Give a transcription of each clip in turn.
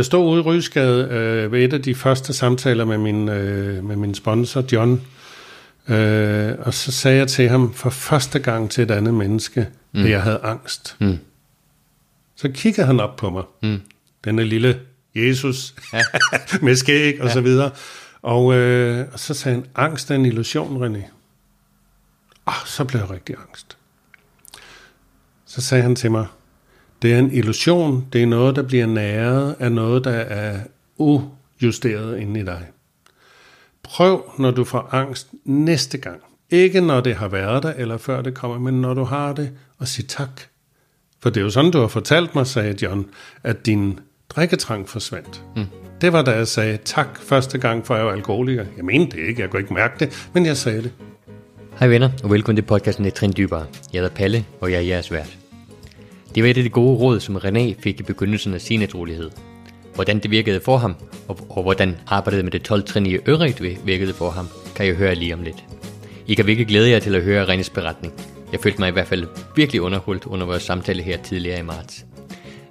Jeg stod ude i Rysgade øh, ved et af de første samtaler med min, øh, med min sponsor, John. Øh, og så sagde jeg til ham for første gang til et andet menneske, mm. at jeg havde angst. Mm. Så kiggede han op på mig. Mm. Denne lille Jesus ja. med skæg og ja. så videre. Og, øh, og så sagde han, angst er en illusion, René. Og så blev jeg rigtig angst. Så sagde han til mig, det er en illusion, det er noget, der bliver næret af noget, der er ujusteret inde i dig. Prøv, når du får angst næste gang. Ikke når det har været der, eller før det kommer, men når du har det, og sig tak. For det er jo sådan, du har fortalt mig, sagde John, at din drikketrang forsvandt. Mm. Det var da jeg sagde tak første gang, for jeg var alkoholiker. Jeg mente det ikke, jeg kunne ikke mærke det, men jeg sagde det. Hej venner, og velkommen til podcasten Et Trin Dybere. Jeg hedder Palle, og jeg er jeres vært. Det var et af de gode råd, som René fik i begyndelsen af sin utrolighed. Hvordan det virkede for ham, og, og hvordan arbejdet med det 12 trin i øvrigt virkede for ham, kan jeg høre lige om lidt. I kan virkelig glæde jer til at høre Renés beretning. Jeg følte mig i hvert fald virkelig underholdt under vores samtale her tidligere i marts.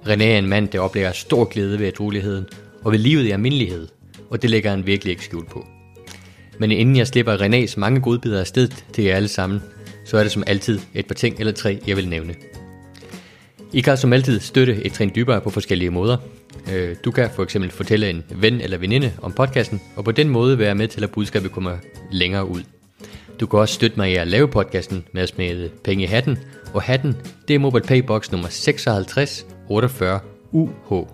René er en mand, der oplever stor glæde ved utroligheden og ved livet i almindelighed, og det lægger han virkelig ikke skjult på. Men inden jeg slipper Renés mange godbidder afsted til jer alle sammen, så er det som altid et par ting eller tre, jeg vil nævne. I kan altså som altid støtte et trin dybere på forskellige måder. Øh, du kan for eksempel fortælle en ven eller veninde om podcasten, og på den måde være med til, at budskabet kommer længere ud. Du kan også støtte mig i at lave podcasten med at smide penge i hatten, og hatten, det er MobilePay box nummer 5648 UH.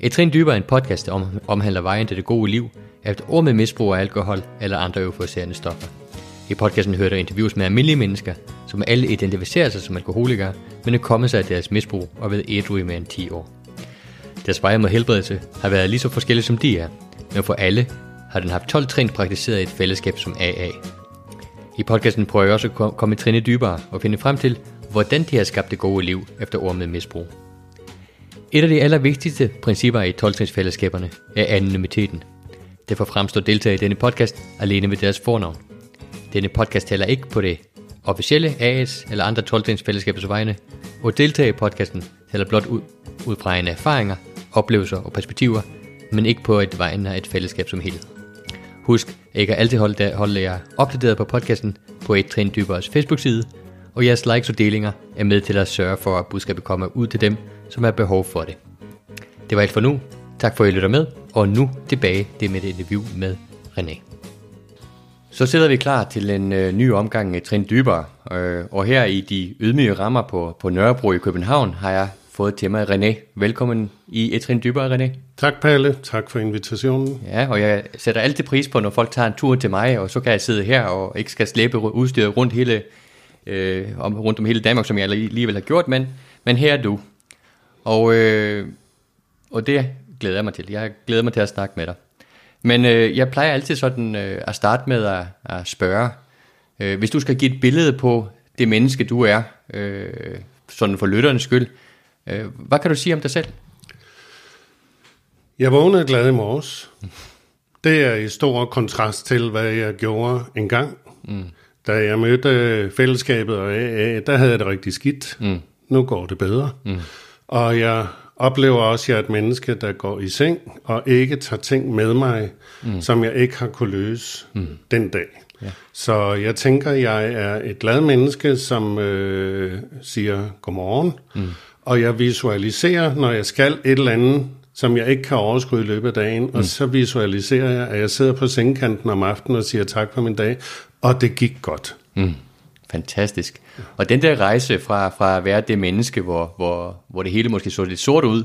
Et trin dybere en podcast, der omhandler vejen til det gode liv, efter ord med misbrug af alkohol eller andre euforiserende stoffer. I podcasten hører du interviews med almindelige mennesker, som alle identificerer sig som alkoholikere, men er kommet sig af deres misbrug og været ædru i mere end 10 år. Deres veje mod helbredelse har været lige så forskellige som de er, men for alle har den haft 12 trin praktiseret i et fællesskab som AA. I podcasten prøver jeg også at komme et trin dybere og finde frem til, hvordan de har skabt det gode liv efter år med misbrug. Et af de allervigtigste principper i 12 fællesskaberne er anonymiteten. Derfor fremstår deltagere i denne podcast alene med deres fornavn. Denne podcast taler ikke på det officielle AS eller andre 12 fællesskabers vegne, og deltage i podcasten taler blot ud, ud fra en erfaringer, oplevelser og perspektiver, men ikke på et vegne af et fællesskab som helhed. Husk, at I kan altid holde, holde jer opdateret på podcasten på et trin dyberes Facebook-side, og jeres likes og delinger er med til at sørge for, at budskabet kommer ud til dem, som har behov for det. Det var alt for nu. Tak for at I lytter med, og nu tilbage det med et interview med René. Så sidder vi klar til en øh, ny omgang et trin dybere, øh, og her i de ydmyge rammer på, på Nørrebro i København har jeg fået til mig René. Velkommen i et trin dybere, René. Tak, Palle. Tak for invitationen. Ja, og jeg sætter altid pris på, når folk tager en tur til mig, og så kan jeg sidde her og ikke skal slæbe udstyret rundt, hele, øh, om, rundt om hele Danmark, som jeg alligevel har gjort, men, men her er du. Og, øh, og det glæder jeg mig til. Jeg glæder mig til at snakke med dig. Men øh, jeg plejer altid sådan øh, at starte med at, at spørge, øh, hvis du skal give et billede på det menneske, du er, øh, sådan for lytternes skyld, øh, hvad kan du sige om dig selv? Jeg vågnede glad i morges. Det er i stor kontrast til, hvad jeg gjorde engang. Mm. Da jeg mødte fællesskabet og AA, der havde jeg det rigtig skidt. Mm. Nu går det bedre. Mm. Og jeg oplever også, at jeg er et menneske, der går i seng og ikke tager ting med mig, mm. som jeg ikke har kunne løse mm. den dag. Ja. Så jeg tænker, at jeg er et glad menneske, som øh, siger godmorgen, mm. og jeg visualiserer, når jeg skal et eller andet, som jeg ikke kan overskue i løbet af dagen, mm. og så visualiserer jeg, at jeg sidder på sengekanten om aftenen og siger tak for min dag, og det gik godt. Mm. Fantastisk. Og den der rejse fra, fra at være det menneske, hvor, hvor, hvor det hele måske så lidt sort ud,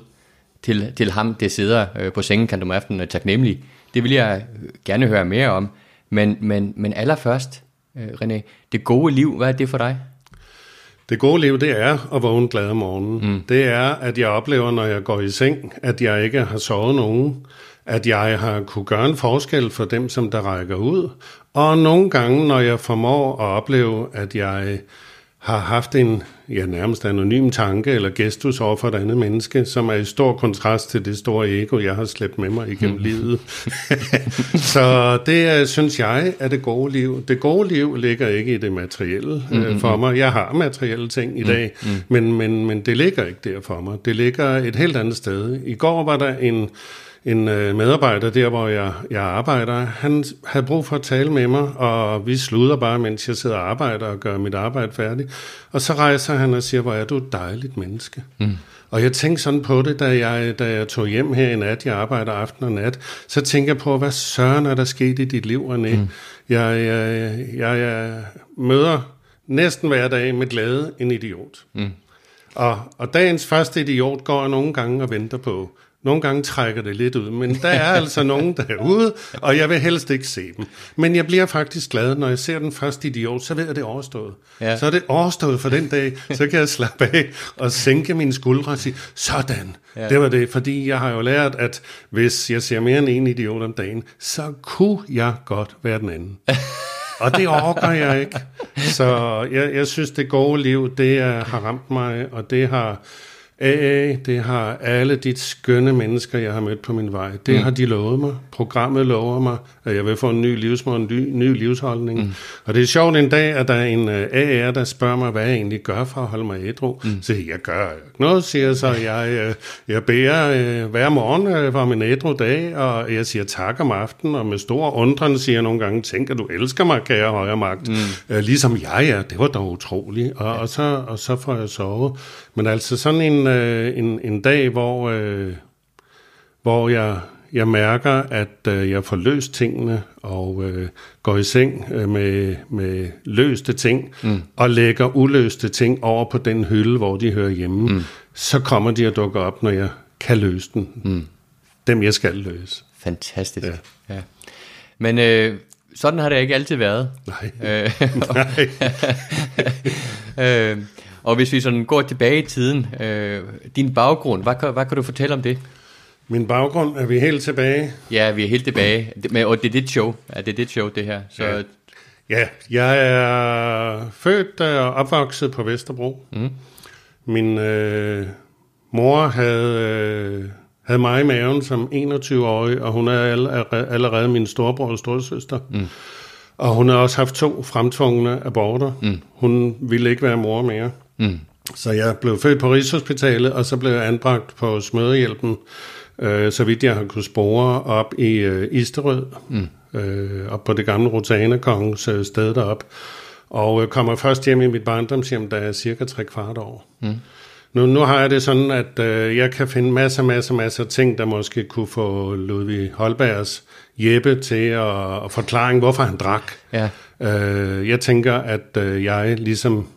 til, til ham, der sidder øh, på sengen om aftenen og taknemmelig, det vil jeg gerne høre mere om. Men, men, men allerførst, øh, René, det gode liv, hvad er det for dig? Det gode liv, det er at vågne glad om morgenen. Mm. Det er, at jeg oplever, når jeg går i seng, at jeg ikke har sovet nogen. At jeg har kunne gøre en forskel for dem, som der rækker ud. Og nogle gange, når jeg formår at opleve, at jeg har haft en ja, nærmest anonym tanke eller gestus over for et andet menneske, som er i stor kontrast til det store ego, jeg har slæbt med mig igennem mm. livet. så det synes jeg er det gode liv. Det gode liv ligger ikke i det materielle mm-hmm. for mig. Jeg har materielle ting i dag, men, men, men det ligger ikke der for mig. Det ligger et helt andet sted. I går var der en en øh, medarbejder der, hvor jeg, jeg arbejder, han havde brug for at tale med mig, og vi sluder bare, mens jeg sidder og arbejder og gør mit arbejde færdigt. Og så rejser han og siger, hvor er du et dejligt menneske. Mm. Og jeg tænkte sådan på det, da jeg, da jeg tog hjem her i nat, jeg arbejder aften og nat, så tænker jeg på, hvad søren er der sket i dit liv, René? Mm. Jeg, jeg, jeg, jeg møder næsten hver dag med glæde en idiot. Mm. Og, og dagens første idiot går jeg nogle gange og venter på, nogle gange trækker det lidt ud, men der er altså nogen derude, og jeg vil helst ikke se dem. Men jeg bliver faktisk glad, når jeg ser den første idiot, så ved jeg, at det er overstået. Ja. Så er det overstået for den dag, så kan jeg slappe af og sænke mine skuldre og sige, sådan, ja. det var det. Fordi jeg har jo lært, at hvis jeg ser mere end en idiot om dagen, så kunne jeg godt være den anden. Og det overgår jeg ikke. Så jeg, jeg synes, det gode liv, det er, har ramt mig, og det har AA, det har alle de skønne mennesker, jeg har mødt på min vej. Det mm. har de lovet mig. Programmet lover mig, at jeg vil få en ny livsmål, en ny, ny livsholdning. Mm. Og det er sjovt en dag, at der er en øh, AR, der spørger mig, hvad jeg egentlig gør for at holde mig ædru. Mm. Så jeg gør ikke noget, siger så. Jeg, uh, jeg beder uh, hver morgen for min ædru dag, og jeg siger tak om aftenen, og med stor undren siger jeg nogle gange, tænker du elsker mig, kære højre magt. Mm. Ligesom jeg er. Det var dog utroligt. Og, og, så, og så får jeg sovet. Men altså sådan en, øh, en, en dag, hvor, øh, hvor jeg, jeg mærker, at øh, jeg får løst tingene og øh, går i seng øh, med, med løste ting mm. og lægger uløste ting over på den hylde, hvor de hører hjemme, mm. så kommer de at dukke op, når jeg kan løse den. Mm. Dem, jeg skal løse. Fantastisk. Ja. ja. Men øh, sådan har det ikke altid været. Nej. Øh, Nej. øh, og hvis vi sådan går tilbage i tiden, øh, din baggrund, hvad, hvad kan du fortælle om det? Min baggrund, er vi helt tilbage? Ja, vi er helt tilbage. Men, og det er dit show. Ja, det er dit show, det her. Så... Ja. ja, jeg er født og opvokset på Vesterbro. Mm. Min øh, mor havde, øh, havde mig i maven som 21-årig, og hun er allerede min storebror og storesøster. Mm. Og hun har også haft to fremtvungne aborter. Mm. Hun ville ikke være mor mere. Mm. Så jeg blev født på Rigshospitalet, og så blev jeg anbragt på Smøderhjælpen, øh, så vidt jeg har kunnet spore op i øh, Isterød, mm. øh, op på det gamle Rotana-kongens øh, sted derop. Og øh, kommer først hjem i mit barndomshjem, da jeg er cirka tre kvart år. Mm. Nu, nu har jeg det sådan, at øh, jeg kan finde masser, masser, masser af ting, der måske kunne få Ludvig Holbergs Jeppe til at, at forklare, hvorfor han drak. Ja. Øh, jeg tænker, at øh, jeg ligesom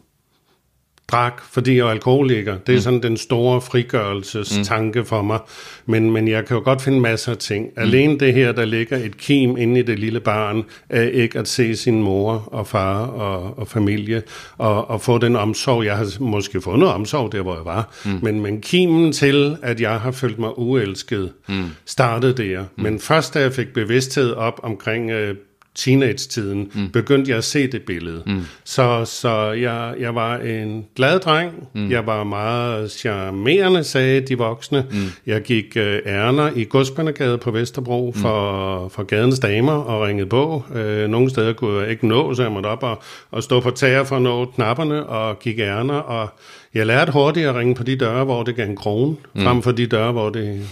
drak, fordi jeg er alkoholiker. Det er mm. sådan den store frigørelsestanke mm. for mig. Men, men jeg kan jo godt finde masser af ting. Mm. Alene det her, der ligger et kim inde i det lille barn, er ikke at se sin mor og far og, og familie, og, og få den omsorg. Jeg har måske fået noget omsorg der, hvor jeg var. Mm. Men, men kimen til, at jeg har følt mig uelsket, mm. startede der. Mm. Men først da jeg fik bevidsthed op omkring øh, teenage-tiden, mm. begyndte jeg at se det billede. Mm. Så, så jeg, jeg var en glad dreng. Mm. Jeg var meget charmerende, sagde de voksne. Mm. Jeg gik uh, ærner i Godsbanegade på Vesterbro mm. for, for gadens damer og ringede på. Uh, nogle steder kunne jeg ikke nå, så jeg måtte op og, og stå på tager for at nå knapperne og gik ærner. Og jeg lærte hurtigt at ringe på de døre, hvor det gav en krone, mm. frem for de døre, hvor det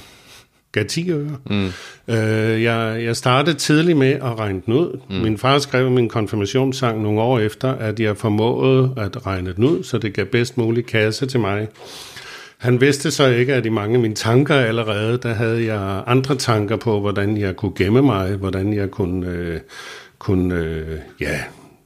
gav 10 øre. Mm. Øh, jeg, jeg startede tidligt med at regne den ud. Mm. Min far skrev min konfirmationssang nogle år efter, at jeg formåede at regne den ud, så det gav bedst mulig kasse til mig. Han vidste så ikke, at i mange af mine tanker allerede, der havde jeg andre tanker på, hvordan jeg kunne gemme mig, hvordan jeg kunne, øh, kunne øh, ja,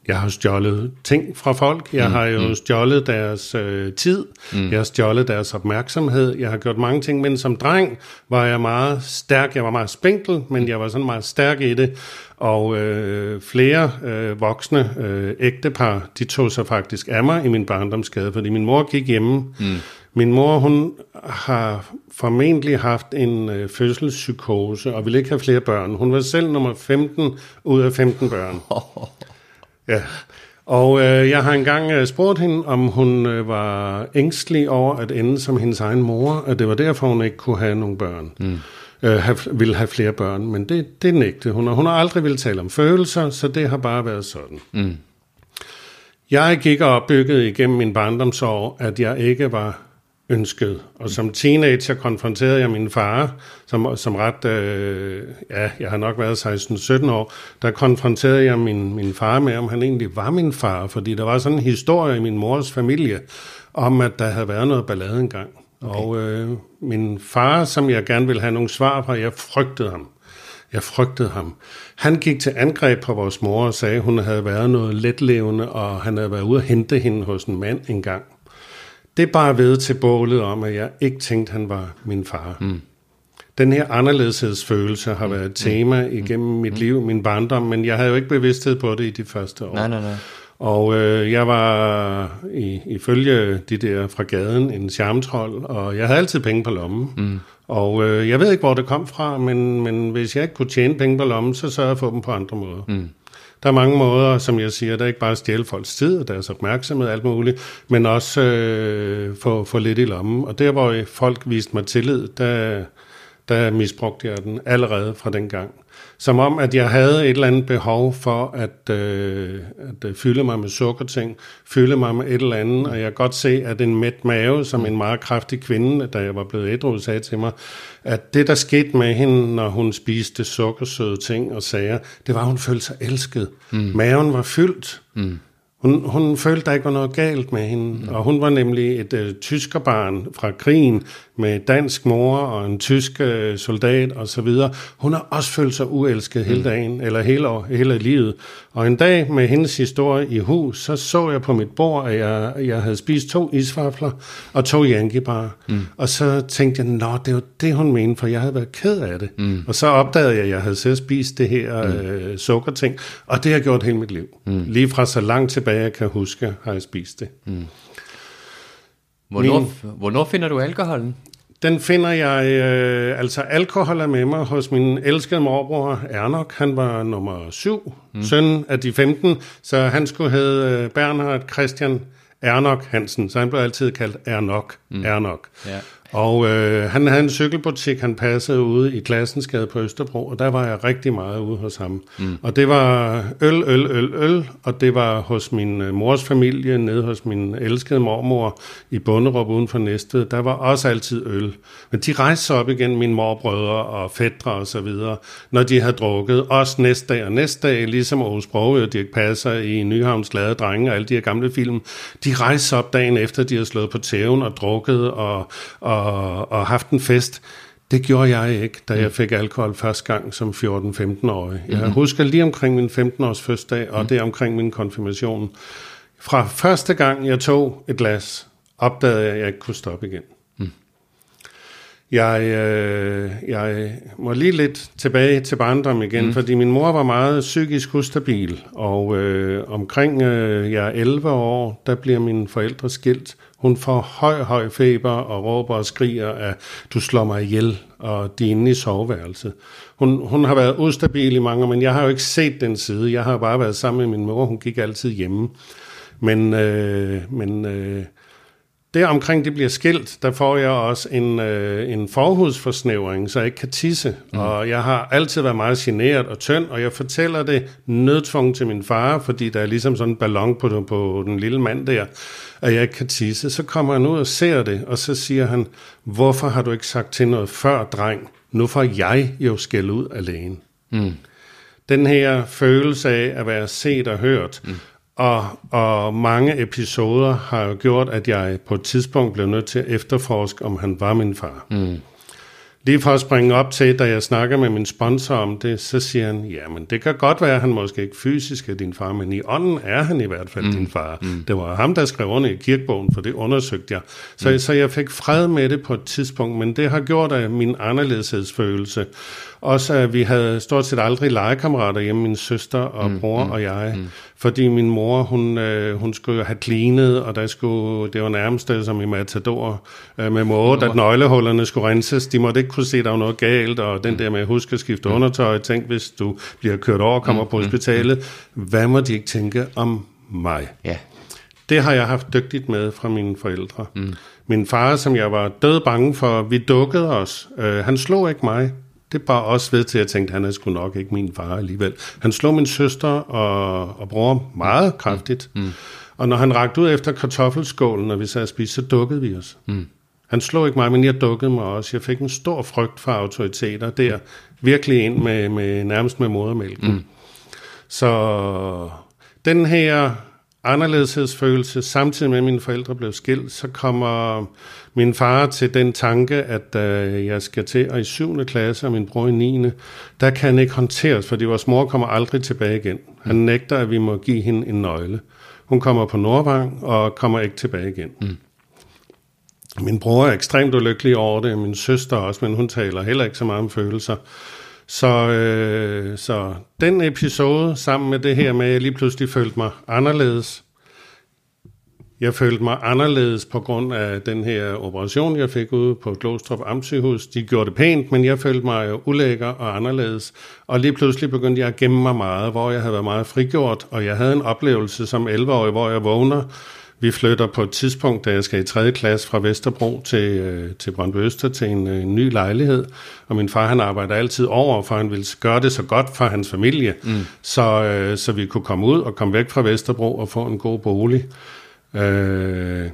jeg har stjålet ting fra folk. Jeg mm, har jo mm. stjålet deres øh, tid. Mm. Jeg har stjålet deres opmærksomhed. Jeg har gjort mange ting, men som dreng var jeg meget stærk. Jeg var meget spinkel, men jeg var sådan meget stærk i det. Og øh, flere øh, voksne øh, ægtepar, de tog sig faktisk af mig i min barndomsskade, fordi min mor gik hjemme. Mm. Min mor, hun har formentlig haft en øh, fødselspsykose og ville ikke have flere børn. Hun var selv nummer 15 ud af 15 børn. Ja, Og øh, jeg har engang øh, spurgt hende, om hun øh, var ængstelig over at ende som hendes egen mor, og det var derfor, hun ikke kunne have nogle børn. Mm. Øh, have, ville have flere børn, men det, det nægte hun, og hun har aldrig ville tale om følelser, så det har bare været sådan. Mm. Jeg gik og opbygget igennem min barndomsår, at jeg ikke var ønsket. Og som teenager konfronterede jeg min far, som, som ret, øh, ja, jeg har nok været 16-17 år, der konfronterede jeg min, min far med, om han egentlig var min far, fordi der var sådan en historie i min mors familie, om at der havde været noget ballade engang. Okay. Og øh, min far, som jeg gerne ville have nogle svar fra, jeg frygtede ham. Jeg frygtede ham. Han gik til angreb på vores mor og sagde, at hun havde været noget letlevende, og han havde været ude at hente hende hos en mand engang. Det er bare ved til bålet om, at jeg ikke tænkte, han var min far. Mm. Den her anderledeshedsfølelse har været et tema mm. igennem mit liv, min barndom, men jeg havde jo ikke bevidsthed på det i de første år. Nej, nej, nej. Og øh, jeg var i, ifølge de der fra gaden en charmtrold, og jeg havde altid penge på lommen. Mm. Og øh, jeg ved ikke, hvor det kom fra, men, men hvis jeg ikke kunne tjene penge på lommen, så sørgede jeg for dem på andre måder. Mm. Der er mange måder, som jeg siger, der er ikke bare at stjæle folks tid og deres opmærksomhed og alt muligt, men også øh, få, få lidt i lommen. Og der, hvor folk viste mig tillid, der, der misbrugte jeg den allerede fra den gang. Som om, at jeg havde et eller andet behov for at, øh, at øh, fylde mig med sukkerting, fylde mig med et eller andet, og jeg kan godt se, at en mæt mave, som en meget kraftig kvinde, da jeg var blevet ædru, sagde til mig, at det, der skete med hende, når hun spiste sukkersøde ting og sager, det var, at hun følte sig elsket. Mm. Maven var fyldt. Mm. Hun, hun følte, der ikke var noget galt med hende, mm. og hun var nemlig et øh, tyskerbarn fra krigen med dansk mor og en tysk øh, soldat og så videre. Hun har også følt sig uelsket hele mm. dagen, eller hele, hele livet. Og en dag med hendes historie i hus, så så jeg på mit bord, at jeg, jeg havde spist to isvafler og to yankeebar. Mm. Og så tænkte jeg, nå, det var det, hun mente, for jeg havde været ked af det. Mm. Og så opdagede jeg, at jeg havde selv spist det her mm. øh, sukkerting, og det har gjort hele mit liv. Mm. Lige fra så langt tilbage, jeg kan huske, har jeg spist det. Mm. Hvornår, Min, hvornår finder du alkoholen? Den finder jeg, øh, altså alkohol er med mig hos min elskede morbror Ernok. Han var nummer syv, mm. søn af de 15, så han skulle hedde øh, Bernhard Christian Ernok Hansen, så han blev altid kaldt Ernok. Mm. Ernok. Ja. Og øh, han havde en cykelbutik, han passede ude i Klassensgade på Østerbro, og der var jeg rigtig meget ude hos ham. Mm. Og det var øl, øl, øl, øl, og det var hos min øh, mors familie, nede hos min elskede mormor i Bunderup uden for Næstved. Der var også altid øl. Men de rejste op igen, mine morbrødre og fædre og så videre, når de havde drukket. Også næste dag og næste dag, ligesom Aarhus Broge og Dirk Passer i Nyhavns Glade Drenge og alle de her gamle film. De rejste op dagen efter, de havde slået på tæven og drukket og, og og, og haft en fest. Det gjorde jeg ikke, da jeg mm. fik alkohol første gang som 14-15-årig. Jeg mm-hmm. husker lige omkring min 15-års fødselsdag, og mm. det omkring min konfirmation. Fra første gang, jeg tog et glas, opdagede jeg, at jeg ikke kunne stoppe igen. Jeg, øh, jeg må lige lidt tilbage til barndom igen, mm. fordi min mor var meget psykisk ustabil, og øh, omkring øh, jeg er 11 år, der bliver mine forældre skilt, hun får høj, høj feber og råber og skriger, at du slår mig ihjel, og de er inde i soveværelset. Hun, hun har været ustabil i mange men jeg har jo ikke set den side. Jeg har bare været sammen med min mor, hun gik altid hjemme. Men, øh, men øh, der omkring det bliver skilt, der får jeg også en, øh, en forhudsforsnævring, så jeg ikke kan tisse. Mm. Og jeg har altid været meget generet og tynd, og jeg fortæller det nødtvunget til min far, fordi der er ligesom sådan en ballon på, på den lille mand der, at jeg ikke kan tisse. Så kommer han ud og ser det, og så siger han, hvorfor har du ikke sagt til noget før, dreng? Nu får jeg jo skæld ud alene. Mm. Den her følelse af at være set og hørt, mm og, og mange episoder har jo gjort, at jeg på et tidspunkt blev nødt til at efterforske, om han var min far. Mm. Lige for at springe op til, da jeg snakker med min sponsor om det, så siger han, ja, men det kan godt være, at han måske ikke fysisk er din far, men i ånden er han i hvert fald mm. din far. Mm. Det var ham, der skrev under i kirkebogen, for det undersøgte jeg. Så, mm. så jeg fik fred med det på et tidspunkt, men det har gjort af min anderledeshedsfølelse. Også at vi havde stort set aldrig legekammerater hjemme, min søster og mm, bror mm, og jeg. Mm. Fordi min mor, hun, øh, hun skulle have cleanet, og der skulle, det var nærmest det, som i Matador øh, med måde, at nøglehullerne skulle renses. De måtte ikke kunne se, at der var noget galt, og den mm. der med at huske at skifte mm. undertøj. Tænk, hvis du bliver kørt over og kommer mm, på mm, hospitalet. Mm. Hvad må de ikke tænke om mig. Ja. Det har jeg haft dygtigt med fra mine forældre. Mm. Min far, som jeg var død bange for, vi dukkede os. Øh, han slog ikke mig. Det bare også ved til, at jeg tænkte, han er sgu nok ikke min far alligevel. Han slog min søster og, og bror meget kraftigt. Mm. Og når han rakte ud efter kartoffelskålen, når vi sad og spiste, så dukkede vi os. Mm. Han slog ikke mig, men jeg dukkede mig også. Jeg fik en stor frygt for autoriteter der. Virkelig ind med, med nærmest med modermælken. Mm. Så den her anderledeshedsfølelse, samtidig med at mine forældre blev skilt, så kommer min far til den tanke, at øh, jeg skal til at i 7. klasse, og min bror i 9. Der kan han ikke håndteres, fordi vores mor kommer aldrig tilbage igen. Han nægter, at vi må give hende en nøgle. Hun kommer på Nordvang og kommer ikke tilbage igen. Mm. Min bror er ekstremt ulykkelig over det, min søster også, men hun taler heller ikke så meget om følelser. Så, øh, så den episode, sammen med det her med, at jeg lige pludselig følte mig anderledes. Jeg følte mig anderledes på grund af den her operation, jeg fik ude på Glostrup Amtssygehus. De gjorde det pænt, men jeg følte mig ulækker og anderledes. Og lige pludselig begyndte jeg at gemme mig meget, hvor jeg havde været meget frigjort, og jeg havde en oplevelse som 11-årig, hvor jeg vågner vi flytter på et tidspunkt, da jeg skal i 3. klasse fra Vesterbro til, øh, til Brøndby Øster til en, øh, ny lejlighed. Og min far han arbejder altid over, for han ville gøre det så godt for hans familie, mm. så, øh, så vi kunne komme ud og komme væk fra Vesterbro og få en god bolig. Øh,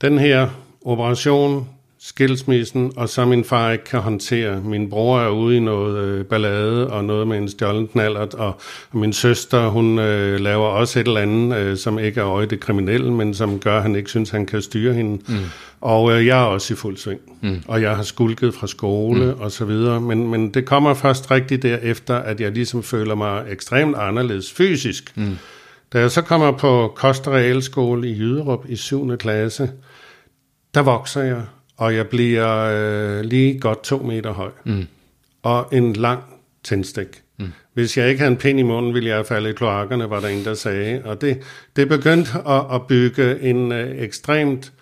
den her operation skilsmissen, og så min far ikke kan håndtere. Min bror er ude i noget øh, ballade og noget med en stjålen knallert, og, og min søster, hun øh, laver også et eller andet, øh, som ikke er øje det kriminelle, men som gør, at han ikke synes, han kan styre hende. Mm. Og øh, jeg er også i fuld sving, mm. og jeg har skulket fra skole mm. og så videre, men, men det kommer først rigtigt derefter, at jeg ligesom føler mig ekstremt anderledes fysisk. Mm. Da jeg så kommer på Kost- og Realskole i Jyderup i 7. klasse, der vokser jeg, og jeg bliver øh, lige godt to meter høj. Mm. Og en lang tændstik. Mm. Hvis jeg ikke havde en pind i munden, ville jeg falde i kloakkerne, var der en, der sagde. Og det, det begyndte at, at bygge en øh, ekstremt,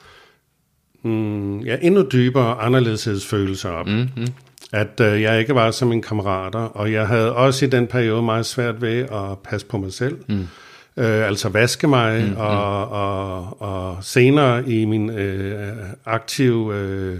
mm, ja, endnu dybere anderledeshedsfølelse op. Mm, mm. At øh, jeg ikke var som mine kammerater, og jeg havde også i den periode meget svært ved at passe på mig selv. Mm øh, altså vaske mig, mm, og, mm. Og, og senere i min øh, aktive øh,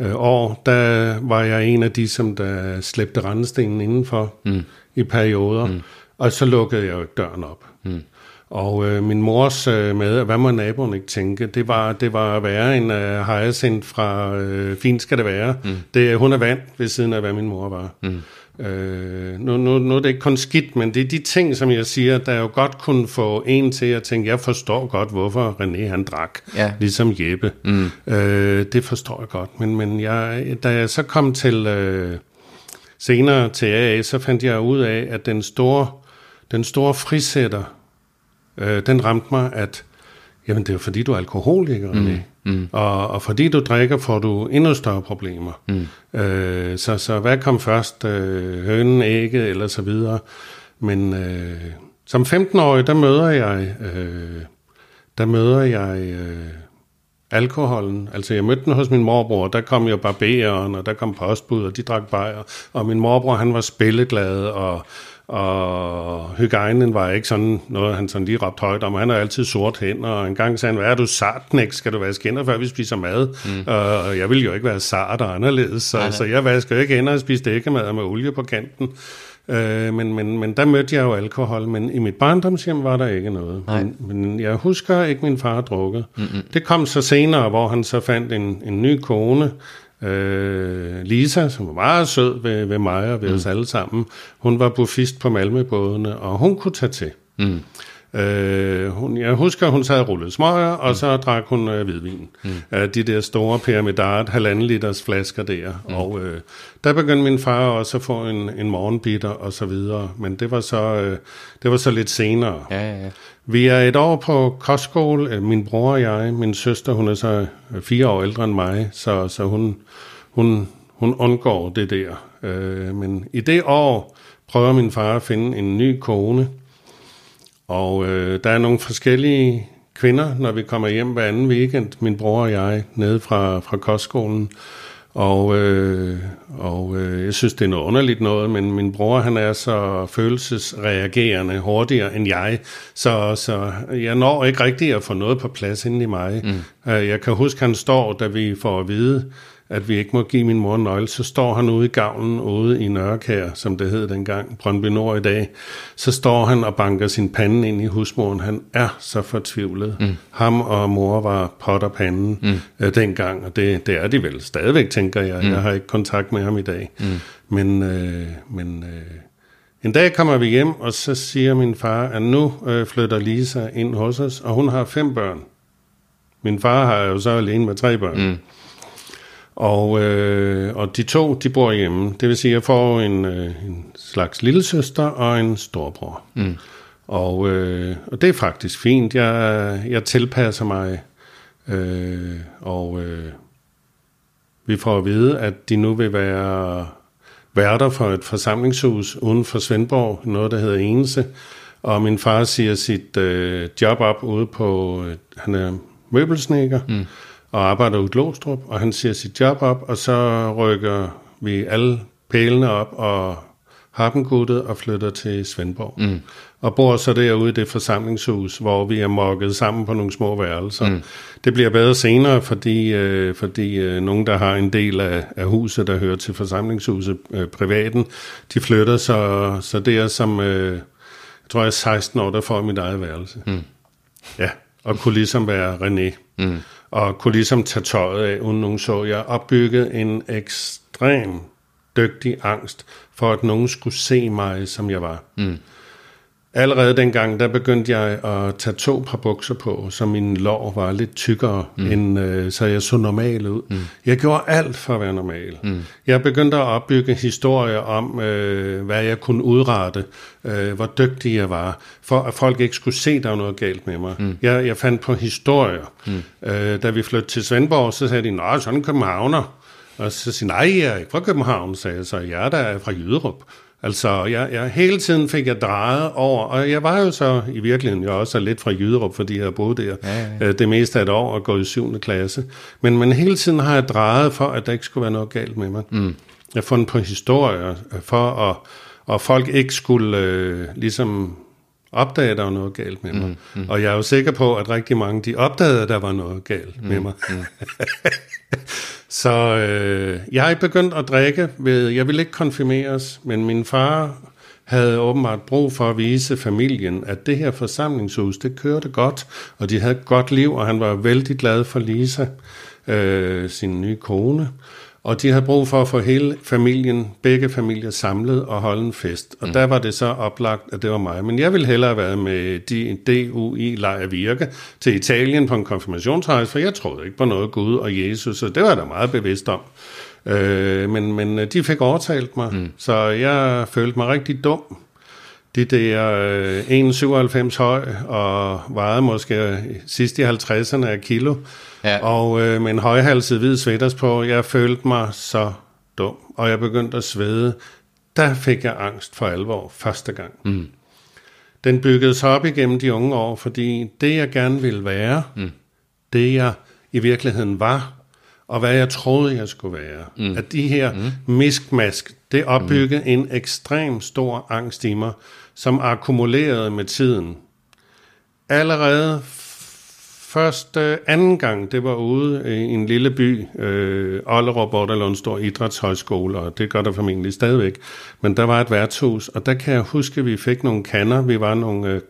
øh, år, der var jeg en af de, som der slæbte rendestenen indenfor mm. i perioder, mm. og så lukkede jeg jo døren op. Mm. Og øh, min mors øh, med, hvad må naboen ikke tænke, det var, det var at være en øh, hyacinth fra øh, Fint skal det være. Mm. Det, hun er vand ved siden af, hvad min mor var. Mm. Øh, nu, nu, nu er det ikke kun skidt, men det er de ting, som jeg siger, der jo godt kunne få en til at tænke, jeg forstår godt, hvorfor René han drak, ja. ligesom Jeppe. Mm. Øh, det forstår jeg godt, men, men jeg, da jeg så kom til øh, senere til AA, så fandt jeg ud af, at den store, den store frisætter, øh, den ramte mig, at jamen det er fordi, du er alkoholiker. Mm. Mm. Og, og fordi du drikker, får du endnu større problemer. Mm. Øh, så, så hvad kom først? Øh, hønen, ægget eller så videre. Men øh, som 15-årig, der møder jeg, øh, der møder jeg øh, alkoholen. Altså jeg mødte den hos min morbror, der kom jo barberen, og der kom postbud, og de drak bajer. Og min morbror, han var spilleglad, og og hygiejnen var ikke sådan noget, han sådan lige råbte højt om. Han har altid sort hænder, og en gang sagde han, hvad er du sartnæk? Skal du vaske hænder, før vi spiser mad? Mm. Og jeg vil jo ikke være sart og anderledes, så, så jeg vasker ikke hænder og spiser dækkemad med olie på kanten. Øh, men, men, men der mødte jeg jo alkohol, men i mit barndomshjem var der ikke noget. Men, men jeg husker ikke, min far drukket. Mm-hmm. Det kom så senere, hvor han så fandt en, en ny kone, Øh, Lisa, som var meget sød ved, ved mig og ved mm. os alle sammen, hun var buffist på Malmøbådene, og hun kunne tage til. Mm. Øh, hun, jeg husker, hun sad og rullede smøger, og mm. så drak hun øh, hvidvin. Mm. Øh, de der store pyramidart, halvanden liters flasker der. Mm. Og øh, der begyndte min far også at få en, en morgenbitter og så videre. Men det var så, øh, det var så lidt senere. Ja, ja, ja. Vi er et år på kostskole, øh, min bror og jeg. Min søster, hun er så øh, fire år ældre end mig, så, så hun, hun, hun undgår det der. Øh, men i det år prøver min far at finde en ny kone, og øh, der er nogle forskellige kvinder, når vi kommer hjem hver anden weekend, min bror og jeg, nede fra, fra kostskolen. Og, øh, og øh, jeg synes, det er noget underligt noget, men min bror, han er så følelsesreagerende hurtigere end jeg, så, så jeg når ikke rigtig at få noget på plads inde i mig. Mm. Øh, jeg kan huske, han står, da vi får at vide, at vi ikke må give min mor en nøgle, så står han ude i gavlen, ude i Nørrekær, som det hed dengang, Brøndby Nord i dag, så står han og banker sin pande ind i husmoren. Han er så fortvivlet. Mm. Ham og mor var pot og panden mm. øh, dengang, og det, det er de vel stadigvæk, tænker jeg. Mm. Jeg har ikke kontakt med ham i dag. Mm. Men, øh, men øh, en dag kommer vi hjem, og så siger min far, at nu øh, flytter Lisa ind hos os, og hun har fem børn. Min far har jo så alene med tre børn. Mm. Og, øh, og de to, de bor hjemme. Det vil sige, at jeg får en, øh, en slags lille søster og en storbror. Mm. Og, øh, og det er faktisk fint. Jeg, jeg tilpasser mig. Øh, og øh, vi får at vide, at de nu vil være værter for et forsamlingshus uden for Svendborg, noget der hedder Enese. Og min far siger sit øh, job op ude på, øh, han er møbelsnækker, mm og arbejder i Glostrup, og han siger sit job op, og så rykker vi alle pælene op og har dem guttet og flytter til Svendborg. Mm. Og bor så derude i det forsamlingshus, hvor vi er mokket sammen på nogle små værelser. Mm. Det bliver bedre senere, fordi, øh, fordi øh, nogen, der har en del af, af huset, der hører til forsamlingshuset, øh, privaten, de flytter, så, så det er som, øh, jeg tror jeg er 16 år, der får mit eget værelse. Mm. Ja, og kunne ligesom være René. Mm og kunne ligesom tage tøjet af, uden nogen så. Jeg opbyggede en ekstrem dygtig angst for, at nogen skulle se mig, som jeg var. Mm. Allerede dengang, der begyndte jeg at tage to par bukser på, så min lår var lidt tykkere, mm. end, øh, så jeg så normal ud. Mm. Jeg gjorde alt for at være normal. Mm. Jeg begyndte at opbygge historier om, øh, hvad jeg kunne udrette, øh, hvor dygtig jeg var, for at folk ikke skulle se, der var noget galt med mig. Mm. Jeg, jeg fandt på historier. Mm. Øh, da vi flyttede til Svendborg, så sagde de, nej, sådan en københavner. Og så sagde nej, jeg er ikke fra København, sagde jeg så, jeg er der fra Jyderup. Altså, jeg, jeg, hele tiden fik jeg drejet over, og jeg var jo så i virkeligheden jo også lidt fra Jyderup, fordi jeg boede der ja, ja. Øh, det meste af et år og gået i 7. klasse. Men, men hele tiden har jeg drejet for, at der ikke skulle være noget galt med mig. Mm. Jeg har fundet på historier for, at, og folk ikke skulle øh, ligesom opdage, at der var noget galt med mig. Mm, mm. Og jeg er jo sikker på, at rigtig mange, de opdagede, at der var noget galt mm, med mig. Mm. Så øh, jeg er begyndt at drikke ved, jeg vil ikke konfirmeres, men min far havde åbenbart brug for at vise familien, at det her forsamlingshus, det kørte godt, og de havde et godt liv, og han var vældig glad for Lisa, øh, sin nye kone. Og de havde brug for at få hele familien, begge familier samlet og holde en fest. Og mm. der var det så oplagt, at det var mig. Men jeg ville hellere have været med DUI Lejer Virke til Italien på en konfirmationsrejse, for jeg troede ikke på noget Gud og Jesus, og det var jeg da meget bevidst om. Øh, men, men de fik overtalt mig, mm. så jeg følte mig rigtig dum. De der øh, 1,97 høj og vejede måske sidst i 50'erne af kilo. Ja. Og øh, med en højhalset hvid sweaters på, jeg følte mig så dum, og jeg begyndte at svede. Der fik jeg angst for alvor første gang. Mm. Den byggede sig op igennem de unge år, fordi det jeg gerne ville være, mm. det jeg i virkeligheden var, og hvad jeg troede, jeg skulle være. Mm. At de her mm. miskmask, det opbyggede mm. en ekstrem stor angst i mig, som akkumulerede med tiden. Allerede første, øh, anden gang, det var ude i en lille by, øh, Ollerup, hvor der lå en stor idrætshøjskole, og det gør der formentlig stadigvæk. Men der var et værtshus, og der kan jeg huske, at vi fik nogle kanner. Vi var nogle øh,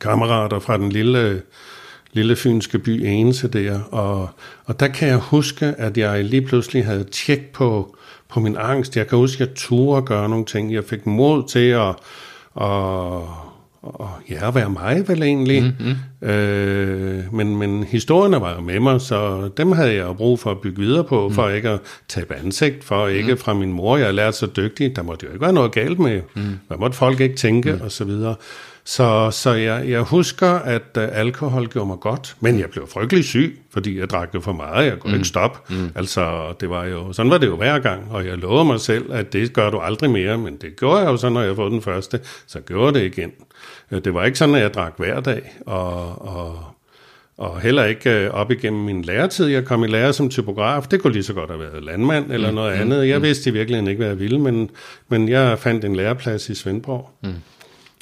kammerater fra den lille, lille fynske by Ense der, og, og der kan jeg huske, at jeg lige pludselig havde tjek på, på min angst. Jeg kan huske, at jeg turde gøre nogle ting. Jeg fik mod til at, at og ja, være mig vel egentlig. Mm-hmm. Øh, men, men historierne var jo med mig, så dem havde jeg jo brug for at bygge videre på, mm. for ikke at tabe ansigt, for ikke mm. fra min mor, jeg har lært så dygtig, der måtte jo ikke være noget galt med, mm. hvad måtte folk ikke tænke, mm. og så. Så, jeg, jeg husker, at uh, alkohol gjorde mig godt, men jeg blev frygtelig syg, fordi jeg drak det for meget, jeg kunne mm. ikke stoppe. Mm. Altså, det var jo, sådan var det jo hver gang, og jeg lovede mig selv, at det gør du aldrig mere, men det gjorde jeg jo så, når jeg fået den første, så gjorde det igen. Øh, det var ikke sådan, at jeg drak hver dag, og, og, og heller ikke øh, op igennem min læretid. Jeg kom i lære som typograf. Det kunne lige så godt have været landmand eller noget mm. andet. Jeg vidste i virkeligheden ikke, hvad jeg ville, men, men jeg fandt en læreplads i Svendborg. Mm.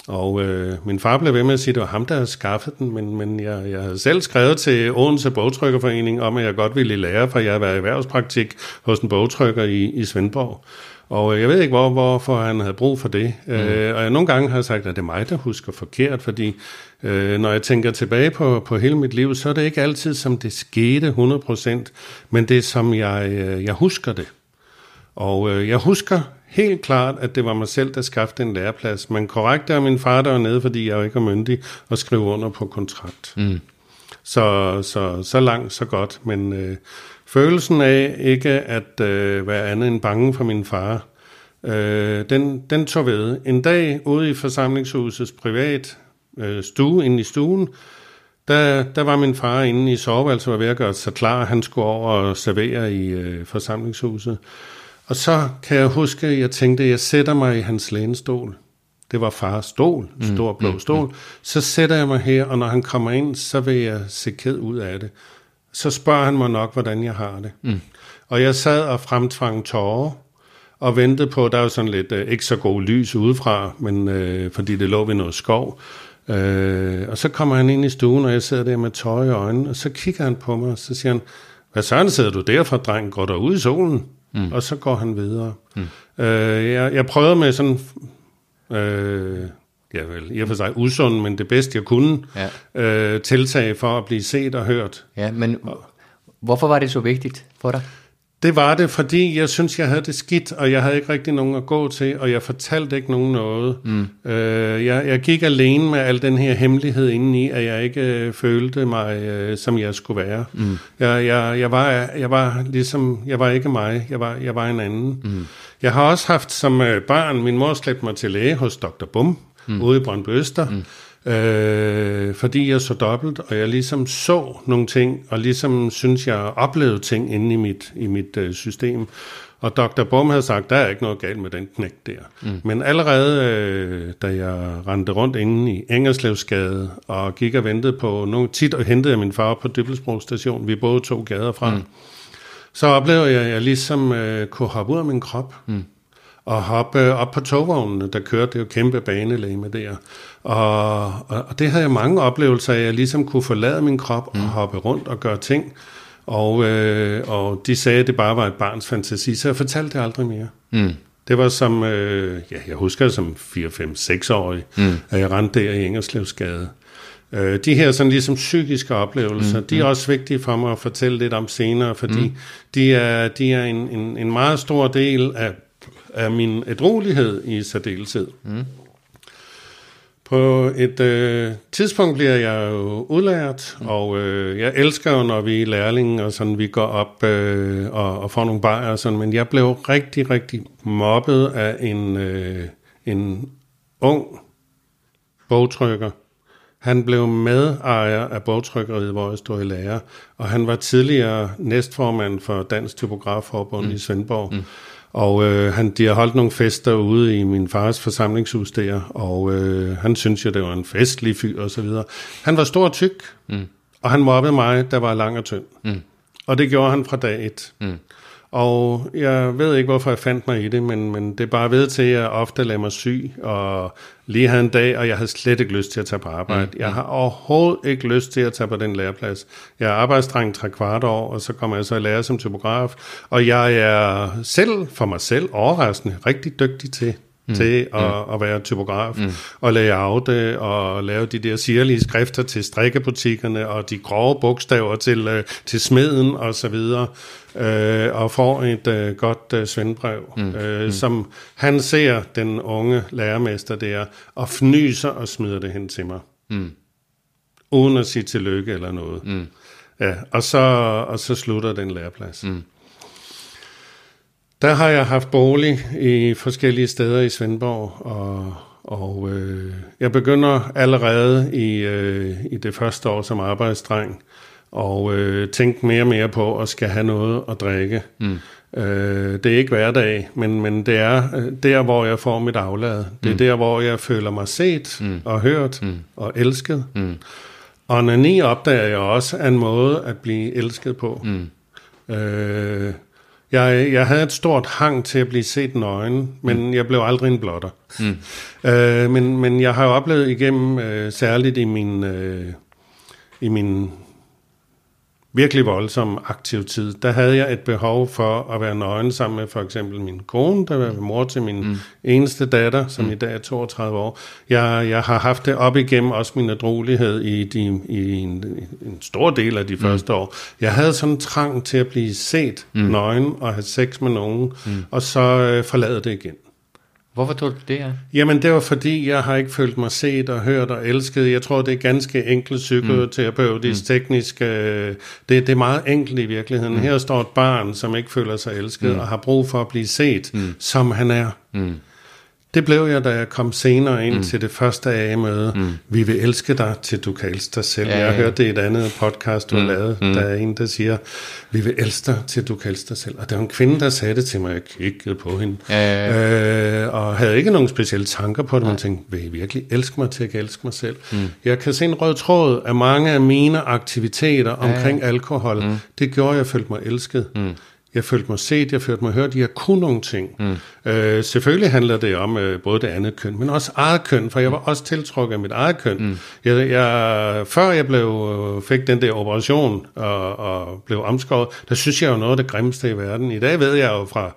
Og øh, min far blev ved med at sige, at det var ham, der havde skaffet den, men, men jeg, jeg havde selv skrevet til Odense Bogtrykkerforening om, at jeg godt ville lære, for jeg havde været i erhvervspraktik hos en bogtrykker i, i Svendborg. Og jeg ved ikke, hvor, hvorfor han havde brug for det. Mm. Øh, og jeg nogle gange har sagt, at det er mig, der husker forkert, fordi øh, når jeg tænker tilbage på, på hele mit liv, så er det ikke altid, som det skete 100%, men det er, som jeg, øh, jeg husker det. Og øh, jeg husker helt klart, at det var mig selv, der skaffede en læreplads. Men korrekt er min far, der var nede, fordi jeg jo ikke er myndig at skrive under på kontrakt. Mm. Så, så, så langt, så godt. Men øh, følelsen af ikke at øh, være andet end bange for min far, øh, den, den tog ved. En dag ude i forsamlingshusets privat øh, stue, inde i stuen, der, der var min far inde i soveværelset og var ved at gøre sig klar. Han skulle over og servere i øh, forsamlingshuset. Og så kan jeg huske, at jeg tænkte, at jeg sætter mig i hans lænestol. Det var fars stol, mm, stor blå mm, stol. Mm. Så sætter jeg mig her, og når han kommer ind, så vil jeg se ked ud af det. Så spørger han mig nok, hvordan jeg har det. Mm. Og jeg sad og fremtvang tårer, og ventede på, der var sådan lidt øh, ikke så god lys udefra, men øh, fordi det lå ved noget skov. Øh, og så kommer han ind i stuen, og jeg sidder der med tøj i øjnene, og så kigger han på mig, og så siger han, hvad søren sidder du der for, dreng? Går der ud i solen? Mm. Og så går han videre. Mm. Øh, jeg, jeg prøvede med sådan, øh, ja vel, i og for sig usund, men det bedste jeg kunne, ja. øh, tiltag for at blive set og hørt. Ja, men hvorfor var det så vigtigt for dig? Det var det, fordi jeg synes, jeg havde det skidt, og jeg havde ikke rigtig nogen at gå til, og jeg fortalte ikke nogen noget. Mm. Øh, jeg, jeg gik alene med al den her hemmelighed indeni, at jeg ikke øh, følte mig, øh, som jeg skulle være. Mm. Jeg, jeg, jeg, var, jeg var ligesom, jeg var ikke mig, jeg var, jeg var en anden. Mm. Jeg har også haft som øh, barn, min mor slæbte mig til læge hos Dr. Bum, mm. ude i Brøndby Øster. Mm øh, fordi jeg så dobbelt, og jeg ligesom så nogle ting, og ligesom synes, jeg oplevede ting inde i mit, i mit øh, system. Og Dr. Bum havde sagt, der er ikke noget galt med den knæk der. Mm. Men allerede, øh, da jeg rendte rundt inde i Engelslevsgade, og gik og ventede på nogle, tit og hentede jeg min far på Dybbelsbro station, vi boede to gader fra, mm. så oplevede jeg, at jeg ligesom øh, kunne hoppe ud af min krop. Mm og hoppe op på togvognene, der kørte det jo kæmpe banelæme der. Og, og, og det havde jeg mange oplevelser af, at jeg ligesom kunne forlade min krop og mm. hoppe rundt og gøre ting. Og, øh, og de sagde, at det bare var et barns fantasi, så jeg fortalte det aldrig mere. Mm. Det var som, øh, ja, jeg husker det som 4-5-6-årig, mm. at jeg rendte der i Engelslevsgade. Øh, de her sådan ligesom psykiske oplevelser, mm. de er mm. også vigtige for mig at fortælle lidt om senere, fordi mm. de er, de er en, en, en meget stor del af af min ædrolighed i særdeleshed. Mm. På et øh, tidspunkt bliver jeg jo udlært, mm. og øh, jeg elsker jo, når vi er lærlinge, og sådan, vi går op øh, og, og får nogle bajer og sådan, men jeg blev rigtig, rigtig mobbet af en, øh, en ung bogtrykker. Han blev medejer af bogtrykkeriet, hvor jeg stod i lærer, og han var tidligere næstformand for Dansk Typografforbund mm. i Svendborg. Mm. Og øh, han, de har holdt nogle fester ude i min fars forsamlingshus der, og øh, han synes jo, det var en festlig fyr og så videre. Han var stor og tyk, mm. og han mobbede mig, der var lang og tynd. Mm. Og det gjorde han fra dag et. Mm. Og jeg ved ikke, hvorfor jeg fandt mig i det, men, men det er bare ved til, at jeg ofte lader mig syg, og lige havde en dag, og jeg havde slet ikke lyst til at tage på arbejde. Mm. Jeg har overhovedet ikke lyst til at tage på den læreplads. Jeg er arbejdsdreng tre kvart år, og så kommer jeg så i lære som typograf, og jeg er selv, for mig selv, overraskende rigtig dygtig til mm. til at, mm. at være typograf mm. og det og lave de der sirlige skrifter til strikkebutikkerne og de grove bogstaver til, uh, til smeden og så videre uh, og får et uh, godt uh, svendbrev, mm. Uh, mm. som han ser den unge lærermester der og fnyser og smider det hen til mig. Mm. Uden at sige tillykke eller noget. Mm. Ja, og så, og så slutter den læreplads. Mm. Der har jeg haft bolig i forskellige steder i Svendborg, og, og øh, jeg begynder allerede i, øh, i det første år som arbejdsdreng, og øh, tænke mere og mere på at skal have noget at drikke. Mm. Øh, det er ikke hverdag, men, men det er øh, der, hvor jeg får mit aflad. Det er mm. der, hvor jeg føler mig set mm. og hørt mm. og elsket. Mm. Og onani opdager jeg også er en måde at blive elsket på. Mm. Øh, jeg, jeg havde et stort hang til at blive set nøgen, men mm. jeg blev aldrig en blotter. Mm. Øh, men, men jeg har jo oplevet igennem, øh, særligt i min, øh, i min virkelig voldsom aktiv tid, der havde jeg et behov for at være nøgen sammen med for eksempel min kone, der var mor til min mm. eneste datter, som mm. i dag er 32 år. Jeg, jeg har haft det op igennem også min adrolighed i, de, i en, en stor del af de mm. første år. Jeg havde sådan en trang til at blive set mm. nøgen og have sex med nogen, mm. og så øh, forlade det igen. Hvorfor tog du det her? Jamen, det var fordi, jeg har ikke følt mig set og hørt og elsket. Jeg tror, det er ganske enkelt psykoterapeutisk, mm. teknisk. Øh, det, det er meget enkelt i virkeligheden. Mm. Her står et barn, som ikke føler sig elsket mm. og har brug for at blive set, mm. som han er. Mm. Det blev jeg, da jeg kom senere ind mm. til det første A-møde. Mm. Vi vil elske dig, til du kan elske dig selv. Ja, jeg har hørt det i et andet podcast, du mm. har lavet. Mm. Der er en, der siger, vi vil elske dig, til du kan elske dig selv. Og der var en kvinde, der sagde det til mig, jeg kiggede på hende. Ja, ja, ja. Øh, og havde ikke nogen specielle tanker på det, men tænkte, vil I virkelig elske mig, til jeg kan elske mig selv? Mm. Jeg kan se en rød tråd af mange af mine aktiviteter omkring ja, ja. alkohol. Mm. Det gjorde, at jeg følte mig elsket. Mm. Jeg følte mig set, jeg følte mig hørt, jeg kunne nogle ting. Mm. Øh, selvfølgelig handler det om øh, både det andet køn, men også eget køn, for jeg var også tiltrukket af mit eget køn. Mm. Jeg, jeg, før jeg blev, fik den der operation og, og blev omskåret, der synes jeg jo noget af det grimmeste i verden. I dag ved jeg jo fra,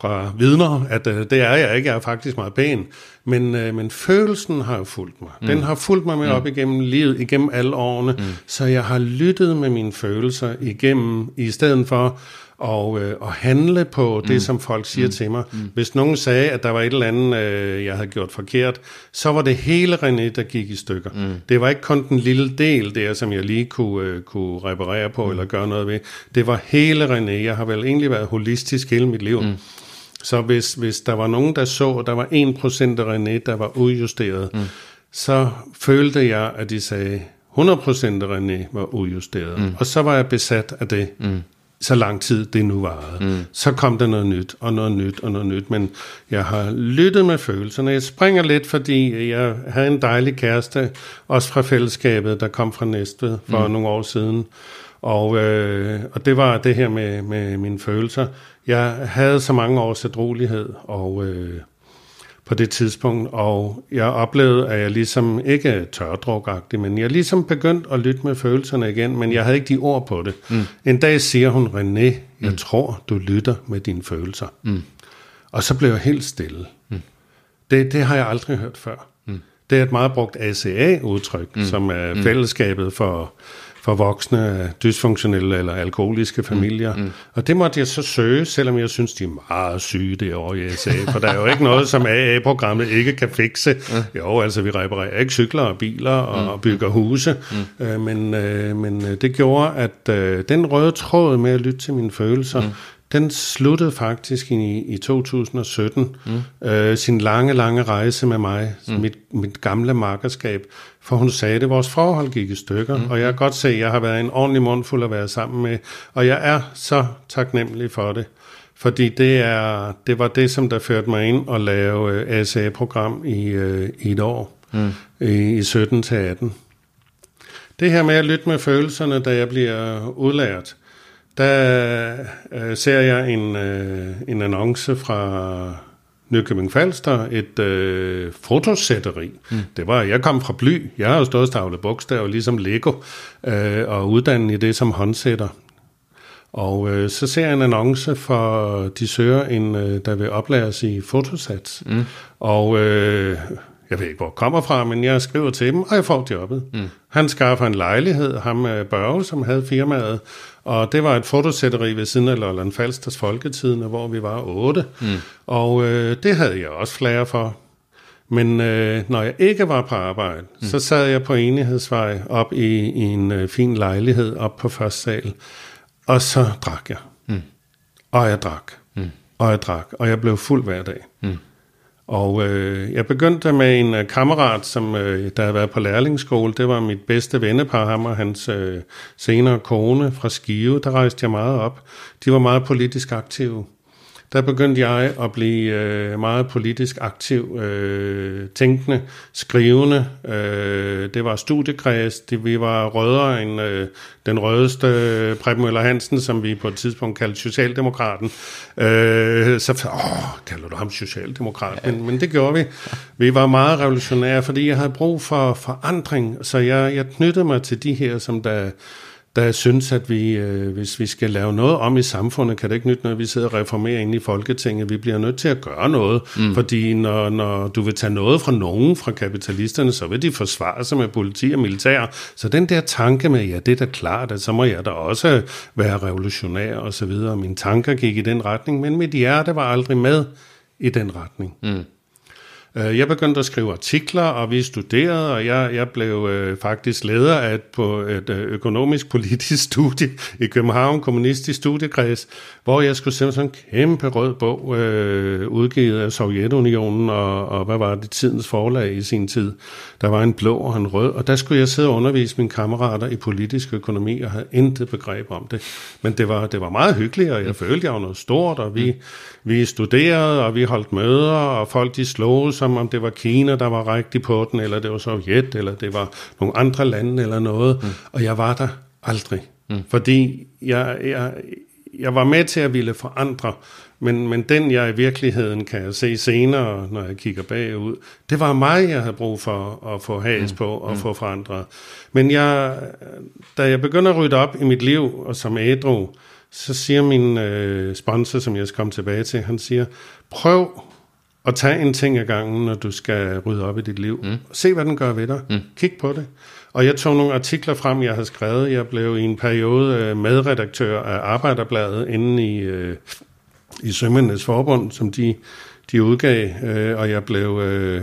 fra vidner, at øh, det er jeg ikke, jeg er faktisk meget pæn. Men, øh, men følelsen har jo fulgt mig. Mm. Den har fulgt mig med mm. op igennem livet, igennem alle årene, mm. så jeg har lyttet med mine følelser igennem, i stedet for og, øh, og handle på det, mm. som folk siger mm. til mig. Mm. Hvis nogen sagde, at der var et eller andet, øh, jeg havde gjort forkert, så var det hele René, der gik i stykker. Mm. Det var ikke kun den lille del der, som jeg lige kunne, øh, kunne reparere på mm. eller gøre noget ved. Det var hele René. Jeg har vel egentlig været holistisk hele mit liv. Mm. Så hvis, hvis der var nogen, der så, at der var 1% af René, der var udjusteret, mm. så følte jeg, at de sagde, 100% af René var udjusteret. Mm. Og så var jeg besat af det. Mm så lang tid det nu varede. Mm. Så kom der noget nyt, og noget nyt, og noget nyt. Men jeg har lyttet med følelserne. Jeg springer lidt, fordi jeg havde en dejlig kæreste, også fra fællesskabet, der kom fra Næstved for mm. nogle år siden. Og, øh, og det var det her med, med mine følelser. Jeg havde så mange års adrolighed, og... Øh, på det tidspunkt, og jeg oplevede, at jeg ligesom ikke tørdrukagtig, men jeg ligesom begyndt at lytte med følelserne igen, men jeg havde ikke de ord på det. Mm. En dag siger hun, René, jeg mm. tror, du lytter med dine følelser. Mm. Og så blev jeg helt stille. Mm. Det, det har jeg aldrig hørt før. Mm. Det er et meget brugt ACA-udtryk, mm. som er mm. fællesskabet for for voksne dysfunktionelle eller alkoholiske familier. Mm, mm. Og det måtte jeg så søge, selvom jeg synes, de er meget syge derovre i SA, for der er jo ikke noget, som AA-programmet ikke kan fikse. Mm. Jo, altså vi reparerer ikke cykler og biler og mm. bygger huse, mm. øh, men, øh, men øh, det gjorde, at øh, den røde tråd med at lytte til mine følelser, mm den sluttede faktisk i, i 2017 mm. øh, sin lange, lange rejse med mig, mm. mit, mit gamle markerskab, for hun sagde det, vores forhold gik i stykker, mm. og jeg kan godt se, at jeg har været en ordentlig mundfuld at være sammen med, og jeg er så taknemmelig for det, fordi det, er, det var det, som der førte mig ind og lave øh, ASA-program i, øh, i et år, mm. i, i 17 til 18. Det her med at lytte med følelserne, da jeg bliver udlært, der øh, ser jeg en, øh, en annonce fra Nykøbing Falster, et øh, fotosætteri. Mm. Det var, jeg kom fra Bly, jeg har jo stået stavlet bogstaver, ligesom Lego, øh, og uddannet i det som håndsætter. Og øh, så ser jeg en annonce for, de søger en, øh, der vil oplæres i fotosats. Mm. Og øh, jeg ved ikke, hvor det kommer fra, men jeg skriver til dem, og jeg får jobbet. Mm. Han skaffer en lejlighed, ham med Børge, som havde firmaet, og det var et fotosætteri ved siden af Lolland Falsters Folketidene, hvor vi var otte. Mm. Og øh, det havde jeg også flere for. Men øh, når jeg ikke var på arbejde, mm. så sad jeg på enighedsvej op i, i en øh, fin lejlighed op på første sal, og så drak jeg. Mm. Og jeg drak. Mm. Og jeg drak. Og jeg blev fuld hver dag. Mm. Og øh, jeg begyndte med en øh, kammerat, som øh, der havde været på lærlingsskole. Det var mit bedste vennepar, ham og hans øh, senere kone fra Skive. Der rejste jeg meget op. De var meget politisk aktive der begyndte jeg at blive øh, meget politisk aktiv, øh, tænkende, skrivende. Øh, det var studiekreds, det, vi var rødere end øh, den rødeste øh, Preben Møller Hansen, som vi på et tidspunkt kaldte Socialdemokraten. Øh, så åh, kalder du ham Socialdemokrat? Ja. Men, men det gjorde vi. Vi var meget revolutionære, fordi jeg havde brug for forandring, så jeg, jeg knyttede mig til de her, som der der synes, at vi, øh, hvis vi skal lave noget om i samfundet, kan det ikke nytte, når vi sidder og reformerer ind i Folketinget. Vi bliver nødt til at gøre noget, mm. fordi når, når du vil tage noget fra nogen, fra kapitalisterne, så vil de forsvare sig med politi og militær. Så den der tanke med, ja, det er da klart, at så må jeg da også være revolutionær og så videre. Mine tanker gik i den retning, men mit hjerte var aldrig med i den retning. Mm. Øh, jeg begyndte at skrive artikler, og vi studerede, og jeg, jeg blev øh, faktisk leder af et, på et øh, økonomisk politisk studie i København, kommunistisk studiekreds, hvor jeg skulle sende sådan en kæmpe rød bog, øh, udgivet af Sovjetunionen, og, og hvad var det, tidens forlag i sin tid. Der var en blå og en rød, og der skulle jeg sidde og undervise mine kammerater i politisk økonomi, og havde intet begreb om det. Men det var, det var meget hyggeligt, og jeg følte, jeg var noget stort, og vi, vi studerede, og vi holdt møder, og folk de slog som om det var Kina, der var rigtig på den, eller det var Sovjet, eller det var nogle andre lande, eller noget. Mm. Og jeg var der aldrig. Mm. Fordi jeg, jeg, jeg var med til at ville forandre, men, men den jeg i virkeligheden kan jeg se senere, når jeg kigger bagud, det var mig, jeg havde brug for at få has mm. på og mm. få forandret. Men jeg, da jeg begynder at rydde op i mit liv, og som ædru, så siger min øh, sponsor, som jeg skal komme tilbage til, han siger, prøv at tage en ting ad gangen, når du skal rydde op i dit liv. Mm. Se, hvad den gør ved dig. Mm. Kig på det. Og jeg tog nogle artikler frem, jeg havde skrevet. Jeg blev i en periode øh, medredaktør af Arbejderbladet inde i, øh, i Sømændenes Forbund, som de, de udgav, øh, og jeg blev øh,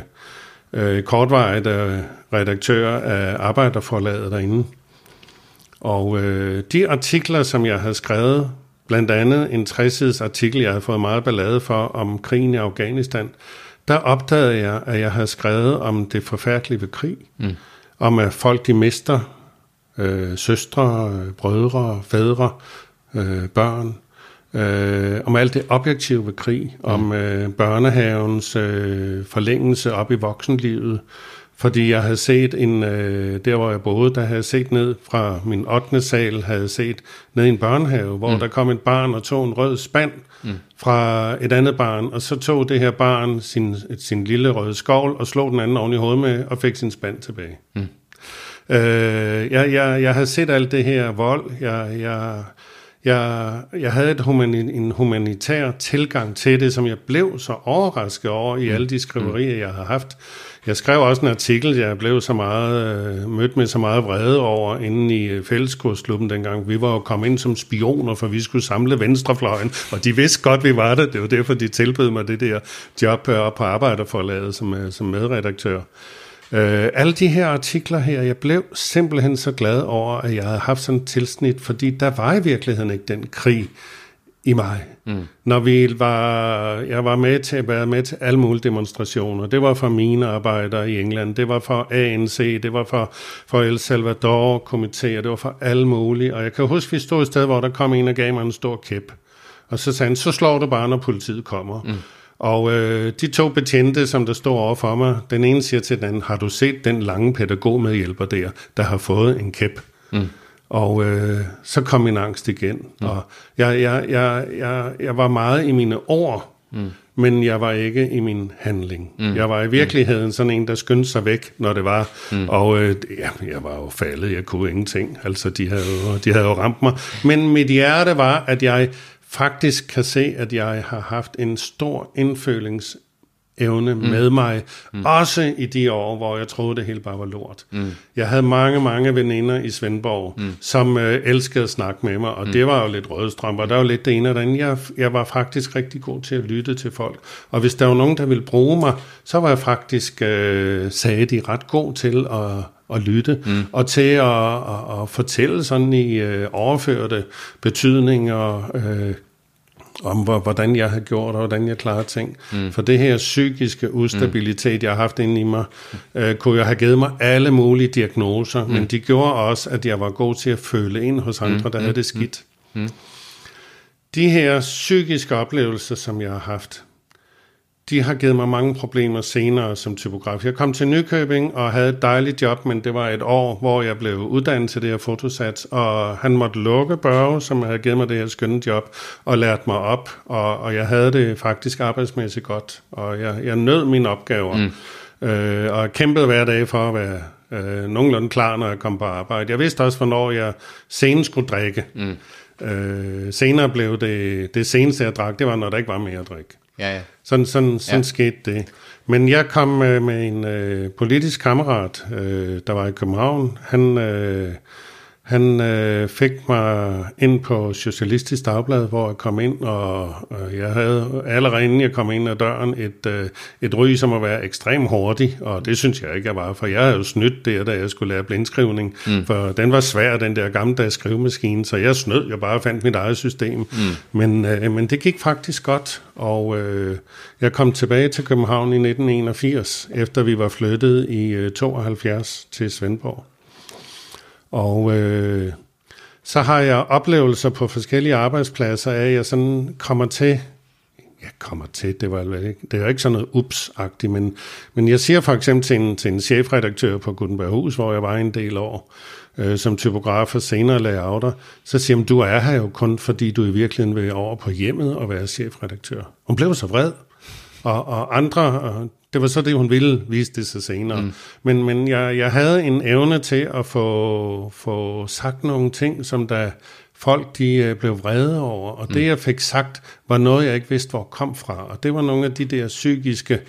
øh, kortvarigt øh, redaktør af Arbejderforlaget derinde. Og øh, de artikler, som jeg havde skrevet, blandt andet en 60 artikel, jeg havde fået meget ballade for om krigen i Afghanistan, der opdagede jeg, at jeg havde skrevet om det forfærdelige ved krig. Mm. Om at folk de mister øh, søstre, brødre, fædre, øh, børn, øh, om alt det objektive ved krig, mm. om øh, børnehavens øh, forlængelse op i voksenlivet, fordi jeg havde set en, øh, der hvor jeg boede, der havde jeg set ned fra min 8. sal, havde set ned i en børnehave, hvor mm. der kom et barn og tog en rød spand mm. fra et andet barn, og så tog det her barn sin, sin lille røde skovl og slog den anden oven i hovedet med, og fik sin spand tilbage. Mm. Øh, jeg, jeg, jeg havde set alt det her vold, jeg, jeg, jeg, jeg havde et humani, en humanitær tilgang til det, som jeg blev så overrasket over i mm. alle de skriverier, jeg har haft. Jeg skrev også en artikel, jeg blev så meget, øh, mødt med så meget vrede over inden i øh, fælleskursklubben dengang. Vi var jo kommet ind som spioner, for vi skulle samle venstrefløjen, og de vidste godt, vi var der. Det var derfor, de tilbød mig det der job øh, op på arbejderforlaget som, øh, som medredaktør. Øh, alle de her artikler her, jeg blev simpelthen så glad over, at jeg havde haft sådan et tilsnit, fordi der var i virkeligheden ikke den krig i mig. Mm. Når vi var, jeg var med til at være med til alle mulige demonstrationer. Det var for mine arbejdere i England, det var for ANC, det var for, for El Salvador komitéer, det var for alle mulige. Og jeg kan huske, vi stod et sted, hvor der kom en og gav mig en stor kæp. Og så sagde han, så slår du bare, når politiet kommer. Mm. Og øh, de to betjente, som der står over for mig, den ene siger til den anden, har du set den lange pædagogmedhjælper der, der har fået en kæp? Mm. Og øh, så kom min angst igen. Mm. Og jeg, jeg, jeg, jeg, jeg var meget i mine ord, mm. men jeg var ikke i min handling. Mm. Jeg var i virkeligheden sådan en, der skyndte sig væk, når det var. Mm. Og øh, ja, jeg var jo faldet, jeg kunne ingenting. Altså, de havde, jo, de havde jo ramt mig. Men mit hjerte var, at jeg faktisk kan se, at jeg har haft en stor indfølings evne mm. med mig, mm. også i de år, hvor jeg troede, det hele bare var lort. Mm. Jeg havde mange, mange veninder i Svendborg, mm. som øh, elskede at snakke med mig, og mm. det var jo lidt rødstrøm, og der var lidt det ene og det andet. Jeg, jeg var faktisk rigtig god til at lytte til folk, og hvis der var nogen, der ville bruge mig, så var jeg faktisk, øh, sagde de, ret god til at at lytte, mm. og til at, at, at fortælle sådan i øh, overførte betydninger, øh, om hvordan jeg har gjort, og hvordan jeg klarer ting. Mm. For det her psykiske ustabilitet, mm. jeg har haft inde i mig, øh, kunne jo have givet mig alle mulige diagnoser, mm. men de gjorde også, at jeg var god til at føle ind hos andre, mm. der mm. havde det skidt. Mm. de her psykiske oplevelser, som jeg har haft, de har givet mig mange problemer senere som typograf. Jeg kom til Nykøbing og havde et dejligt job, men det var et år, hvor jeg blev uddannet til det her fotosats, og han måtte lukke Børge, som havde givet mig det her skønne job, og lært mig op, og, og jeg havde det faktisk arbejdsmæssigt godt, og jeg, jeg nød mine opgaver, mm. øh, og kæmpede hver dag for at være øh, nogenlunde klar, når jeg kom på arbejde. Jeg vidste også, hvornår jeg senest skulle drikke. Mm. Øh, senere blev det, det seneste, jeg drak, det var, når der ikke var mere at drikke. Ja, ja. Sådan, sådan, sådan ja. skete det. Men jeg kom øh, med en øh, politisk kammerat, øh, der var i København. Han, øh, han øh, fik mig ind på Socialistisk Dagblad, hvor jeg kom ind, og, og jeg havde allerede inden jeg kom ind ad døren et, øh, et ry som at være ekstremt hurtig, og det synes jeg ikke, jeg var, for jeg havde jo snydt der, da jeg skulle lære blindskrivning, mm. for den var svær, den der gamle skrivemaskine, så jeg snød, jeg bare fandt mit eget system. Mm. Men, øh, men det gik faktisk godt, og øh, jeg kom tilbage til København i 1981, efter vi var flyttet i øh, 72 til Svendborg. Og øh, så har jeg oplevelser på forskellige arbejdspladser af, at jeg sådan kommer til, jeg kommer til, det var det er jo ikke sådan noget ups men, men jeg siger for eksempel til en, til en chefredaktør på Gutenberghus, hvor jeg var en del år, øh, som typograf og senere layouter, så siger hun, du er her jo kun, fordi du i virkeligheden vil over på hjemmet og være chefredaktør. Hun blev så vred, og, og andre, det var så det, hun ville, vise det sig senere. Mm. Men, men jeg, jeg havde en evne til at få, få sagt nogle ting, som der folk de øh, blev vrede over. Og mm. det, jeg fik sagt, var noget, jeg ikke vidste, hvor kom fra. Og det var nogle af de der psykiske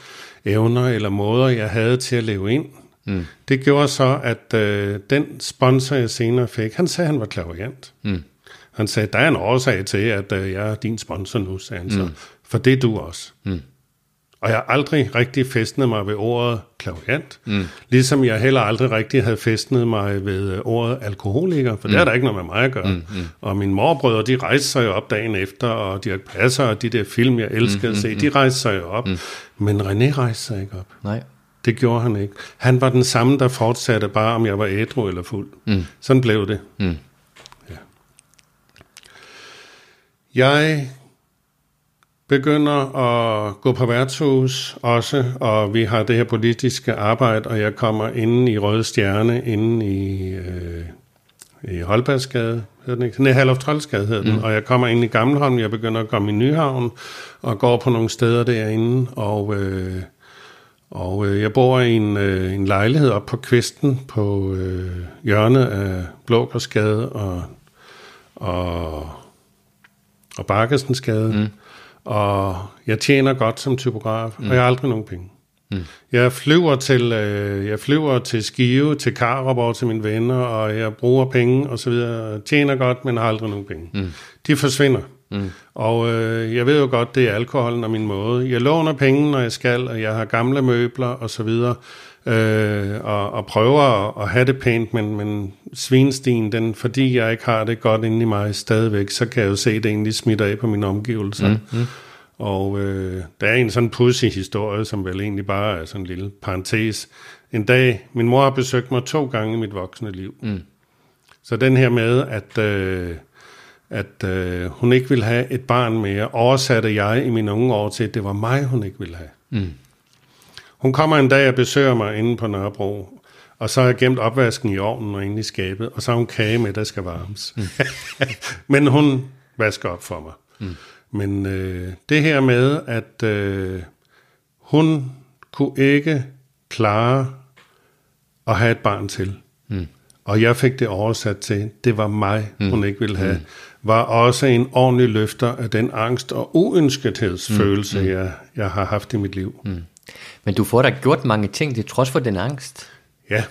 evner eller måder, jeg havde til at leve ind. Mm. Det gjorde så, at øh, den sponsor, jeg senere fik, han sagde, at han var klaverjant. Mm. Han sagde, der er en årsag til, at øh, jeg er din sponsor nu, sagde han mm. så. For det er du også. Mm. Og jeg har aldrig rigtig festnet mig ved ordet klaviant, mm. ligesom jeg heller aldrig rigtig havde festnet mig ved øh, ordet alkoholiker, for mm. det er der ikke noget med mig at gøre. Mm. Mm. Og mine morbrødre, de rejste sig jo op dagen efter, og Dirk Passer og de der film, jeg elskede mm. at se, mm. de rejste sig jo op. Mm. Men René rejste sig ikke op. Nej. Det gjorde han ikke. Han var den samme, der fortsatte bare, om jeg var ædru eller fuld. Mm. Sådan blev det. Mm. Ja. Jeg begynder at gå på værtshus også, og vi har det her politiske arbejde, og jeg kommer inde i Røde Stjerne, inde i, øh, i Holbergsgade, hedder den ikke? Nej, Hallof Troldsgade hedder den, mm. og jeg kommer ind i Gammelholm, jeg begynder at komme i Nyhavn, og går på nogle steder derinde, og... Øh, og øh, jeg bor i en, øh, en lejlighed op på Kvisten på øh, hjørnet af Blågårdsgade og, og, og Bakkesensgade. Mm. Og jeg tjener godt som typograf, mm. og jeg har aldrig nogen penge. Mm. Jeg flyver til øh, jeg flyver til Skive, til Karup og til mine venner, og jeg bruger penge og så videre. Tjener godt, men har aldrig nogen penge. Mm. De forsvinder. Mm. Og øh, jeg ved jo godt, det er alkoholen og min måde. Jeg låner penge, når jeg skal, og jeg har gamle møbler og så videre øh, og, og prøver at, at have det pænt, men, men svinstien, den, fordi jeg ikke har det godt inde i mig stadigvæk, så kan jeg jo se, at det egentlig smitter af på mine omgivelser. Mm, mm. Og øh, der er en sådan pussy historie, som vel egentlig bare er sådan en lille parentes. En dag, min mor har besøgt mig to gange i mit voksne liv. Mm. Så den her med, at, øh, at øh, hun ikke ville have et barn mere, oversatte jeg i mine unge år til, at det var mig, hun ikke ville have. Mm. Hun kommer en dag og besøger mig inde på Nørrebro, og så har jeg gemt opvasken i ovnen og inde i skabet, og så har hun kage med, der skal varmes. Mm. Men hun vasker op for mig. Mm. Men øh, det her med, at øh, hun kunne ikke klare at have et barn til, mm. og jeg fik det oversat til, det var mig, mm. hun ikke ville have, mm. var også en ordentlig løfter af den angst og uønsketheds mm. mm. jeg, jeg har haft i mit liv. Mm. Men du får da gjort mange ting til trods for den angst. Ja,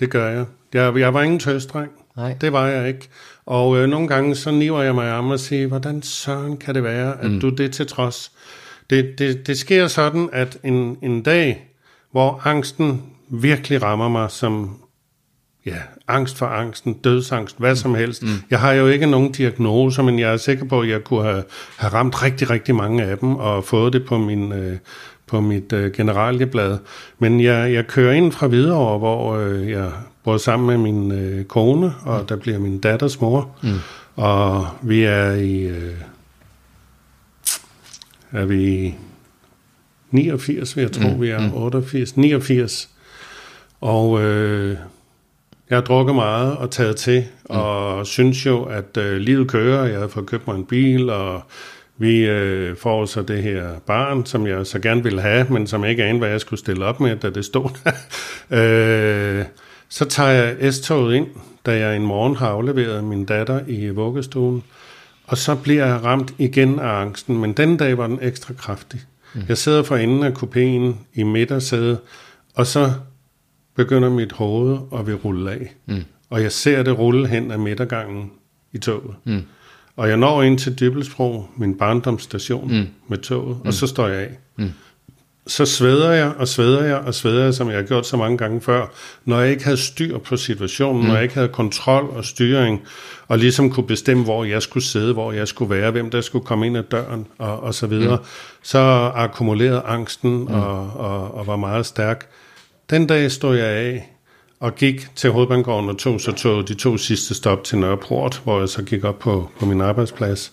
det gør jeg. Jeg, jeg var ingen tøstreng. Nej. Det var jeg ikke. Og øh, nogle gange så niver jeg mig om og siger, hvordan søren kan det være, at mm. du det til trods. Det, det, det sker sådan, at en, en dag, hvor angsten virkelig rammer mig som ja, angst for angsten, dødsangst, hvad som helst. Mm. Jeg har jo ikke nogen diagnoser, men jeg er sikker på, at jeg kunne have, have ramt rigtig, rigtig mange af dem og fået det på min, øh, på mit øh, generalieblad. Men jeg, jeg kører ind fra Hvidovre, hvor øh, jeg bor sammen med min øh, kone, og mm. der bliver min datters mor. Mm. Og vi er i, øh, er vi 89, vil jeg tro, mm. vi er 88, 89. Og øh, jeg har drukket meget og taget til, mm. og synes jo, at øh, livet kører. Jeg har fået købt mig en bil, og vi øh, får så det her barn, som jeg så gerne ville have, men som jeg ikke anede, hvad jeg skulle stille op med, da det stod der. øh, så tager jeg S-toget ind, da jeg en morgen har afleveret min datter i vuggestuen, og så bliver jeg ramt igen af angsten, men den dag var den ekstra kraftig. Mm. Jeg sidder for enden af kupéen i midtersædet, og så begynder mit hoved at vil rulle af. Mm. Og jeg ser det rulle hen ad midtergangen i toget. Mm. Og jeg når ind til Dybelsbro, min barndomsstation, mm. med toget, mm. og så står jeg af. Mm. Så sveder jeg, og sveder jeg, og sveder jeg, som jeg har gjort så mange gange før, når jeg ikke havde styr på situationen, mm. når jeg ikke havde kontrol og styring, og ligesom kunne bestemme, hvor jeg skulle sidde, hvor jeg skulle være, hvem der skulle komme ind ad døren, og, og så videre. Mm. Så akkumulerede angsten, mm. og, og, og var meget stærk. Den dag stod jeg af, og gik til Hovedbanegården og tog så tog de to sidste stop til Nørreport, hvor jeg så gik op på, på min arbejdsplads.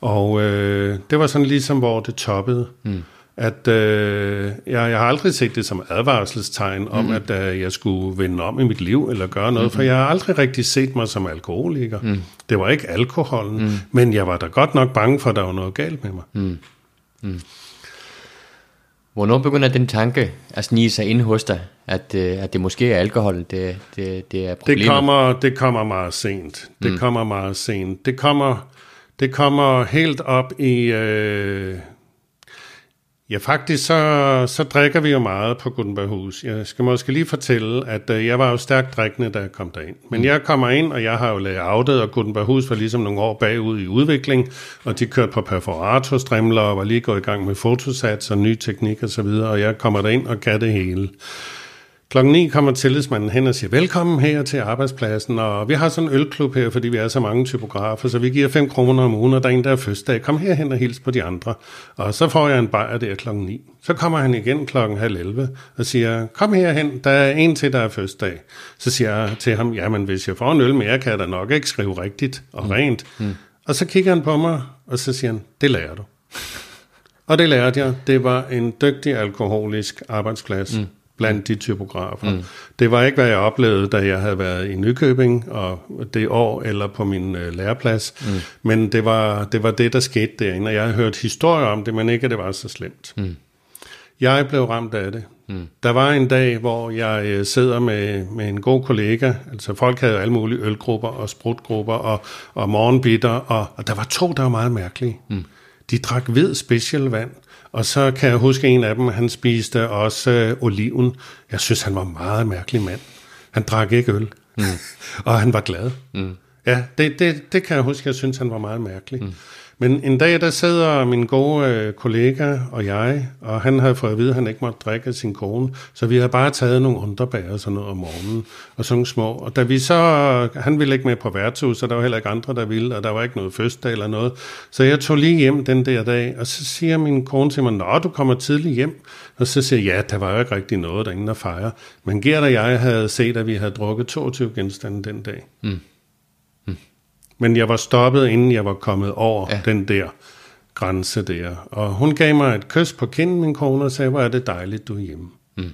Og øh, det var sådan ligesom, hvor det toppede. Mm. At øh, jeg, jeg har aldrig set det som advarselstegn om, mm. at øh, jeg skulle vende om i mit liv eller gøre noget, mm. for jeg har aldrig rigtig set mig som alkoholiker. Mm. Det var ikke alkoholen, mm. men jeg var da godt nok bange for, at der var noget galt med mig. Mm. Mm. Hvornår begynder den tanke at snige sig ind hos dig, at, øh, at det måske er alkohol, det, det, det er problemet? Det kommer, det kommer meget sent. Det mm. kommer meget sent. Det kommer, det kommer helt op i... Øh, Ja, faktisk så, så drikker vi jo meget på Gutenberghus. Jeg skal måske lige fortælle, at øh, jeg var jo stærkt drikkende, da jeg kom derind. Men jeg kommer ind, og jeg har jo layoutet, og Gutenberghus var ligesom nogle år bagud i udvikling, og de kørte på perforatorstrimler og var lige gået i gang med fotosats og ny teknik osv., og, og jeg kommer derind og kan det hele. Klokken 9 kommer tillidsmanden hen og siger, velkommen her til arbejdspladsen, og vi har sådan en ølklub her, fordi vi er så mange typografer, så vi giver 5 kroner om ugen, og der er en, der er fødselsdag. Kom herhen og hils på de andre. Og så får jeg en bajer der klokken 9. Så kommer han igen klokken halv 11 og siger, kom herhen, der er en til, der er fødselsdag. Så siger jeg til ham, jamen hvis jeg får en øl mere, kan jeg da nok ikke skrive rigtigt og mm. rent. Mm. Og så kigger han på mig, og så siger han, det lærer du. og det lærte jeg. Det var en dygtig alkoholisk arbejdsplads. Mm blandt de typografer. Mm. Det var ikke, hvad jeg oplevede, da jeg havde været i Nykøbing og det år, eller på min øh, læreplads, mm. men det var, det var det, der skete derinde, og jeg har hørt historier om det, men ikke, at det var så slemt. Mm. Jeg blev ramt af det. Mm. Der var en dag, hvor jeg øh, sidder med, med en god kollega, altså folk havde alle mulige ølgrupper og sprutgrupper og, og morgenbitter, og, og der var to, der var meget mærkelige. Mm. De drak hvid specialvand, og så kan jeg huske en af dem, han spiste også øh, oliven. Jeg synes, han var en meget mærkelig mand. Han drak ikke øl, mm. og han var glad. Mm. Ja, det, det, det kan jeg huske, jeg synes, han var meget mærkelig. Mm. Men en dag, der sidder min gode øh, kollega og jeg, og han havde fået at vide, at han ikke måtte drikke sin kone, så vi havde bare taget nogle underbær og sådan noget om morgenen, og sådan små. Og da vi så, han ville ikke med på værtshus, så der var heller ikke andre, der ville, og der var ikke noget fødselsdag eller noget. Så jeg tog lige hjem den der dag, og så siger min kone til mig, Nå, du kommer tidligt hjem. Og så siger jeg, ja, der var jo ikke rigtig noget, der ingen at fejre. Men Gert og jeg havde set, at vi havde drukket 22 genstande den dag. Mm. Men jeg var stoppet, inden jeg var kommet over ja. den der grænse der. Og hun gav mig et kys på kinden, min kone, og sagde, hvor er det dejligt, du er hjemme. Mm.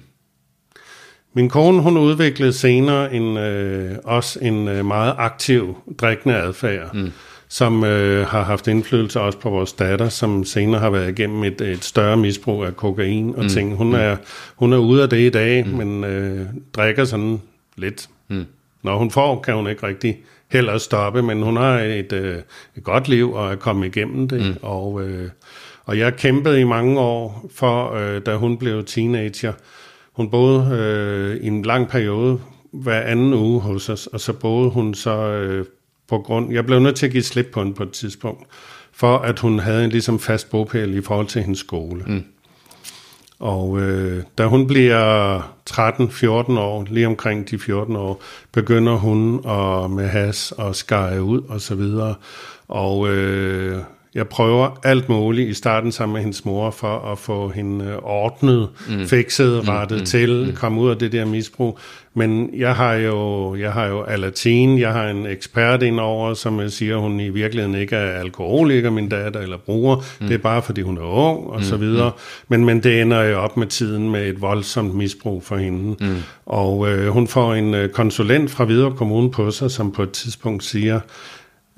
Min kone, hun udviklede senere en, øh, også en øh, meget aktiv drikkende adfærd, mm. som øh, har haft indflydelse også på vores datter, som senere har været igennem et, et større misbrug af kokain og mm. ting. Hun, mm. er, hun er ude af det i dag, mm. men øh, drikker sådan lidt. Mm. Når hun får, kan hun ikke rigtig heller stoppe, men hun har et, øh, et godt liv og er kommet igennem det. Mm. Og, øh, og jeg kæmpede i mange år for, øh, da hun blev teenager. Hun boede øh, i en lang periode hver anden uge hos os, og så boede hun så øh, på grund... Jeg blev nødt til at give slip på hende på et tidspunkt, for at hun havde en ligesom fast bopæl i forhold til hendes skole. Mm. Og øh, da hun bliver 13-14 år, lige omkring de 14 år, begynder hun at, med has og skære ud og så videre. Og øh, jeg prøver alt muligt i starten sammen med hendes mor for at få hende øh, ordnet, mm. fikset, mm, rettet mm. til, mm. komme ud af det der misbrug. Men jeg har jo, jeg har jo alatin, jeg har en ekspert indover, som siger, at hun i virkeligheden ikke er alkoholiker, min datter, eller bruger. Mm. Det er bare, fordi hun er ung, og mm. så videre. Men, men det ender jo op med tiden med et voldsomt misbrug for hende. Mm. Og øh, hun får en øh, konsulent fra Hvidovre Kommune på sig, som på et tidspunkt siger,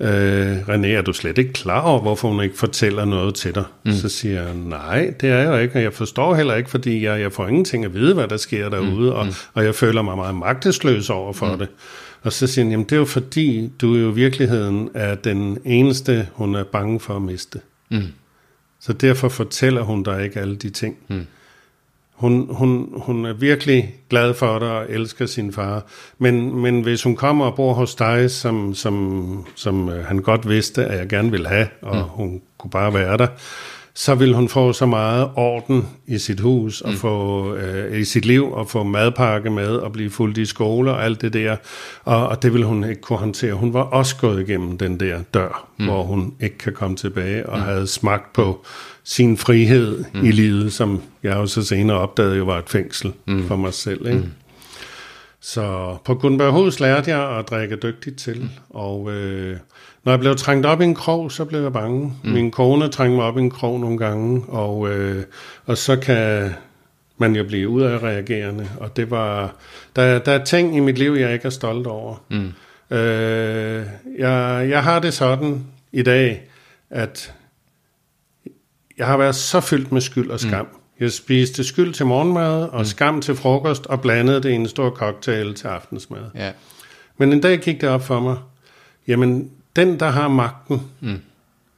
øh, René, er du slet ikke klar over, hvorfor hun ikke fortæller noget til dig? Mm. Så siger jeg, nej, det er jeg ikke, og jeg forstår heller ikke, fordi jeg, jeg får ingenting at vide, hvad der sker derude, mm. og, mm. og jeg føler mig meget magtesløs over for mm. det. Og så siger han, jamen det er jo fordi, du jo i virkeligheden er den eneste, hun er bange for at miste. Mm. Så derfor fortæller hun dig ikke alle de ting. Mm. Hun, hun, hun er virkelig glad for dig og elsker sin far. Men, men hvis hun kommer og bor hos dig, som, som, som øh, han godt vidste, at jeg gerne vil have, og mm. hun kunne bare være der, så vil hun få så meget orden i sit hus og mm. få øh, i sit liv og få madpakke med og blive fuldt i skole og alt det der. Og, og det vil hun ikke kunne håndtere. Hun var også gået igennem den der dør, mm. hvor hun ikke kan komme tilbage og mm. havde smagt på sin frihed mm. i livet, som jeg jo så senere opdagede jo var et fængsel mm. for mig selv. Ikke? Mm. Så på Gunnberghus lærte jeg at drikke dygtigt til, mm. og øh, når jeg blev trængt op i en krog, så blev jeg bange. Mm. Min kone trængte mig op i en krog nogle gange, og, øh, og så kan man jo blive ud af reagerende, og det var, der, der er ting i mit liv, jeg ikke er stolt over. Mm. Øh, jeg, jeg har det sådan i dag, at jeg har været så fyldt med skyld og skam. Mm. Jeg spiste skyld til morgenmad og mm. skam til frokost og blandede det i en stor cocktail til aftensmad. Ja. Men en dag gik det op for mig, jamen den, der har magten, mm.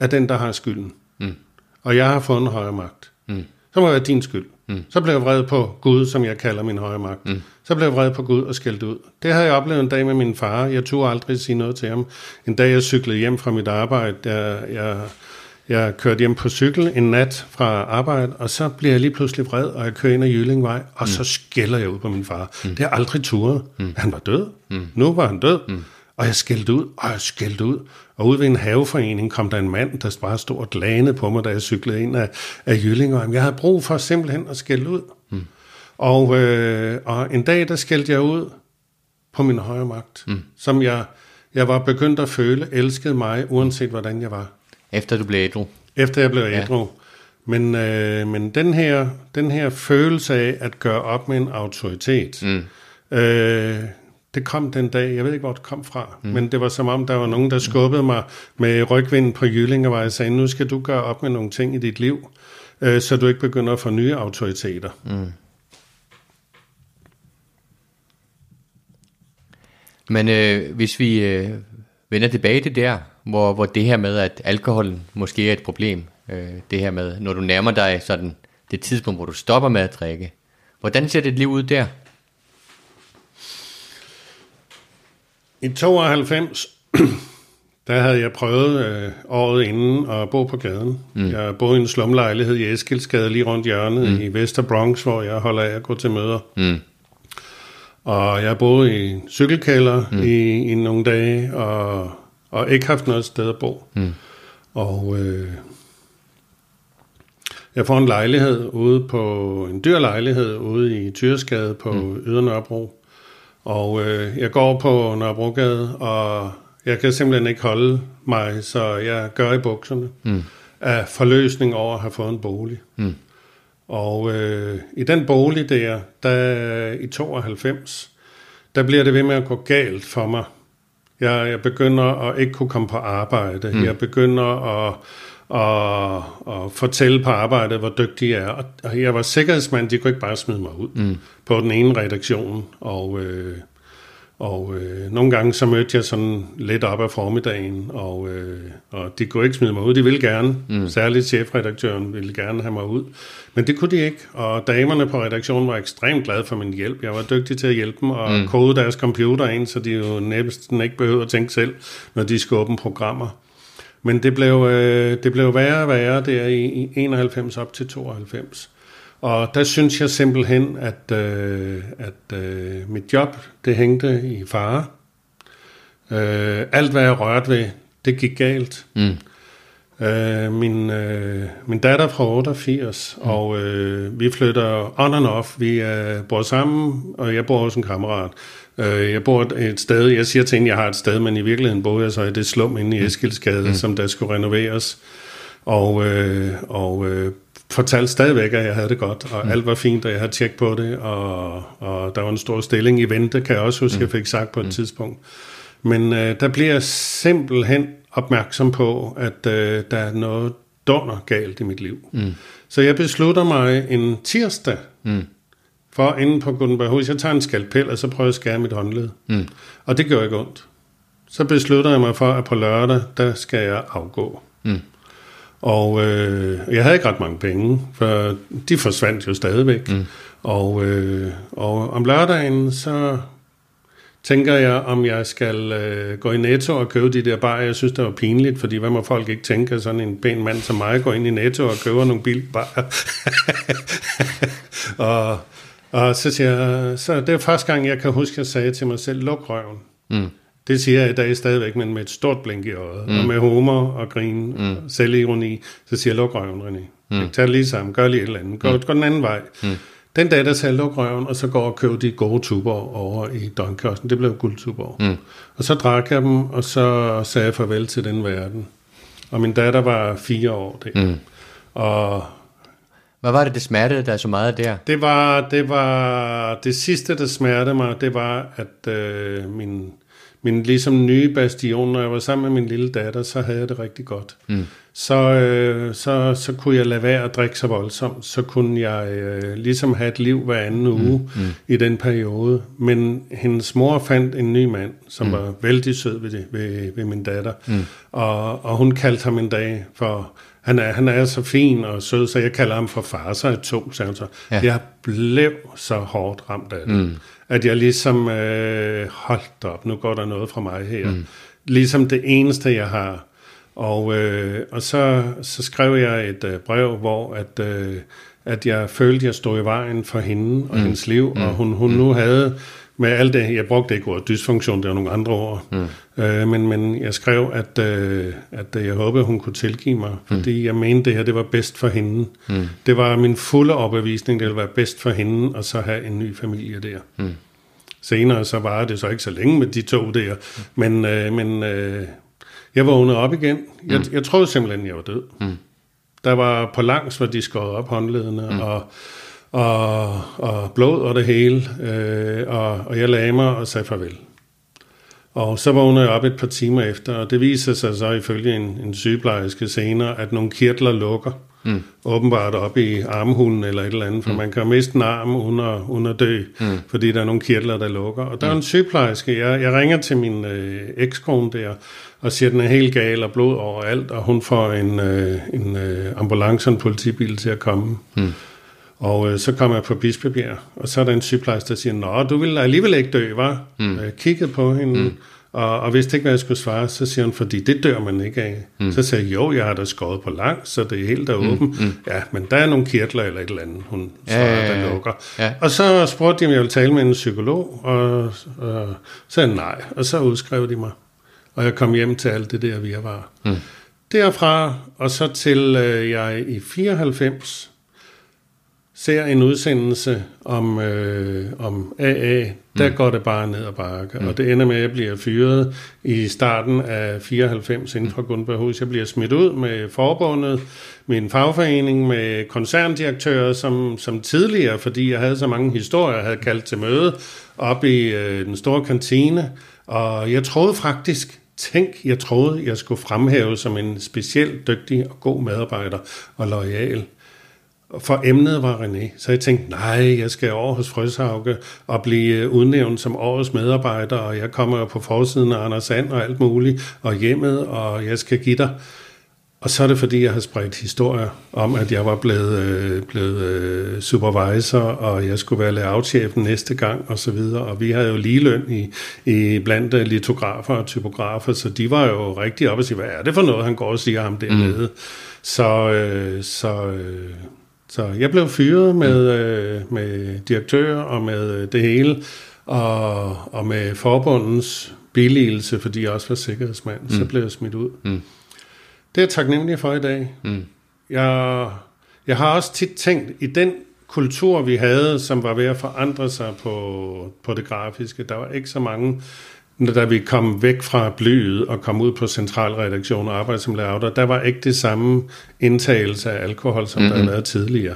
er den, der har skylden. Mm. Og jeg har fået en højere magt. Mm. Så må det være din skyld. Mm. Så blev jeg vred på Gud, som jeg kalder min højre magt. Mm. Så blev jeg vred på Gud og skældt ud. Det havde jeg oplevet en dag med min far. Jeg turde aldrig sige noget til ham. En dag jeg cyklede hjem fra mit arbejde, jeg, jeg jeg kørte hjem på cykel en nat fra arbejde, og så bliver jeg lige pludselig vred, og jeg kører ind ad Jyllingvej, og mm. så skælder jeg ud på min far. Mm. Det har aldrig turet. Mm. Han var død. Mm. Nu var han død. Mm. Og jeg skældte ud, og jeg skældte ud. Og ud ved en haveforening kom der en mand, der bare stod og glane på mig, da jeg cyklede ind af, af Jyllingvej. Jeg havde brug for simpelthen at skælde ud. Mm. Og, øh, og en dag, der skældte jeg ud på min højre magt, mm. som jeg, jeg var begyndt at føle elskede mig, uanset hvordan jeg var. Efter du blev ædru? Efter jeg blev ædru. Ja. Men, øh, men den, her, den her følelse af at gøre op med en autoritet, mm. øh, det kom den dag, jeg ved ikke, hvor det kom fra, mm. men det var som om, der var nogen, der skubbede mig med rygvinden på Jyllingevej og sagde, nu skal du gøre op med nogle ting i dit liv, øh, så du ikke begynder at få nye autoriteter. Mm. Men øh, hvis vi øh, vender tilbage til der, hvor, hvor det her med, at alkoholen måske er et problem, øh, det her med, når du nærmer dig sådan det tidspunkt, hvor du stopper med at drikke. Hvordan ser dit liv ud der? I 92, der havde jeg prøvet øh, året inden at bo på gaden. Mm. Jeg boede i en slumlejlighed i Eskilsgade lige rundt hjørnet mm. i Vester Bronx, hvor jeg holder af at gå til møder. Mm. Og jeg boede i cykelkælder mm. i, i nogle dage, og og ikke haft noget sted at bo. Mm. Og øh, jeg får en lejlighed ude på, en dyr lejlighed ude i Tyresgade på mm. Ydre Nørrebro. Og øh, jeg går på Nørrebrogade, og jeg kan simpelthen ikke holde mig, så jeg gør i bukserne mm. af forløsning over at have fået en bolig. Mm. Og øh, i den bolig der, der i 92, der bliver det ved med at gå galt for mig jeg, jeg begynder at ikke kunne komme på arbejde. Mm. Jeg begynder at, at, at fortælle på arbejdet, hvor dygtig jeg er. Og jeg var sikkerhedsmand, de kunne ikke bare smide mig ud mm. på den ene redaktion. Og, øh, og øh, nogle gange så mødte jeg sådan lidt op af formiddagen, og, øh, og de kunne ikke smide mig ud. De ville gerne, mm. særligt chefredaktøren ville gerne have mig ud. Men det kunne de ikke, og damerne på redaktionen var ekstremt glade for min hjælp. Jeg var dygtig til at hjælpe dem og mm. kode deres computer ind, så de jo næsten ikke behøvede at tænke selv, når de skulle åbne programmer. Men det blev, øh, det blev værre og værre der i 91 op til 92. Og der synes jeg simpelthen, at, øh, at øh, mit job, det hængte i fare. Øh, alt, hvad jeg rørte ved, det gik galt. Mm. Øh, min, øh, min datter fra 88, mm. og øh, vi flytter on and off. Vi øh, bor sammen, og jeg bor hos en kammerat. Øh, jeg bor et sted, jeg siger til hende, jeg har et sted, men i virkeligheden bor jeg så i det slum inde i mm. Eskilsgade, mm. som der skulle renoveres. Og, øh, og øh, fortalte stadigvæk, at jeg havde det godt, og mm. alt var fint, og jeg havde tjek på det, og, og der var en stor stilling i vente, kan jeg også huske, mm. jeg fik sagt på et mm. tidspunkt. Men øh, der bliver jeg simpelthen opmærksom på, at øh, der er noget dunder galt i mit liv. Mm. Så jeg beslutter mig en tirsdag, mm. For inden på Gutenberghus, jeg tager en skalpel, og så prøver jeg at skære mit håndled. Mm. Og det gør ikke ondt. Så beslutter jeg mig for, at på lørdag, der skal jeg afgå. Mm. Og øh, jeg havde ikke ret mange penge, for de forsvandt jo stadigvæk. Mm. Og, øh, og om lørdagen, så tænker jeg, om jeg skal øh, gå i Netto og købe de der barer. Jeg synes, det var pinligt, fordi hvad må folk ikke tænke, sådan en pæn mand som mig går ind i Netto og køber nogle bilbarer. og, og så siger jeg, så det er første gang, jeg kan huske, at jeg sagde til mig selv, luk røven. Mm. Det siger jeg i dag stadigvæk, men med et stort blink i øjet. Mm. Og med humor og grin mm. og selvironi, så siger jeg, luk røven, René. Mm. Tag det lige sammen, gør lige et eller andet. Gå, mm. gå den anden vej. Mm. Den dag, der sagde luk røven, og så går og køber de gode tuber over i døgnkiosten. Det blev guldtuber. Mm. Og så drak jeg dem, og så sagde jeg farvel til den verden. Og min datter var fire år der. Mm. Og hvad var det, det smertede dig så meget der? Det var det, var, det sidste, der smertede mig, det var, at øh, min min ligesom nye bastion, når jeg var sammen med min lille datter, så havde jeg det rigtig godt. Mm. Så, øh, så, så kunne jeg lade være at drikke så voldsomt, så kunne jeg øh, ligesom have et liv hver anden mm. uge mm. i den periode. Men hendes mor fandt en ny mand, som mm. var vældig sød ved, det, ved, ved min datter, mm. og, og hun kaldte ham en dag for han er, han er så fin og sød, så jeg kalder ham for far, så er to, sagde hun så. Ja. Jeg blev så hårdt ramt af det. Mm at jeg ligesom øh, holdt op, nu går der noget fra mig her. Mm. Ligesom det eneste, jeg har. Og, øh, og så, så skrev jeg et øh, brev, hvor at, øh, at jeg følte, jeg stod i vejen for hende og mm. hendes liv, mm. og hun, hun mm. nu havde med alt det, jeg brugte ikke ordet dysfunktion, det var nogle andre ord, mm. øh, men, men jeg skrev, at, øh, at jeg håbede, hun kunne tilgive mig, mm. fordi mm. jeg mente, det her det var bedst for hende. Mm. Det var min fulde overbevisning, det ville være bedst for hende, og så have en ny familie der. Mm. Senere så var det så ikke så længe med de to der, men, øh, men øh, jeg vågnede op igen. Jeg, mm. jeg troede simpelthen, jeg var død. Mm. Der var på langs, hvor de skåret op håndledene, mm. og og, og blod og det hele, øh, og, og jeg lagde mig og sagde farvel. Og så vågnede jeg op et par timer efter, og det viser sig så ifølge en, en sygeplejerske senere, at nogle kirtler lukker, mm. åbenbart op i armhulen eller et eller andet, for mm. man kan miste en arm uden at dø, mm. fordi der er nogle kirtler, der lukker. Og der mm. er en sygeplejerske, jeg, jeg ringer til min øh, ekskone der, og siger, at den er helt gal og blod overalt, og hun får en, øh, en øh, ambulance og en politibil til at komme. Mm. Og øh, så kommer jeg på Bispebjerg, og så er der en sygeplejerske, der siger, Nå, du vil alligevel ikke dø, var? Mm. Jeg kiggede på hende, mm. og, og vidste ikke, hvad jeg skulle svare. Så siger hun, fordi det dør man ikke af. Mm. Så siger jeg, jo, jeg har da skåret på langt, så det er helt der åben. Mm. Mm. Ja, men der er nogle kirtler eller et eller andet, hun svarer, ja, ja, ja. der lukker. Ja. Og så spurgte de, om jeg ville tale med en psykolog, og, og så sagde nej, og så udskrev de mig. Og jeg kom hjem til alt det der, vi var. Mm. Derfra, og så til øh, jeg i 94 ser en udsendelse om, øh, om AA, der mm. går det bare ned ad bakke. Mm. Og det ender med, at jeg bliver fyret i starten af 94 inden for Gunnberghus. Jeg bliver smidt ud med forbundet, min fagforening, med koncerndirektører, som, som tidligere, fordi jeg havde så mange historier, havde kaldt til møde op i øh, den store kantine. Og jeg troede faktisk, tænk, jeg troede, jeg skulle fremhæve som en specielt dygtig og god medarbejder og lojal for emnet var René. Så jeg tænkte, nej, jeg skal over hos Frøshauke og blive øh, udnævnt som årets medarbejder, og jeg kommer på forsiden af Anders Sand og alt muligt, og hjemmet, og jeg skal give dig. Og så er det, fordi jeg har spredt historier om, at jeg var blevet, øh, blevet øh, supervisor, og jeg skulle være layoutchefen næste gang, og så videre. Og vi havde jo lige løn i, i blandt øh, litografer og typografer, så de var jo rigtig op og sige, hvad er det for noget, han går og siger ham dernede. Mm. Så, øh, så øh, så jeg blev fyret med, øh, med direktør og med det hele, og, og med forbundens billigelse, fordi jeg også var sikkerhedsmand, mm. så blev jeg smidt ud. Mm. Det er jeg taknemmelig for i dag. Mm. Jeg, jeg har også tit tænkt, i den kultur, vi havde, som var ved at forandre sig på, på det grafiske, der var ikke så mange, da vi kom væk fra blyet og kom ud på centralredaktion og arbejde som layouter, der var ikke det samme indtagelse af alkohol, som mm-hmm. der havde været tidligere.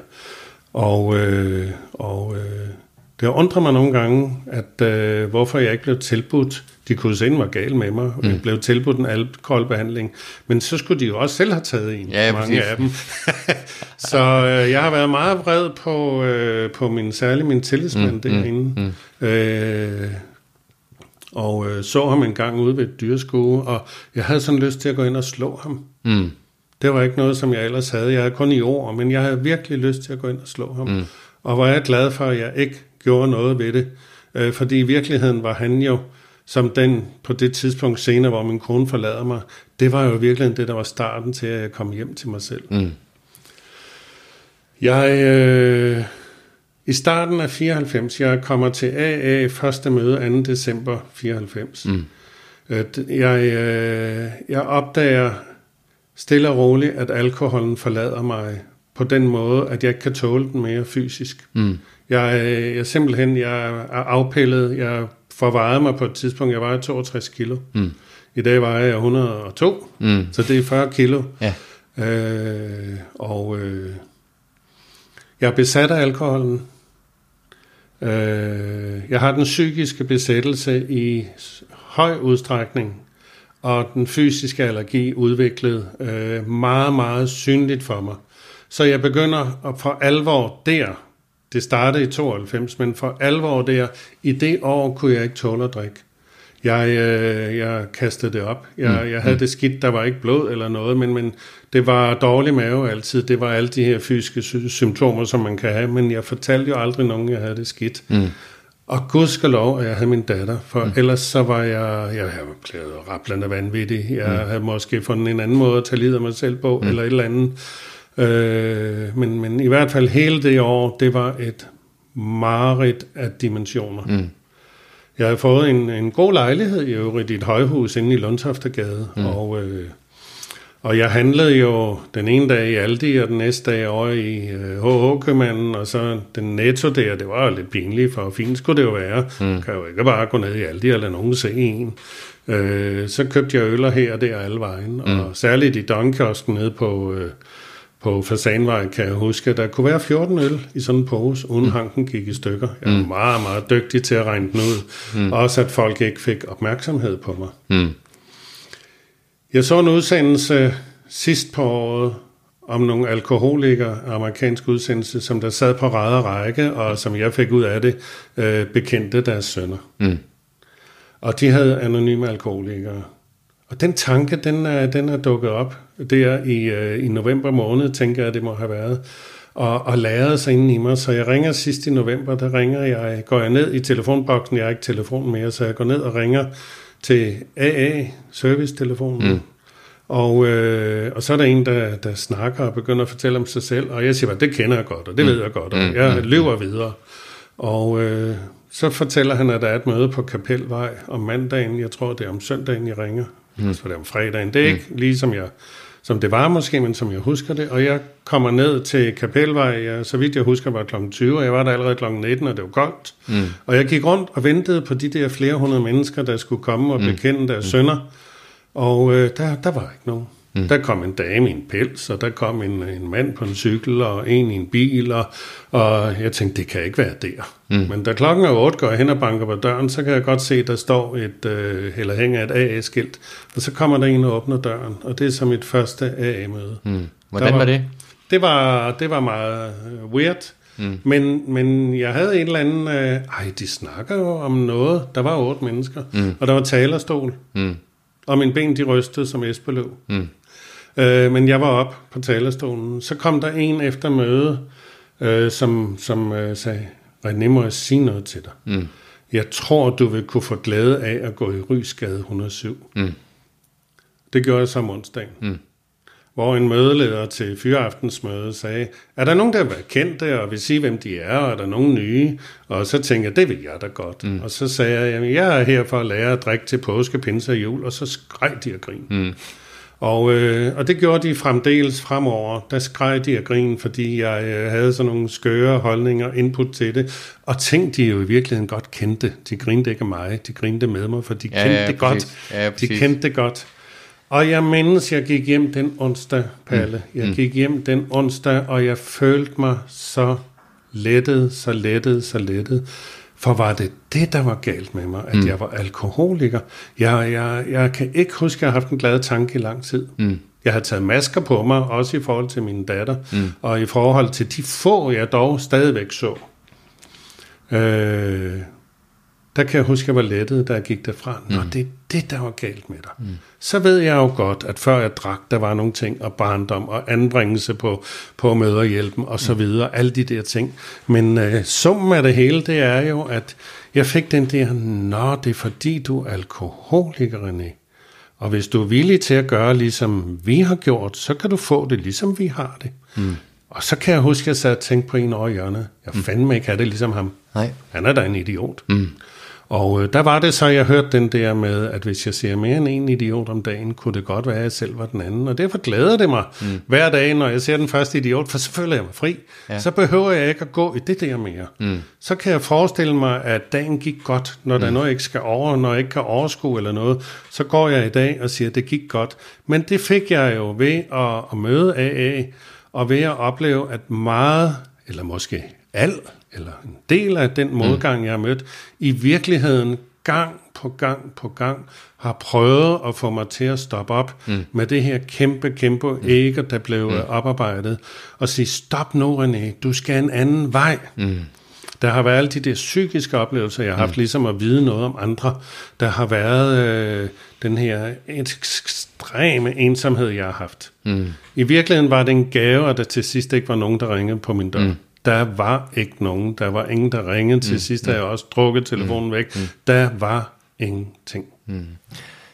Og, øh, og øh, det undrer mig nogle gange, at øh, hvorfor jeg ikke blev tilbudt, de kunne se, var gal med mig, mm. jeg blev tilbudt en alkoholbehandling, men så skulle de jo også selv have taget en, ja, mange præcis. af dem. så øh, jeg har været meget vred på, øh, på min, særlig min tillidsmand mm, derinde. Mm, mm. Øh, og øh, så ham en gang ude ved et dyreskue, og jeg havde sådan lyst til at gå ind og slå ham. Mm. Det var ikke noget, som jeg ellers havde. Jeg havde kun i ord, men jeg havde virkelig lyst til at gå ind og slå ham. Mm. Og var jeg glad for, at jeg ikke gjorde noget ved det. Øh, fordi i virkeligheden var han jo, som den på det tidspunkt senere, hvor min kone forlader mig, det var jo virkelig det, der var starten til, at jeg kom hjem til mig selv. Mm. Jeg... Øh, i starten af 94, jeg kommer til AA første møde 2. december 94. Mm. Øh, jeg, øh, jeg opdager stille og roligt, at alkoholen forlader mig på den måde, at jeg ikke kan tåle den mere fysisk. Mm. Jeg, øh, jeg simpelthen jeg er afpillet. Jeg forvejede mig på et tidspunkt, jeg var 62 kilo. Mm. I dag var jeg 102, mm. så det er 40 kilo. Ja. Øh, og øh, jeg er besat af alkoholen. Øh, jeg har den psykiske besættelse i høj udstrækning, og den fysiske allergi udviklet øh, meget, meget synligt for mig. Så jeg begynder at for alvor der, det startede i 92, men for alvor der, i det år kunne jeg ikke tåle at drikke. Jeg, øh, jeg kastede det op. Jeg, mm. jeg havde mm. det skidt, der var ikke blod eller noget, men, men det var dårlig mave altid. Det var alle de her fysiske sy- symptomer, som man kan have, men jeg fortalte jo aldrig nogen, jeg havde det skidt. Mm. Og gudskelov, at jeg havde min datter, for mm. ellers så var jeg, jeg havde blevet rablende vanvittig. Jeg mm. havde måske fundet en anden måde at tage livet af mig selv på, mm. eller et eller andet. Øh, men, men i hvert fald hele det år, det var et mareridt af dimensioner. Mm. Jeg har fået en, en god lejlighed i øvrigt i et højhus inde i Lundtoftegade, mm. og, øh, og jeg handlede jo den ene dag i Aldi, og den næste dag over i øh, HH-købmanden, og så den netto der, det var jo lidt pinligt, for fint skulle det jo være. Mm. Kan jo ikke bare gå ned i Aldi og lade nogen se en. Øh, så købte jeg øller her og der alle vejen, mm. og særligt i Donkiosken nede på... Øh, på Fasanvej, kan jeg huske, der kunne være 14 øl i sådan en pose, uden mm. hanken gik i stykker. Jeg var mm. meget, meget dygtig til at regne den ud. Mm. Også at folk ikke fik opmærksomhed på mig. Mm. Jeg så en udsendelse sidst på året om nogle alkoholikere, amerikansk udsendelse, som der sad på ræde række, og som jeg fik ud af det, øh, bekendte deres sønner. Mm. Og de havde anonyme alkoholikere. Og den tanke, den er, den er dukket op der i, øh, i november måned, tænker jeg, det må have været, og, og lærede sig inden i mig. Så jeg ringer sidst i november, der ringer jeg, går jeg ned i telefonboksen, jeg har ikke telefon mere, så jeg går ned og ringer til AA, servicetelefonen. Mm. Og, øh, og så er der en, der, der snakker og begynder at fortælle om sig selv, og jeg siger bare, det kender jeg godt, og det mm. ved jeg godt, og mm. jeg mm. løber videre. Og øh, så fortæller han, at der er et møde på Kapelvej om mandagen, jeg tror det er om søndagen, jeg ringer, mm. så det om fredagen. Det er mm. ikke lige som jeg som det var måske, men som jeg husker det. Og jeg kommer ned til Kapelvej, jeg, så vidt jeg husker, var kl. 20, og jeg var der allerede kl. 19, og det var koldt. Mm. Og jeg gik rundt og ventede på de der flere hundrede mennesker, der skulle komme og mm. bekende deres mm. sønner. Og øh, der, der var ikke nogen. Mm. Der kom en dame i en pels, og der kom en, en mand på en cykel, og en i en bil, og, og jeg tænkte, det kan ikke være der. Mm. Men da klokken er 8, går jeg hen og banker på døren, så kan jeg godt se, der står et, øh, eller hænger et AA-skilt, og så kommer der en og åbner døren, og det er som mit første AA-møde. Mm. Hvordan var, var det? Det var, det var meget øh, weird, mm. men, men jeg havde en eller anden, øh, ej, de snakker jo om noget, der var otte mennesker, mm. og der var talerstol, mm. og min ben de rystede som Esbeløv. Mm. Øh, men jeg var op på talerstolen. Så kom der en efter møde, øh, som, som øh, sagde, René, må jeg sige noget til dig? Mm. Jeg tror, du vil kunne få glæde af at gå i Rysgade 107. Mm. Det gjorde jeg så om onsdagen. Mm. Hvor en mødeleder til fyraftensmøde sagde, er der nogen, der vil kendte og vil sige, hvem de er, og er der nogen nye? Og så tænkte jeg, det vil jeg da godt. Mm. Og så sagde jeg, jamen, jeg er her for at lære at drikke til påske, pinse og jul, og så skreg de og grin. Mm. Og, øh, og det gjorde de fremdeles fremover. Der skreg de af grin, fordi jeg øh, havde sådan nogle skøre holdninger, input til det. Og ting, de jo i virkeligheden godt kendte. De grinte ikke af mig, de grinte med mig, for de Ja, kendte ja, det godt. Ja, de kendte det godt. Og jeg mindes, jeg gik hjem den onsdag, Palle. Mm. Jeg gik hjem den onsdag, og jeg følte mig så lettet, så lettet, så lettet. For var det det, der var galt med mig, at mm. jeg var alkoholiker? Jeg, jeg, jeg kan ikke huske, at jeg har haft en glad tanke i lang tid. Mm. Jeg har taget masker på mig, også i forhold til min datter, mm. og i forhold til de få, jeg dog stadigvæk så. Øh, der kan jeg huske, at jeg var lettet, da jeg gik derfra. Nå, mm. det er det, der var galt med dig. Mm. Så ved jeg jo godt, at før jeg drak, der var nogle ting, og barndom, og anbringelse på, på møderhjælpen, og så videre, alle de der ting. Men øh, summen af det hele, det er jo, at jeg fik den der, nå, det er fordi, du er alkoholiker, René. Og hvis du er villig til at gøre, ligesom vi har gjort, så kan du få det, ligesom vi har det. Mm. Og så kan jeg huske, at jeg sad og tænkte på en over hjørnet. Jeg fandme ikke have det ligesom ham. Nej. Han er da en idiot. Mm. Og øh, der var det så, jeg hørte den der med, at hvis jeg ser mere end en idiot om dagen, kunne det godt være, at jeg selv var den anden. Og derfor glæder det mig mm. hver dag, når jeg ser den første idiot, for så føler jeg mig fri. Ja. Så behøver jeg ikke at gå i det der mere. Mm. Så kan jeg forestille mig, at dagen gik godt, når der er noget, jeg ikke skal over, når jeg ikke kan overskue eller noget. Så går jeg i dag og siger, at det gik godt. Men det fik jeg jo ved at, at møde AA, og ved at opleve, at meget, eller måske alt, eller en del af den modgang, jeg har mødt, i virkeligheden gang på gang på gang har prøvet at få mig til at stoppe op mm. med det her kæmpe, kæmpe mm. ægger, der blev mm. oparbejdet, og sige, stop nu René, du skal en anden vej. Mm. Der har været alle de der psykiske oplevelser, jeg har haft, mm. ligesom at vide noget om andre. Der har været øh, den her ekstreme ensomhed, jeg har haft. Mm. I virkeligheden var det en gave, at der til sidst ikke var nogen, der ringede på min dør. Mm. Der var ikke nogen. Der var ingen, der ringede. Til sidst har jeg også drukket telefonen væk. Der var ingenting.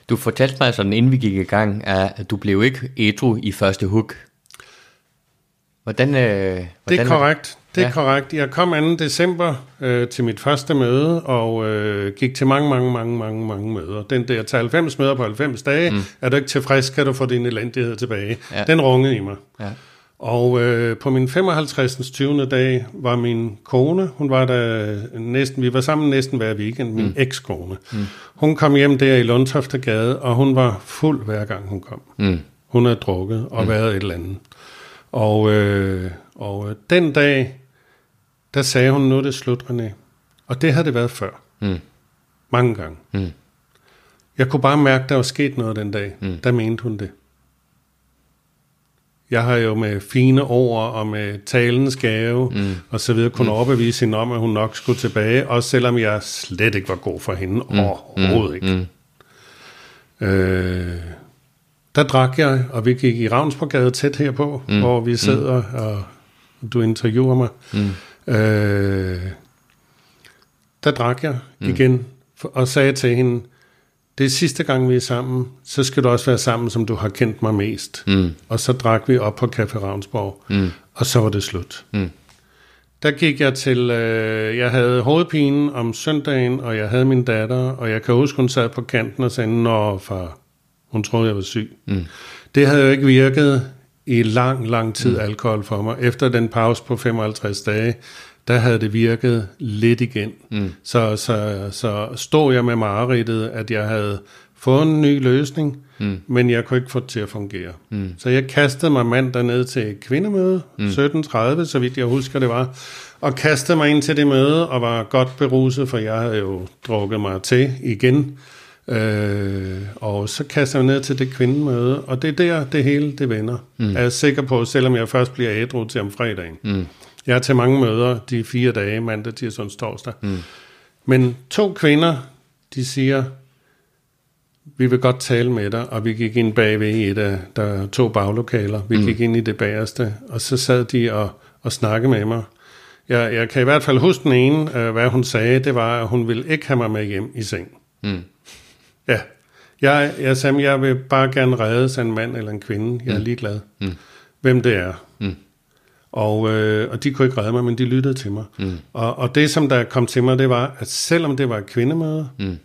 Du fortalte mig sådan, inden vi gik i gang, at du blev ikke ædru i første hug. Hvordan, øh, hvordan Det er korrekt. Det er Ja. korrekt. Jeg kom 2. december øh, til mit første møde, og øh, gik til mange, mange, mange, mange, mange møder. Den der til 90 møder på 90 dage, mm. er du ikke tilfreds, kan du få din elendighed tilbage. Ja. Den rungede i mig. Ja. Og øh, på min 55. 20. dag var min kone, hun var der næsten, vi var sammen næsten hver weekend, min mm. ekskone. Mm. Hun kom hjem der i Lundtoftegade, og hun var fuld hver gang hun kom. Mm. Hun havde drukket og mm. været et eller andet. Og, øh, og øh, den dag, der sagde hun, nu er det slut, René. Og det havde det været før. Mm. Mange gange. Mm. Jeg kunne bare mærke, der var sket noget den dag. Mm. Der mente hun det. Jeg har jo med fine ord og med talens gave mm. og så videre kunne mm. overbevise hende om, at hun nok skulle tilbage, også selvom jeg slet ikke var god for hende. Mm. Overhovedet ikke. Mm. Øh, der drak jeg, og vi gik i Ravnsborgade tæt herpå, mm. hvor vi sidder, mm. og du interviewer mig. Mm. Øh, der drak jeg mm. igen, og sagde til hende, det er sidste gang, vi er sammen, så skal du også være sammen, som du har kendt mig mest. Mm. Og så drak vi op på Café Ravnsborg, mm. og så var det slut. Mm. Der gik jeg til, øh, jeg havde hovedpine om søndagen, og jeg havde min datter, og jeg kan huske, hun sad på kanten og sagde, Nå far, hun troede, jeg var syg. Mm. Det havde jo ikke virket i lang, lang tid, mm. alkohol for mig. Efter den pause på 55 dage, der havde det virket lidt igen. Mm. Så, så, så stod jeg med mareridtet, at jeg havde fået en ny løsning, mm. men jeg kunne ikke få det til at fungere. Mm. Så jeg kastede mig mandag ned til kvindemøde, mm. 17.30, så vidt jeg husker det var, og kastede mig ind til det møde, og var godt beruset, for jeg havde jo drukket mig til igen. Øh, og så kaster jeg ned til det kvindemøde, og det er der, det hele det vender. Mm. Er jeg sikker på, selvom jeg først bliver ædru til om fredagen. Mm. Jeg er til mange møder de fire dage, mandag, tirsdag, torsdag. Mm. Men to kvinder, de siger, vi vil godt tale med dig, og vi gik ind bagved i et af, der er to baglokaler. Vi mm. gik ind i det bagerste, og så sad de og, og snakkede med mig. Jeg, jeg kan i hvert fald huske den ene, øh, hvad hun sagde, det var, at hun ville ikke have mig med hjem i seng. Mm. Ja, jeg, jeg sagde, jeg vil bare gerne redde af en mand eller en kvinde. Jeg er ligeglad, mm. hvem det er. Mm. Og, øh, og de kunne ikke redde mig, men de lyttede til mig. Mm. Og, og det, som der kom til mig, det var, at selvom det var et kvindemøde, mm.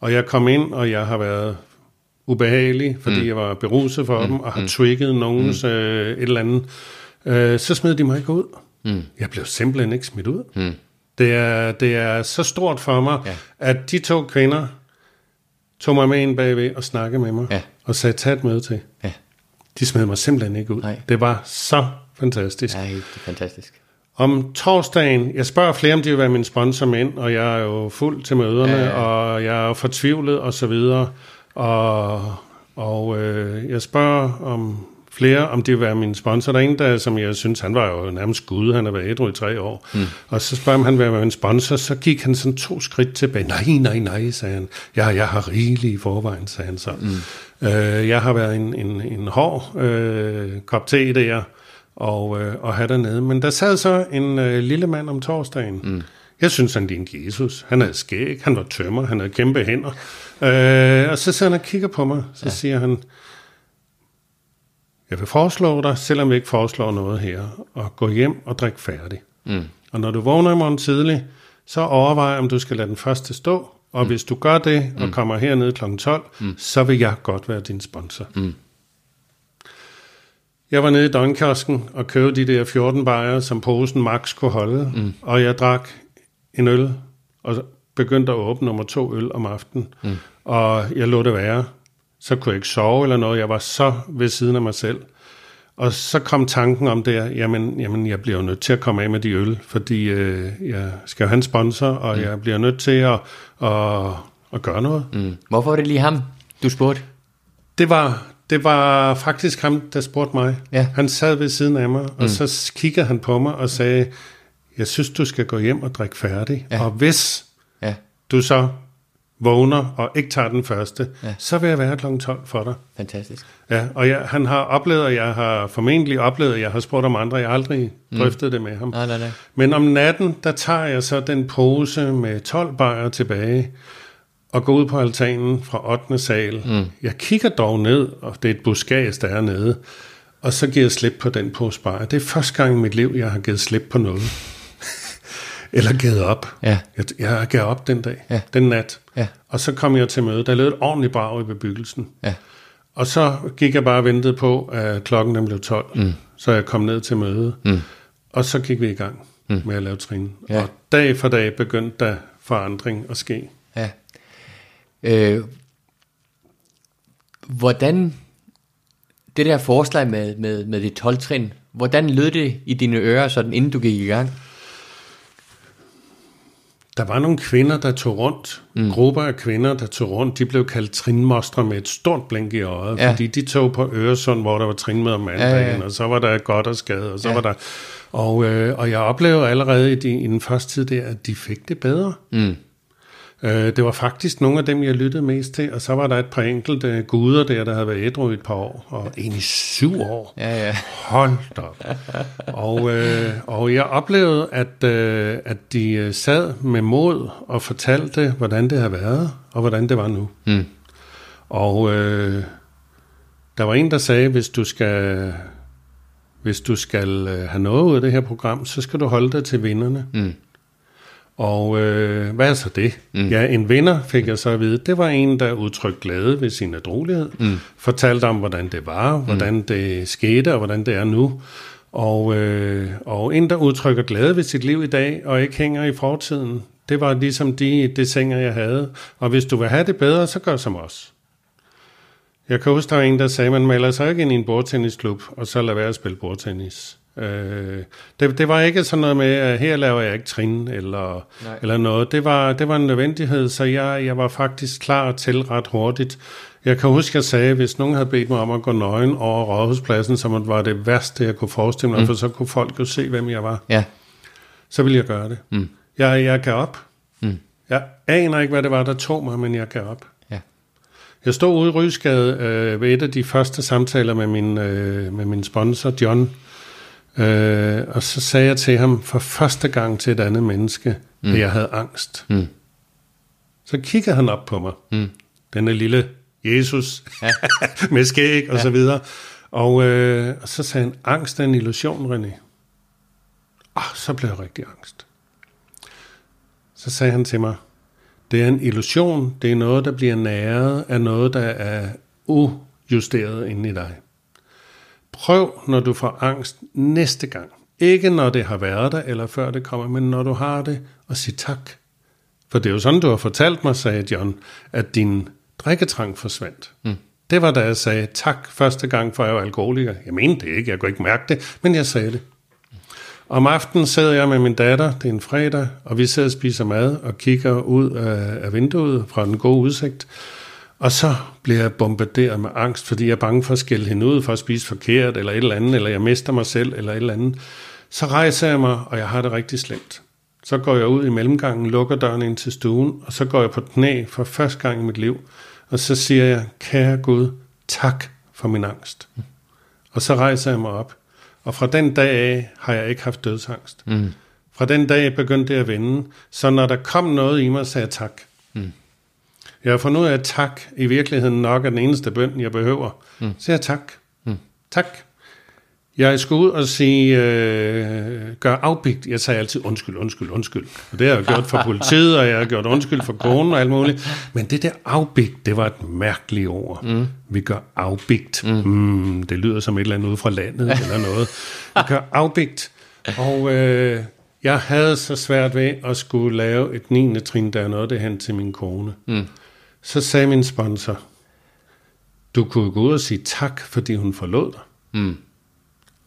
og jeg kom ind, og jeg har været ubehagelig, fordi mm. jeg var beruset for mm. dem, og har mm. trigget nogens mm. øh, et eller andet, øh, så smed de mig ikke ud. Mm. Jeg blev simpelthen ikke smidt ud. Mm. Det, er, det er så stort for mig, ja. at de to kvinder tog mig med ind bagved og snakkede med mig, ja. og sagde, tag et møde til. Ja. De smed mig simpelthen ikke ud. Nej. Det var så fantastisk. Ja, det er fantastisk. Om torsdagen, jeg spørger flere, om de vil være min sponsor med og jeg er jo fuld til møderne, ja, ja. og jeg er jo fortvivlet og så videre. Og, og øh, jeg spørger om flere, om de vil være min sponsor. Der er en, der, som jeg synes, han var jo nærmest gud, han har været ædru i tre år. Mm. Og så spørger om han vil være min sponsor, så gik han sådan to skridt tilbage. Nej, nej, nej, sagde han. Ja, jeg har rigeligt i forvejen, sagde han så. Mm. Øh, jeg har været en, en, en hård øh, kop te der, og, øh, og have dernede. Men der sad så en øh, lille mand om torsdagen. Mm. Jeg synes, han lignede Jesus. Han havde skæg, han var tømmer, han havde kæmpe hænder. Øh, og så sidder han og kigger på mig, så ja. siger han, jeg vil foreslå dig, selvom vi ikke foreslår noget her, at gå hjem og drikke færdig. Mm. Og når du vågner i morgen tidlig, så overvej, om du skal lade den første stå, og mm. hvis du gør det, og mm. kommer herned kl. 12, mm. så vil jeg godt være din sponsor. Mm. Jeg var nede i døgnkiosken og købte de der 14 bajer, som posen max kunne holde, mm. og jeg drak en øl, og begyndte at åbne nummer to øl om aftenen, mm. og jeg lå det være. Så kunne jeg ikke sove eller noget, jeg var så ved siden af mig selv. Og så kom tanken om det, jamen, jamen jeg bliver jo nødt til at komme af med de øl, fordi øh, jeg skal jo have en sponsor, og mm. jeg bliver nødt til at, at, at gøre noget. Mm. Hvorfor var det lige ham, du spurgte? Det var, det var faktisk ham, der spurgte mig. Ja. Han sad ved siden af mig, og mm. så kiggede han på mig og sagde, jeg synes, du skal gå hjem og drikke færdig. Ja. Og hvis ja. du så vågner og ikke tager den første, ja. så vil jeg være kl. 12 for dig. Fantastisk. Ja, og jeg, han har oplevet, og jeg har formentlig oplevet, at jeg har spurgt om andre, jeg har aldrig mm. drøftet det med ham. Nej, nej, nej. Men om natten, der tager jeg så den pose med 12 bajer tilbage, og går ud på altanen fra 8. sal. Mm. Jeg kigger dog ned, og det er et buskads, der er nede, og så giver jeg slip på den pose bajer. Det er første gang i mit liv, jeg har givet slip på noget. Eller givet op. Ja. Jeg, jeg gav op den dag, ja. den nat. Ja. Og så kom jeg til møde. Der lød et ordentligt brag i bebyggelsen. Ja. Og så gik jeg bare og ventede på, at klokken den blev 12. Mm. Så jeg kom ned til møde. Mm. Og så gik vi i gang mm. med at lave trin. Ja. Og dag for dag begyndte der forandring at ske. Ja. Øh, hvordan, det der forslag med, med, med det 12-trin, hvordan lød det i dine ører, sådan inden du gik i gang? Der var nogle kvinder, der tog rundt. Mm. Grupper af kvinder, der tog rundt. De blev kaldt trinmostre med et stort blink i øjet. Ja. Fordi de tog på Øresund, hvor der var trinmøde om mandagen. Ja, ja. Og så var der godt og skade. Og så ja. var der... Og, øh, og jeg oplevede allerede i, de, i den første tid der, at de fik det bedre. Mm. Øh, det var faktisk nogle af dem, jeg lyttede mest til, og så var der et par enkelte guder der, der havde været ædru i et par år, og en i syv år. Ja, ja. Hold da op. og, øh, og jeg oplevede, at, øh, at de øh, sad med mod og fortalte, hvordan det havde været, og hvordan det var nu. Mm. Og øh, der var en, der sagde, hvis du skal... Hvis du skal øh, have noget ud af det her program, så skal du holde dig til vinderne. Mm. Og øh, hvad er så det? Mm. Ja, en vinder fik jeg så at vide. Det var en, der udtrykte glæde ved sin adrolighed. Mm. Fortalte om, hvordan det var, mm. hvordan mm. det skete, og hvordan det er nu. Og, øh, og en, der udtrykker glæde ved sit liv i dag, og ikke hænger i fortiden. Det var ligesom de desinger, jeg havde. Og hvis du vil have det bedre, så gør som os. Jeg kan huske, der var en, der sagde, man melder sig ikke ind i en bordtennisklub, og så lader være at spille bordtennis. Øh, det, det var ikke sådan noget med, at her laver jeg ikke trin eller, eller noget. Det var, det var en nødvendighed, så jeg, jeg var faktisk klar til ret hurtigt. Jeg kan huske, at jeg sagde, at hvis nogen havde bedt mig om at gå nøgen over rådhuspladsen, som var det værste, jeg kunne forestille mig, mm. for så kunne folk jo se, hvem jeg var. Ja. Så ville jeg gøre det. Mm. Jeg, jeg gav op. Mm. Jeg aner ikke, hvad det var, der tog mig, men jeg gav op. Ja. Jeg stod ude i Rysgade øh, ved et af de første samtaler med min, øh, med min sponsor, John, Øh, og så sagde jeg til ham for første gang til et andet menneske, mm. at jeg havde angst. Mm. Så kigger han op på mig. Mm. Denne lille Jesus ja. med skæg og ja. så videre. Og, øh, og så sagde han, angst er en illusion, René. Og så blev jeg rigtig angst. Så sagde han til mig, det er en illusion, det er noget, der bliver næret af noget, der er ujusteret inde i dig. Prøv, når du får angst næste gang. Ikke når det har været der, eller før det kommer, men når du har det, og sig tak. For det er jo sådan, du har fortalt mig, sagde John, at din drikketrang forsvandt. Mm. Det var da jeg sagde tak første gang, for jeg var alkoholiker. Jeg mente det ikke, jeg kunne ikke mærke det, men jeg sagde det. Om aftenen sidder jeg med min datter, det er en fredag, og vi sidder og spiser mad og kigger ud af, vinduet fra den gode udsigt. Og så bliver jeg bombarderet med angst, fordi jeg er bange for at skælde hende ud for at spise forkert, eller et eller andet, eller jeg mister mig selv, eller et eller andet. Så rejser jeg mig, og jeg har det rigtig slemt. Så går jeg ud i mellemgangen, lukker døren ind til stuen, og så går jeg på knæ for første gang i mit liv. Og så siger jeg, kære Gud, tak for min angst. Og så rejser jeg mig op. Og fra den dag af har jeg ikke haft dødsangst. Mm. Fra den dag begyndte det at vende. Så når der kom noget i mig, sagde jeg tak. Mm. Jeg har fundet ud af, at tak i virkeligheden nok er den eneste bøn, jeg behøver. Mm. Så jeg tak. Mm. Tak. Jeg skulle ud og sige, øh, gør afbigt. Jeg sagde altid undskyld, undskyld, undskyld. Og det har jeg gjort for politiet, og jeg har gjort undskyld for konen og alt muligt. Men det der afbigt, det var et mærkeligt ord. Mm. Vi gør afbigt. Mm. Mm, det lyder som et eller andet ude fra landet eller noget. Vi gør afbigt. Og øh, jeg havde så svært ved at skulle lave et 9. trin, der er noget det hen til min kone. Mm. Så sagde min sponsor, du kunne gå ud og sige tak, fordi hun forlod dig. Mm.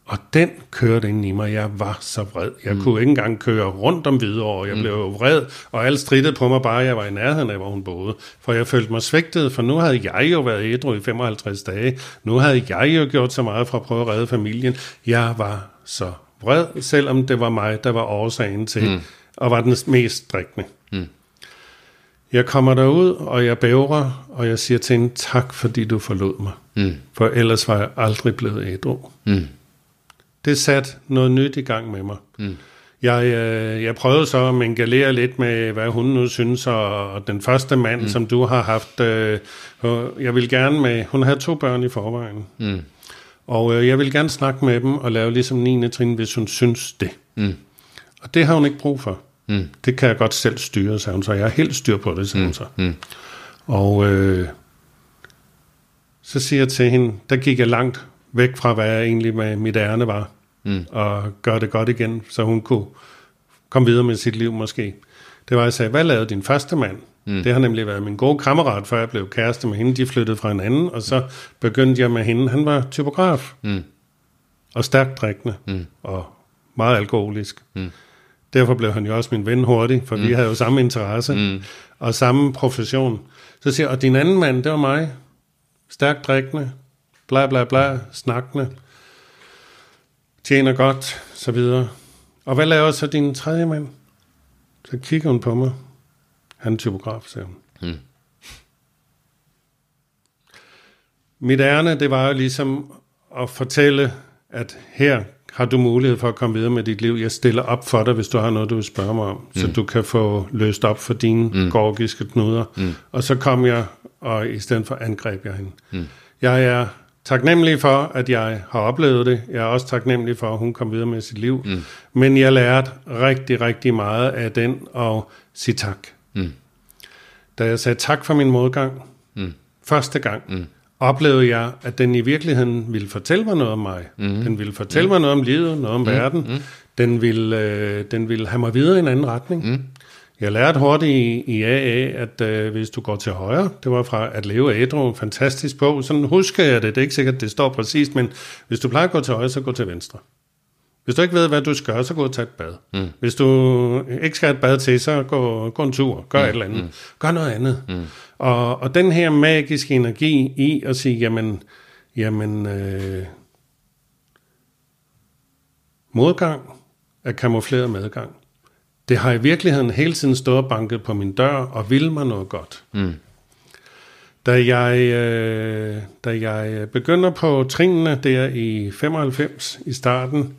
Og den kørte ind i mig. Jeg var så vred. Jeg mm. kunne ikke engang køre rundt om Hvidovre. Jeg mm. blev vred, og alt strittede på mig bare, jeg var i nærheden af, hvor hun boede. For jeg følte mig svigtet, for nu havde jeg jo været ædru i 55 dage. Nu havde jeg jo gjort så meget for at prøve at redde familien. Jeg var så vred, selvom det var mig, der var årsagen til, mm. og var den mest drikkende. Mm. Jeg kommer derud, og jeg bævrer, og jeg siger til hende, tak fordi du forlod mig. Mm. For ellers var jeg aldrig blevet ædru. Mm. Det satte noget nyt i gang med mig. Mm. Jeg, øh, jeg prøvede så at mingalere lidt med, hvad hun nu synes, og, og den første mand, mm. som du har haft, øh, jeg vil gerne med, hun havde to børn i forvejen. Mm. Og øh, jeg vil gerne snakke med dem og lave ligesom 9. trin, hvis hun synes det. Mm. Og det har hun ikke brug for. Mm. Det kan jeg godt selv styre, sagde hun så. Jeg har helt styr på det, sagde mm. hun så. Mm. Og øh, så siger jeg til hende, der gik jeg langt væk fra, hvad jeg egentlig med mit ærne var, mm. og gøre det godt igen, så hun kunne komme videre med sit liv måske. Det var, at jeg sagde, hvad lavede din første mand? Mm. Det har nemlig været min gode kammerat, før jeg blev kæreste med hende. De flyttede fra hinanden, og så begyndte jeg med hende. Han var typograf. Mm. Og stærkt drikkende. Mm. Og meget alkoholisk. Mm. Derfor blev han jo også min ven hurtigt, for mm. vi havde jo samme interesse. Mm. Og samme profession. Så siger jeg, og din anden mand, det var mig. Stærkt drikkende. Bla bla bla. Snakkende. Tjener godt, så videre. Og hvad laver så din tredje mand? Så kigger hun på mig. Han er typograf, sagde hun. Hmm. Mit ærne, det var jo ligesom at fortælle, at her har du mulighed for at komme videre med dit liv. Jeg stiller op for dig, hvis du har noget, du vil spørge mig om, mm. så du kan få løst op for dine mm. gorgiske knuder. Mm. Og så kom jeg, og i stedet for angreb jeg hende. Mm. Jeg er taknemmelig for, at jeg har oplevet det. Jeg er også taknemmelig for, at hun kom videre med sit liv. Mm. Men jeg lærte rigtig, rigtig meget af den, og sige tak. Mm. Da jeg sagde tak for min modgang, mm. første gang, mm. Oplevede jeg, at den i virkeligheden ville fortælle mig noget om mig. Mm. Den ville fortælle mm. mig noget om livet, noget om mm. verden. Mm. Den, ville, øh, den ville have mig videre i en anden retning. Mm. Jeg lærte hurtigt i, i AA, at øh, hvis du går til højre, det var fra At leve ædru, en fantastisk bog, sådan husker jeg det, det er ikke sikkert, det står præcist, men hvis du plejer at gå til højre, så gå til venstre. Hvis du ikke ved, hvad du skal gøre, så gå og tage et bad. Mm. Hvis du ikke skal have et bad til, så gå, gå en tur, gør mm. et eller andet. Mm. Gør noget andet. Mm. Og, og den her magiske energi i at sige, jamen, jamen øh, modgang er kamufleret medgang det har i virkeligheden hele tiden stået banket på min dør og vil mig noget godt. Mm. Da, jeg, øh, da jeg begynder på trinene der i 95 i starten,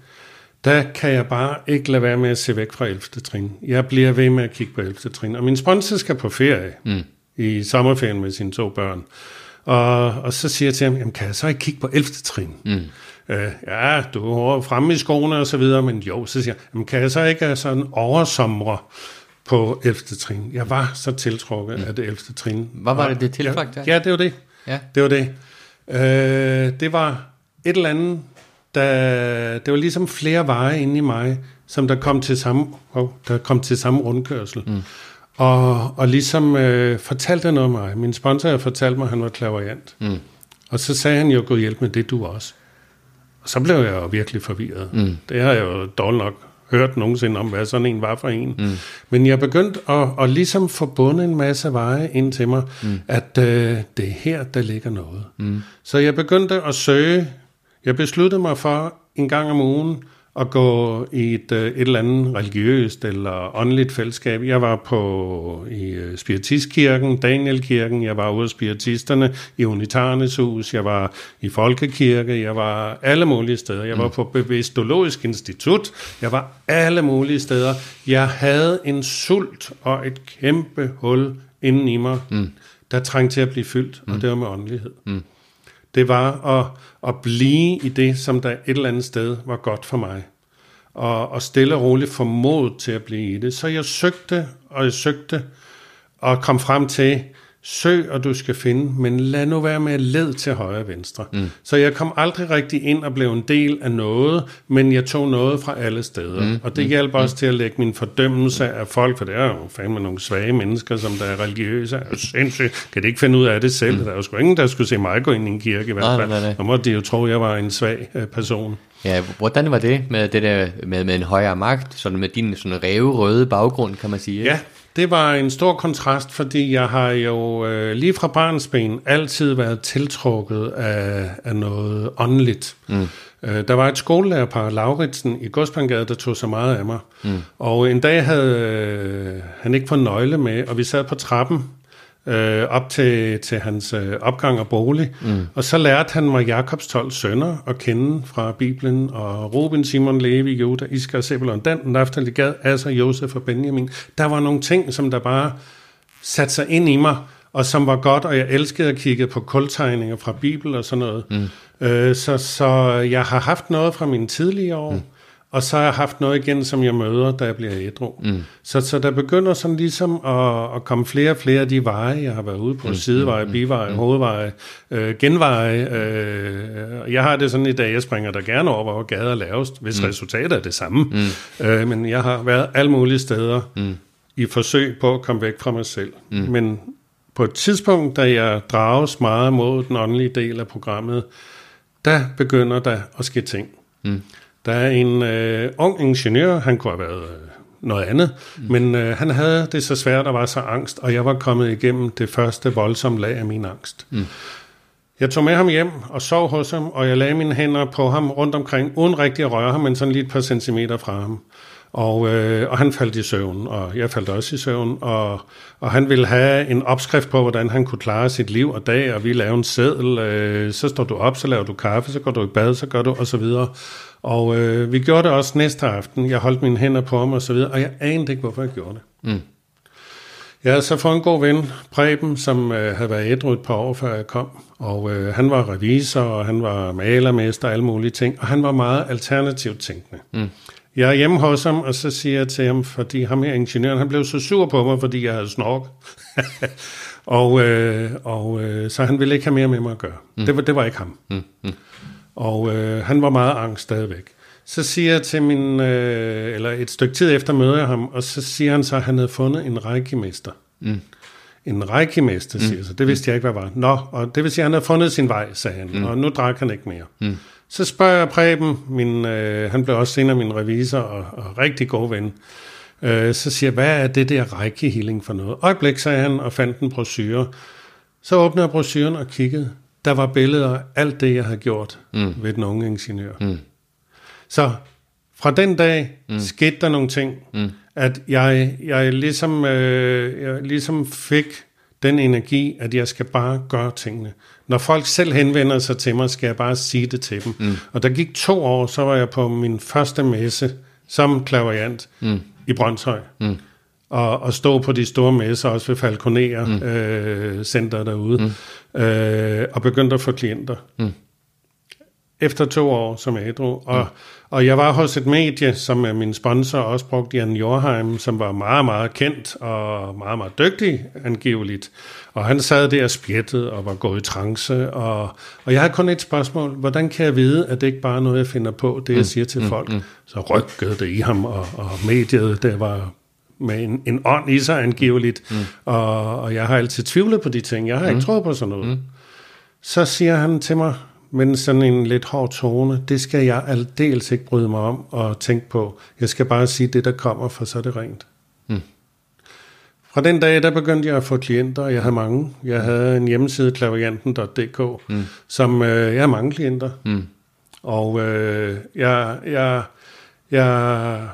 der kan jeg bare ikke lade være med at se væk fra 11. trin. Jeg bliver ved med at kigge på 11. trin. Og min sponsor skal på ferie mm. I sommerferien med sine to børn. Og, og så siger jeg til ham, jamen kan jeg så ikke kigge på 11. trin? Mm. Øh, ja, du er fremme i skoene og så videre, men jo, så siger jeg, jamen, kan jeg så ikke sådan oversomre på 11. trin? Jeg var så tiltrukket mm. af det 11. trin. Hvad var det, det tilfagt Ja, ja, det var det. Ja. Det var det. Øh, det var et eller andet, der, det var ligesom flere veje inde i mig, som der kom til samme, oh, der kom til samme rundkørsel. Mm. Og, og ligesom øh, fortalte noget om mig. Min sponsor havde fortalt mig, at han var klaverjant. Mm. Og så sagde han jo, gå hjælp med det, du også. Og så blev jeg jo virkelig forvirret. Mm. Det har jeg jo dårligt nok hørt nogensinde om, hvad sådan en var for en. Mm. Men jeg begyndte at, at ligesom forbunde en masse veje ind til mig, mm. at øh, det er her, der ligger noget. Mm. Så jeg begyndte at søge. Jeg besluttede mig for en gang om ugen at gå i et, øh, et eller andet religiøst eller åndeligt fællesskab. Jeg var på i øh, Spiritistkirken, Danielkirken, jeg var ude af Spiritisterne, i Unitarnes hus, jeg var i Folkekirke, jeg var alle mulige steder. Jeg var mm. på Bevidstologisk Institut, jeg var alle mulige steder. Jeg havde en sult og et kæmpe hul inden i mig, mm. der trængte til at blive fyldt, og mm. det var med åndelighed. Mm det var at, at blive i det, som der et eller andet sted var godt for mig. Og, og stille og roligt mod til at blive i det. Så jeg søgte, og jeg søgte, og kom frem til, søg, og du skal finde, men lad nu være med at led til højre og venstre. Mm. Så jeg kom aldrig rigtig ind og blev en del af noget, men jeg tog noget fra alle steder. Mm. Og det mm. hjalp også mm. til at lægge min fordømmelse af folk, for det er jo fandme nogle svage mennesker, som der er religiøse, er sindssygt. Kan de ikke finde ud af det selv? Mm. Der er jo sgu ingen, der skulle se mig gå ind i en kirke i hvert fald. Nej, nej, nej. Så måtte de jo tro, at jeg var en svag uh, person. Ja, hvordan var det med det der med, med en højere magt, sådan med din sådan røde baggrund, kan man sige? Ja, det var en stor kontrast, fordi jeg har jo øh, lige fra barnsben altid været tiltrukket af, af noget åndeligt. Mm. Øh, der var et skolelærerpar, Lauritsen, i Godsbangade, der tog så meget af mig. Mm. Og en dag havde øh, han ikke fået nøgle med, og vi sad på trappen øh, op til, til hans øh, opgang og bolig. Mm. Og så lærte han mig Jakobs 12 sønner at kende fra Bibelen, og Ruben, Simon, Levi, Juda, Iskar, Zebulon, Dan, Naftali, Gad, Asser, Josef og Benjamin. Der var nogle ting, som der bare satte sig ind i mig, og som var godt, og jeg elskede at kigge på kultegninger fra Bibel og sådan noget. Mm. Øh, så, så jeg har haft noget fra mine tidlige år, mm. Og så har jeg haft noget igen, som jeg møder, da jeg bliver ædru. Mm. Så, så der begynder sådan ligesom at, at komme flere og flere af de veje, jeg har været ude på. Mm. Sideveje, mm. biveje, mm. hovedveje, øh, genveje. Øh, jeg har det sådan i dag, jeg springer der gerne over, hvor gader lavest, hvis mm. resultatet er det samme. Mm. Øh, men jeg har været alle mulige steder mm. i forsøg på at komme væk fra mig selv. Mm. Men på et tidspunkt, da jeg drages meget mod den åndelige del af programmet, der begynder der at ske ting. Mm. Der er en øh, ung ingeniør, han kunne have været øh, noget andet, mm. men øh, han havde det så svært og var så angst, og jeg var kommet igennem det første voldsomme lag af min angst. Mm. Jeg tog med ham hjem og sov hos ham, og jeg lagde mine hænder på ham rundt omkring, uden rigtig at røre ham, men sådan lige et par centimeter fra ham. Og, øh, og han faldt i søvn, og jeg faldt også i søvn, og, og han ville have en opskrift på, hvordan han kunne klare sit liv og dag, og vi lavede en seddel, øh, så står du op, så laver du kaffe, så går du i bad, så gør du, og så videre. Og øh, vi gjorde det også næste aften. Jeg holdt mine hænder på ham og så videre, og jeg anede ikke, hvorfor jeg gjorde det. Mm. Jeg havde så fået en god ven, Preben, som øh, havde været ædru et par år, før jeg kom. Og øh, han var revisor, og han var malermester og alle mulige ting. Og han var meget alternativt tænkende. Mm. Jeg er hjemme hos ham, og så siger jeg til ham, fordi ham her ingeniøren, han blev så sur på mig, fordi jeg havde snork. og øh, og øh, så han ville ikke have mere med mig at gøre. Mm. Det, var, det var ikke ham. Mm. Mm. Og øh, han var meget angst stadigvæk. Så siger jeg til min, øh, eller et stykke tid efter møder jeg ham, og så siger han så, at han havde fundet en reikimester. Mm. En reikimester, mm. siger så. Det vidste jeg ikke, hvad var. Nå, og det vil sige, at han havde fundet sin vej, sagde han. Mm. Og nu drak han ikke mere. Mm. Så spørger jeg Preben, min, øh, han blev også senere min revisor og, og rigtig god ven. Øh, så siger jeg, hvad er det der reiki for noget? Øjeblik, sagde han, og fandt en brochure. Så åbnede jeg brochuren og kiggede der var billeder af alt det, jeg havde gjort mm. ved den unge ingeniør. Mm. Så fra den dag mm. skete der nogle ting, mm. at jeg, jeg, ligesom, øh, jeg ligesom fik den energi, at jeg skal bare gøre tingene. Når folk selv henvender sig til mig, skal jeg bare sige det til dem. Mm. Og der gik to år, så var jeg på min første messe som klaverjant mm. i Brøndshøj. Mm og, og stå på de store messer, også ved Falconer mm. øh, center derude, mm. øh, og begyndte at få klienter. Mm. efter to år som ædru. Og, mm. og jeg var hos et medie, som er min sponsor også brugte, Jan Jorheim, som var meget, meget kendt og meget, meget dygtig angiveligt. Og han sad der og spjættede og var gået i trance. Og, og jeg havde kun et spørgsmål. Hvordan kan jeg vide, at det ikke bare er noget, jeg finder på, det jeg mm. siger til mm. folk? Mm. Så rykkede det i ham, og, og mediet, der var med en, en ånd i sig angiveligt. Mm. Og, og jeg har altid tvivlet på de ting. Jeg har ikke mm. troet på sådan noget. Mm. Så siger han til mig, men sådan en lidt hård tone, det skal jeg aldeles ikke bryde mig om og tænke på. Jeg skal bare sige det, der kommer, for så er det rent. Mm. Fra den dag, der begyndte jeg at få klienter, og jeg havde mange. Jeg havde en hjemmeside, klavianten.dk, mm. som øh, jeg har mange klienter. Mm. Og øh, jeg, jeg, jeg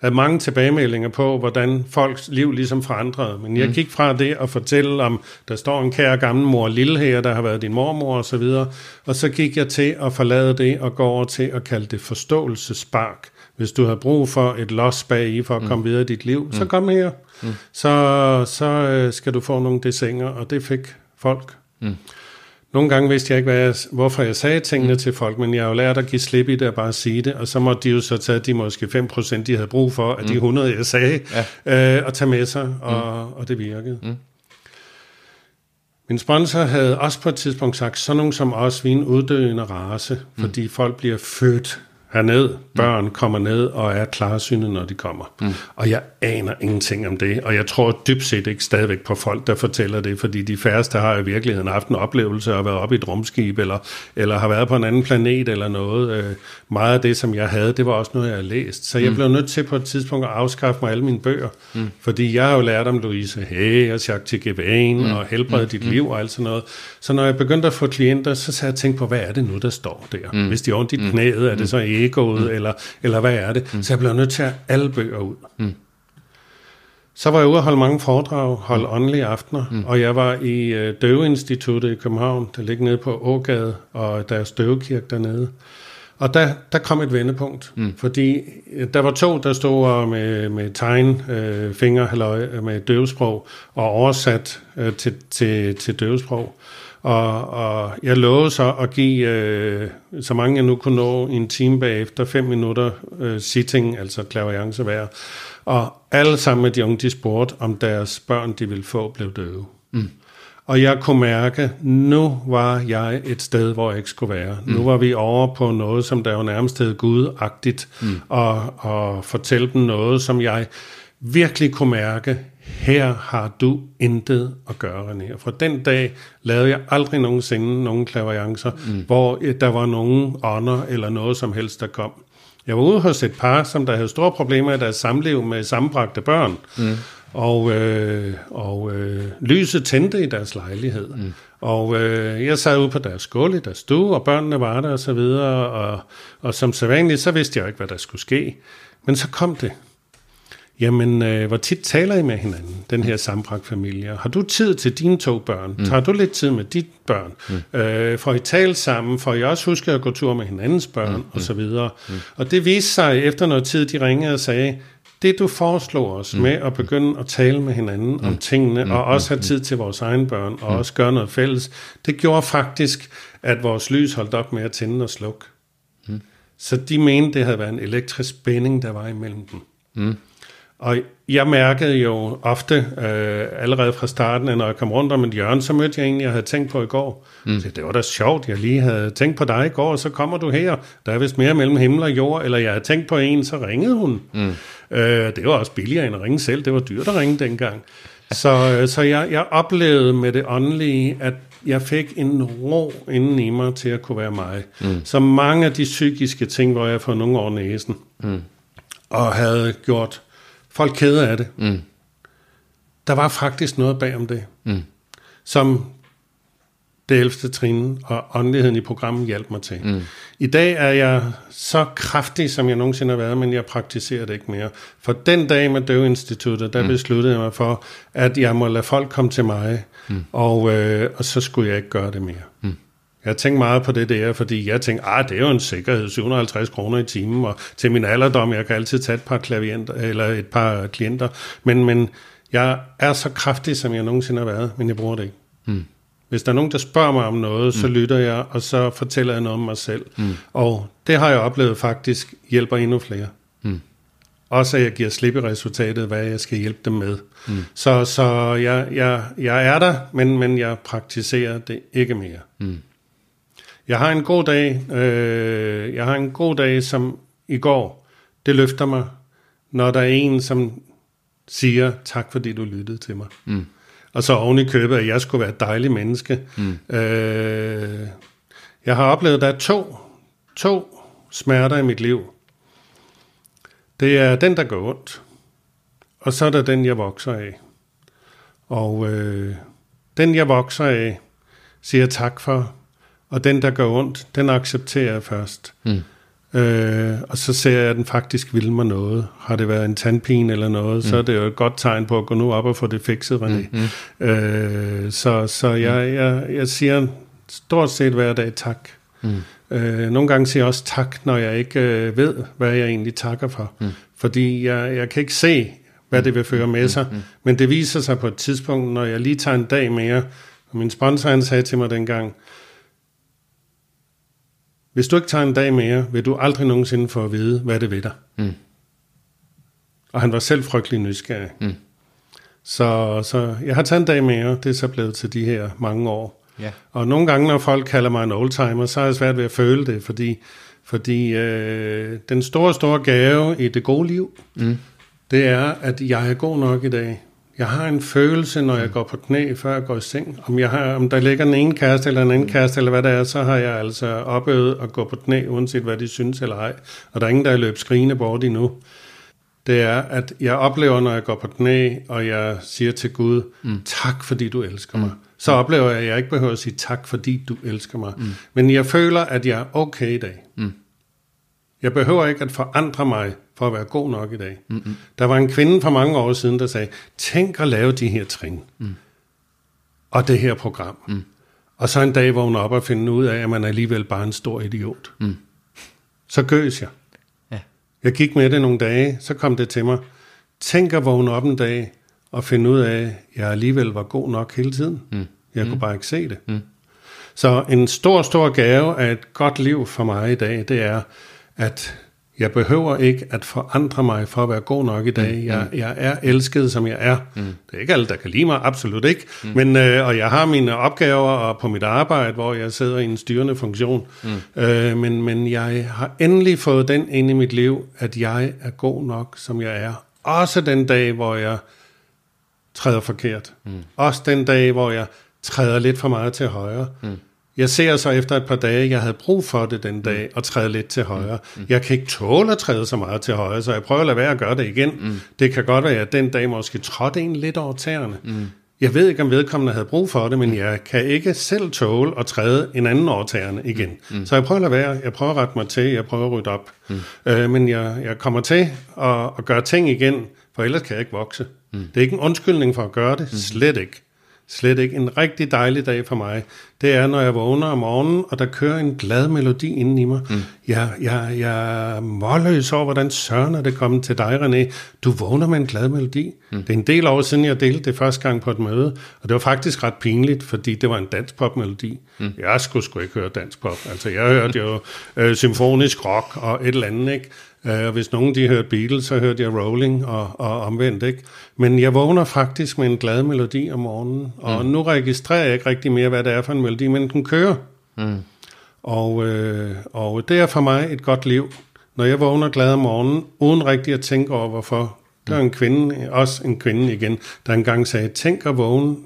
havde mange tilbagemeldinger på, hvordan folks liv ligesom forandrede. Men jeg mm. gik fra det at fortælle om, der står en kære gammel mor Lille her, der har været din mormor og så videre, og så gik jeg til at forlade det og gå over til at kalde det forståelsespark. Hvis du har brug for et los bag i for at mm. komme videre i dit liv, mm. så kom her. Mm. Så, så øh, skal du få nogle desinger, og det fik folk. Mm. Nogle gange vidste jeg ikke, hvad jeg, hvorfor jeg sagde tingene mm. til folk, men jeg har jo lært at give slip i det og bare sige det, og så måtte de jo så tage de måske 5%, de havde brug for, af mm. de 100, jeg sagde, ja. øh, og tage med sig, og, mm. og det virkede. Mm. Min sponsor havde også på et tidspunkt sagt, sådan nogen som os, vi er en uddøende race, mm. fordi folk bliver født herned. Børn kommer ned og er klarsynet, når de kommer. Mm. Og jeg aner ingenting om det, og jeg tror dybt set ikke stadigvæk på folk, der fortæller det, fordi de færreste har i virkeligheden haft en oplevelse af at være oppe i et rumskib, eller, eller har været på en anden planet eller noget. Meget af det, som jeg havde, det var også noget, jeg havde læst. Så jeg mm. blev nødt til på et tidspunkt at afskaffe mig alle mine bøger, mm. fordi jeg har jo lært om Louise Hay og Jacques Tigevain mm. og helbrede mm. dit mm. liv og alt sådan noget. Så når jeg begyndte at få klienter, så sagde jeg tænke på, hvad er det nu, der står der? Mm. Hvis de er ondt i mm. knæet, er det så egoet, mm. eller, eller hvad er det? Mm. Så jeg blev nødt til at alle bøger ud. Mm. Så var jeg ude og holde mange foredrag, holde mm. åndelige aftener, mm. og jeg var i øh, Døveinstituttet i København, der ligger nede på Ågade, og der er døvekirke dernede. Og der, der kom et vendepunkt, mm. fordi øh, der var to, der stod med, med tegn, øh, finger, eller med døvesprog, og oversat øh, til, til, til døvesprog. Og, og jeg lovede så at give øh, så mange jeg nu kunne nå en time bagefter, fem minutter øh, sitting, altså klaverjance hver. Og alle sammen med de unge, de spurgte, om deres børn, de ville få, blev døve. Mm. Og jeg kunne mærke, nu var jeg et sted, hvor jeg ikke skulle være. Mm. Nu var vi over på noget, som der jo nærmest hed gudagtigt, mm. og, og fortælle dem noget, som jeg virkelig kunne mærke, her har du intet at gøre, René. Og fra den dag lavede jeg aldrig nogensinde nogen klaverjancer, mm. hvor der var nogen ånder eller noget som helst, der kom. Jeg var ude hos et par, som der havde store problemer i deres samliv med sammenbragte børn. Mm. Og, øh, og øh, lyset tændte i deres lejlighed. Mm. Og øh, jeg sad ude på deres skole i deres stue, og børnene var der og så videre. Og, og som sædvanligt, så vidste jeg ikke, hvad der skulle ske. Men så kom det. Jamen, øh, hvor tit taler I med hinanden, den her sambragt familie? Har du tid til dine to børn? Mm. Tager du lidt tid med dit børn? Mm. Øh, får I tale sammen? Får I også huske at gå tur med hinandens børn? Mm. Og så videre. Mm. Og det viste sig efter noget tid, de ringede og sagde, det du foreslog os mm. med at begynde at tale med hinanden mm. om tingene, mm. og også have mm. tid til vores egne børn, og mm. også gøre noget fælles, det gjorde faktisk, at vores lys holdt op med at tænde og slukke. Mm. Så de mente, det havde været en elektrisk spænding, der var imellem dem. Mm. Og jeg mærkede jo ofte, øh, allerede fra starten, når jeg kom rundt om et hjørne, så mødte jeg en, jeg havde tænkt på i går. Mm. Så det var da sjovt, jeg lige havde tænkt på dig i går, og så kommer du her. Der er vist mere mellem himmel og jord, eller jeg havde tænkt på en, så ringede hun. Mm. Øh, det var også billigere end at ringe selv, det var dyrt at ringe dengang. Så, øh, så jeg, jeg oplevede med det åndelige, at jeg fik en ro inden i mig til at kunne være mig. Mm. Så mange af de psykiske ting, hvor jeg for nogle år næsen, mm. og havde gjort folk kede af det. Mm. Der var faktisk noget bag om det, mm. som det 11. trin og åndeligheden i programmet hjalp mig til. Mm. I dag er jeg så kraftig, som jeg nogensinde har været, men jeg praktiserer det ikke mere. For den dag med Døvinstituttet, der mm. besluttede jeg mig for, at jeg må lade folk komme til mig, mm. og, øh, og så skulle jeg ikke gøre det mere. Mm. Jeg tænkte meget på det der, fordi jeg tænkte, ah, det er jo en sikkerhed, 750 kroner i timen, og til min alderdom, jeg kan altid tage et par, klavienter, eller et par klienter, men, men jeg er så kraftig, som jeg nogensinde har været, men jeg bruger det ikke. Mm. Hvis der er nogen, der spørger mig om noget, så lytter jeg, og så fortæller jeg noget om mig selv. Mm. Og det har jeg oplevet faktisk hjælper endnu flere. Mm. Også at jeg giver slip i resultatet, hvad jeg skal hjælpe dem med. Mm. Så, så jeg, jeg, jeg er der, men, men jeg praktiserer det ikke mere. Mm. Jeg har en god dag, øh, jeg har en god dag, som i går, det løfter mig, når der er en, som siger, tak fordi du lyttede til mig. Mm. Og så oven i købet, at jeg skulle være et dejligt menneske. Mm. Øh, jeg har oplevet, at der er to, to smerter i mit liv. Det er den, der går ondt, og så er der den, jeg vokser af. Og øh, den, jeg vokser af, siger tak for, og den, der går ondt, den accepterer jeg først. Mm. Øh, og så ser jeg, at den faktisk vil mig noget. Har det været en tandpine eller noget, mm. så er det jo et godt tegn på at gå nu op og få det fikset, René. Mm. Mm. Øh, så så jeg, jeg, jeg siger stort set hver dag tak. Mm. Øh, nogle gange siger jeg også tak, når jeg ikke øh, ved, hvad jeg egentlig takker for. Mm. Fordi jeg, jeg kan ikke se, hvad det vil føre med sig. Mm. Men det viser sig på et tidspunkt, når jeg lige tager en dag mere. Min sponsor han sagde til mig dengang, hvis du ikke tager en dag mere, vil du aldrig nogensinde få at vide, hvad det ved dig. Mm. Og han var selv frygtelig nysgerrig. Mm. Så, så jeg har taget en dag mere, det er så blevet til de her mange år. Ja. Og nogle gange, når folk kalder mig en oldtimer, så er jeg svært ved at føle det, fordi, fordi øh, den store, store gave i det gode liv, mm. det er, at jeg er god nok i dag. Jeg har en følelse, når jeg går på knæ, før jeg går i seng. Om, jeg har, om der ligger en ene kæreste eller en anden kæreste, eller hvad det er, så har jeg altså opøvet at gå på knæ, uanset hvad de synes eller ej. Og der er ingen, der er løbet skrigende bort endnu. Det er, at jeg oplever, når jeg går på knæ, og jeg siger til Gud, mm. tak fordi du elsker mig. Mm. Så oplever jeg, at jeg ikke behøver at sige tak, fordi du elsker mig. Mm. Men jeg føler, at jeg er okay i dag. Mm. Jeg behøver ikke at forandre mig for at være god nok i dag. Mm-hmm. Der var en kvinde for mange år siden, der sagde, tænk at lave de her trin. Mm. Og det her program. Mm. Og så en dag vågne op og finde ud af, at man er alligevel bare en stor idiot. Mm. Så gøs jeg. Ja. Jeg gik med det nogle dage, så kom det til mig. Tænk at vågne op en dag og finde ud af, at jeg alligevel var god nok hele tiden. Mm. Jeg mm. kunne bare ikke se det. Mm. Så en stor, stor gave af et godt liv for mig i dag, det er, at jeg behøver ikke at forandre mig for at være god nok i dag. Mm, jeg, mm. jeg er elsket, som jeg er. Mm. Det er ikke alle, der kan lide mig, absolut ikke. Mm. Men, øh, og jeg har mine opgaver og på mit arbejde, hvor jeg sidder i en styrende funktion. Mm. Øh, men, men jeg har endelig fået den ind i mit liv, at jeg er god nok, som jeg er. Også den dag, hvor jeg træder forkert. Mm. Også den dag, hvor jeg træder lidt for meget til højre. Mm. Jeg ser så efter et par dage, jeg havde brug for det den dag, og træde lidt til højre. Mm. mm. Jeg kan ikke tåle at træde så meget til højre, så jeg prøver at lade være at gøre det igen. Mm. Det kan godt være, at den dag måske trådte en lidt over tæerne. Mm. Jeg ved ikke, om vedkommende havde brug for det, men mm. jeg kan ikke selv tåle at træde en anden over tæerne igen. Mm. mm. Så jeg prøver at lade være, jeg prøver at rette mig til, jeg prøver at rydde op. Mm. Øh, men jeg, jeg kommer til at, at gøre ting igen, for ellers kan jeg ikke vokse. Mm. Det er ikke en undskyldning for at gøre det, mm. slet ikke. Slet ikke. En rigtig dejlig dag for mig, det er, når jeg vågner om morgenen, og der kører en glad melodi inden i mig. Mm. Jeg, jeg, jeg er målløs over, hvordan søren er det kommet til dig, René. Du vågner med en glad melodi. Mm. Det er en del år siden, jeg delte det første gang på et møde, og det var faktisk ret pinligt, fordi det var en dansk popmelodi. Mm. Jeg skulle sgu ikke høre dansk pop. Altså, jeg hørte jo øh, symfonisk rock og et eller andet, ikke? Øh, og hvis nogen de hørte Beatles, så hørte jeg Rolling og, og omvendt. Ikke? Men jeg vågner faktisk med en glad melodi om morgenen, og mm. nu registrerer jeg ikke rigtig mere, hvad det er for en melodi, men den kører. Mm. Og, øh, og det er for mig et godt liv, når jeg vågner glad om morgenen, uden rigtig at tænke over, hvorfor. Der er en kvinde, også en kvinde igen, der engang sagde, tænk at vågne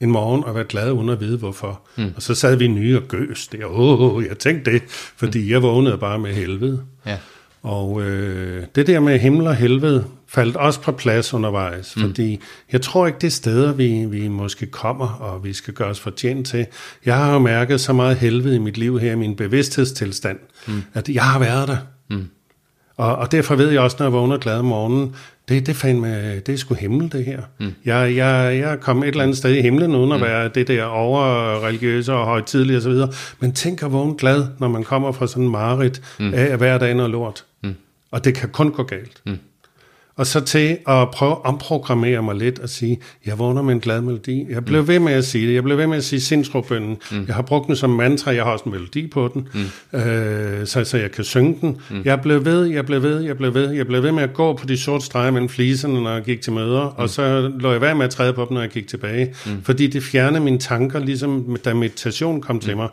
en morgen og være glad uden at vide hvorfor. Mm. Og så sad vi nye og gøs der. Åh, jeg tænkte det, fordi mm. jeg vågnede bare med helvede. Ja. Og øh, det der med himmel og helvede faldt også på plads undervejs, mm. fordi jeg tror ikke, det er steder, vi, vi måske kommer, og vi skal gøre os fortjent til. Jeg har jo mærket så meget helvede i mit liv her, i min bevidsthedstilstand, mm. at jeg har været der. Mm. Og, og derfor ved jeg også, når jeg vågner glad om morgenen, det, det, fandme, det er sgu himmel, det her. Mm. Jeg, jeg, jeg er kommet et eller andet sted i himlen, uden at mm. være det der over-religiøse og højtidlige osv., men tænk at vågne glad, når man kommer fra sådan en mareridt mm. af at hver dag noget lort. Og det kan kun gå galt. Mm. og så til at prøve at omprogrammere mig lidt og sige, jeg vågner med en glad melodi. Jeg blev mm. ved med at sige det. Jeg blev ved med at sige sindsrobønnen. Mm. Jeg har brugt den som mantra. Jeg har også en melodi på den, mm. øh, så, så jeg kan synge den. Mm. Jeg blev ved, jeg blev ved, jeg blev ved. Jeg blev ved med at gå på de sorte streger mellem fliserne, når jeg gik til møder, mm. og så lå jeg værd med at træde på dem, når jeg gik tilbage. Mm. Fordi det fjernede mine tanker, ligesom da meditation kom mm. til mig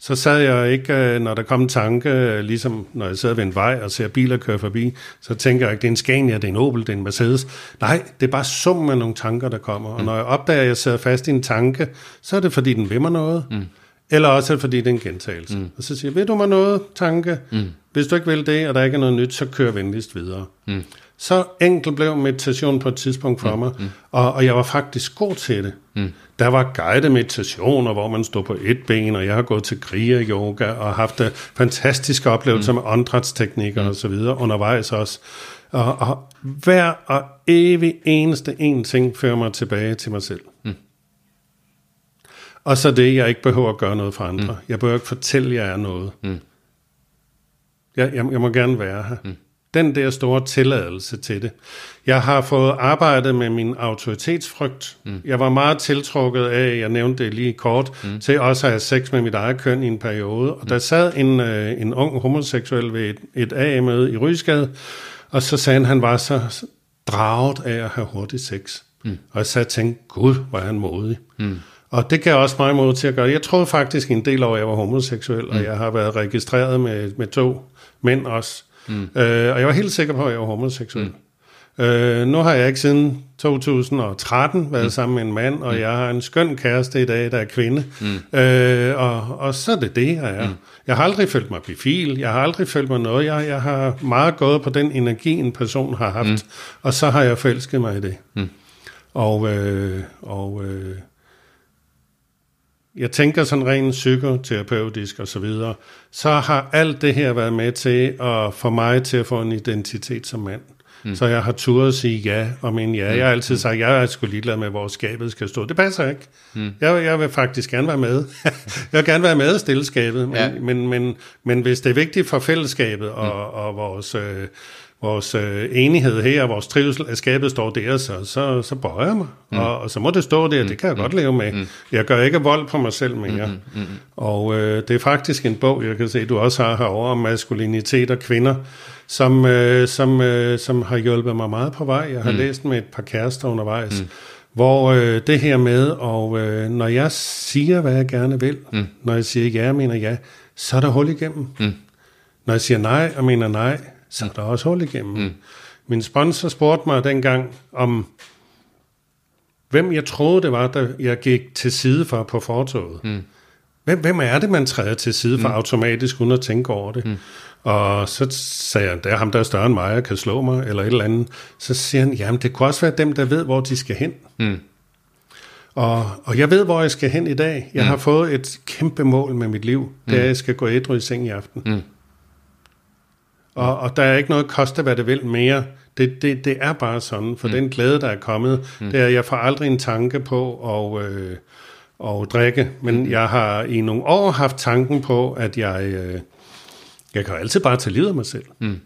så sad jeg ikke, øh, når der kom en tanke, øh, ligesom når jeg sidder ved en vej og ser biler køre forbi, så tænker jeg ikke, det er en Scania, det er en Opel, det er en Mercedes. Nej, det er bare summen af nogle tanker, der kommer. Og mm. når jeg opdager, at jeg sidder fast i en tanke, så er det, fordi den vil mig noget. Mm. Eller også er det, fordi det er en gentagelse. Mm. Og så siger jeg, ved du mig noget, tanke? Mm. Hvis du ikke vil det, og der ikke er noget nyt, så kør venligst videre. Mm. Så enkelt blev meditation på et tidspunkt for mm. mig, mm. Og, og jeg var faktisk god til det. Mm. Der var guidede meditationer, hvor man stod på et ben, og jeg har gået til kriger yoga og haft fantastiske oplevelser mm. med åndedrætsteknikker mm. og så videre undervejs også. Og, og hver og evig eneste en ting fører mig tilbage til mig selv. Mm. Og så det, jeg ikke behøver at gøre noget for andre. Mm. Jeg behøver ikke fortælle, at jeg er noget. Mm. Jeg, jeg, jeg må gerne være her. Mm den der store tilladelse til det. Jeg har fået arbejdet med min autoritetsfrygt. Mm. Jeg var meget tiltrukket af, jeg nævnte det lige kort, mm. til også at have sex med mit eget køn i en periode. Og mm. der sad en, øh, en ung homoseksuel ved et, et AA-møde i Rysgade, og så sagde han, han var så draget af at have hurtig sex. Mm. Og jeg sad og tænkte, gud, hvor er han modig. Mm. Og det gav også mig mod til at gøre Jeg troede faktisk en del over, at jeg var homoseksuel, mm. og jeg har været registreret med, med to mænd også. Mm. Øh, og jeg var helt sikker på, at jeg var homoseksuel. Mm. Øh, nu har jeg ikke siden 2013 været mm. sammen med en mand, og mm. jeg har en skøn kæreste i dag, der er kvinde. Mm. Øh, og, og så er det det, jeg er. Mm. Jeg har aldrig følt mig bifil, jeg har aldrig følt mig noget. Jeg, jeg har meget gået på den energi, en person har haft, mm. og så har jeg forelsket mig i det. Mm. Og, øh, og øh, jeg tænker sådan rent psykoterapeutisk og så videre, så har alt det her været med til at få mig til at få en identitet som mand. Mm. Så jeg har turet at sige ja og men ja. Jeg har altid mm. sagt, at jeg er sgu ligeglad med, hvor skabet skal stå. Det passer ikke. Mm. Jeg, jeg vil faktisk gerne være med. jeg vil gerne være med og stille skabet, men, ja. men, men, men hvis det er vigtigt for fællesskabet og, mm. og vores... Øh, vores øh, enighed her, vores trivsel, at skabet står der, så, så, så bøjer jeg mig. Mm. Og, og så må det stå der, det kan jeg mm. godt leve med. Mm. Jeg gør ikke vold på mig selv mere. Mm. Mm. Og øh, det er faktisk en bog, jeg kan se, du også har herovre, om maskulinitet og kvinder, som, øh, som, øh, som har hjulpet mig meget på vej. Jeg har mm. læst med et par kærester undervejs. Mm. Hvor øh, det her med, og øh, når jeg siger, hvad jeg gerne vil, mm. når jeg siger ja, jeg mener ja, så er der hul igennem. Mm. Når jeg siger nej, og mener nej, så er der også hul igennem. Mm. Min sponsor spurgte mig dengang om, hvem jeg troede det var, da jeg gik til side for på fortoget. Mm. Hvem, hvem er det, man træder til side for mm. automatisk, uden at tænke over det? Mm. Og så sagde han, det er ham, der er større end mig, og kan slå mig, eller et eller andet. Så siger han, jamen det kunne også være dem, der ved, hvor de skal hen. Mm. Og, og jeg ved, hvor jeg skal hen i dag. Jeg mm. har fået et kæmpe mål med mit liv. Det er, at jeg skal gå ædru i seng i aften. Mm. Og, og der er ikke noget koste, hvad det vil mere. Det, det, det er bare sådan, for mm. den glæde, der er kommet, mm. det er, at jeg får aldrig en tanke på at, øh, at drikke, men mm. jeg har i nogle år haft tanken på, at jeg, øh, jeg kan altid bare tage livet af mig selv. Mm.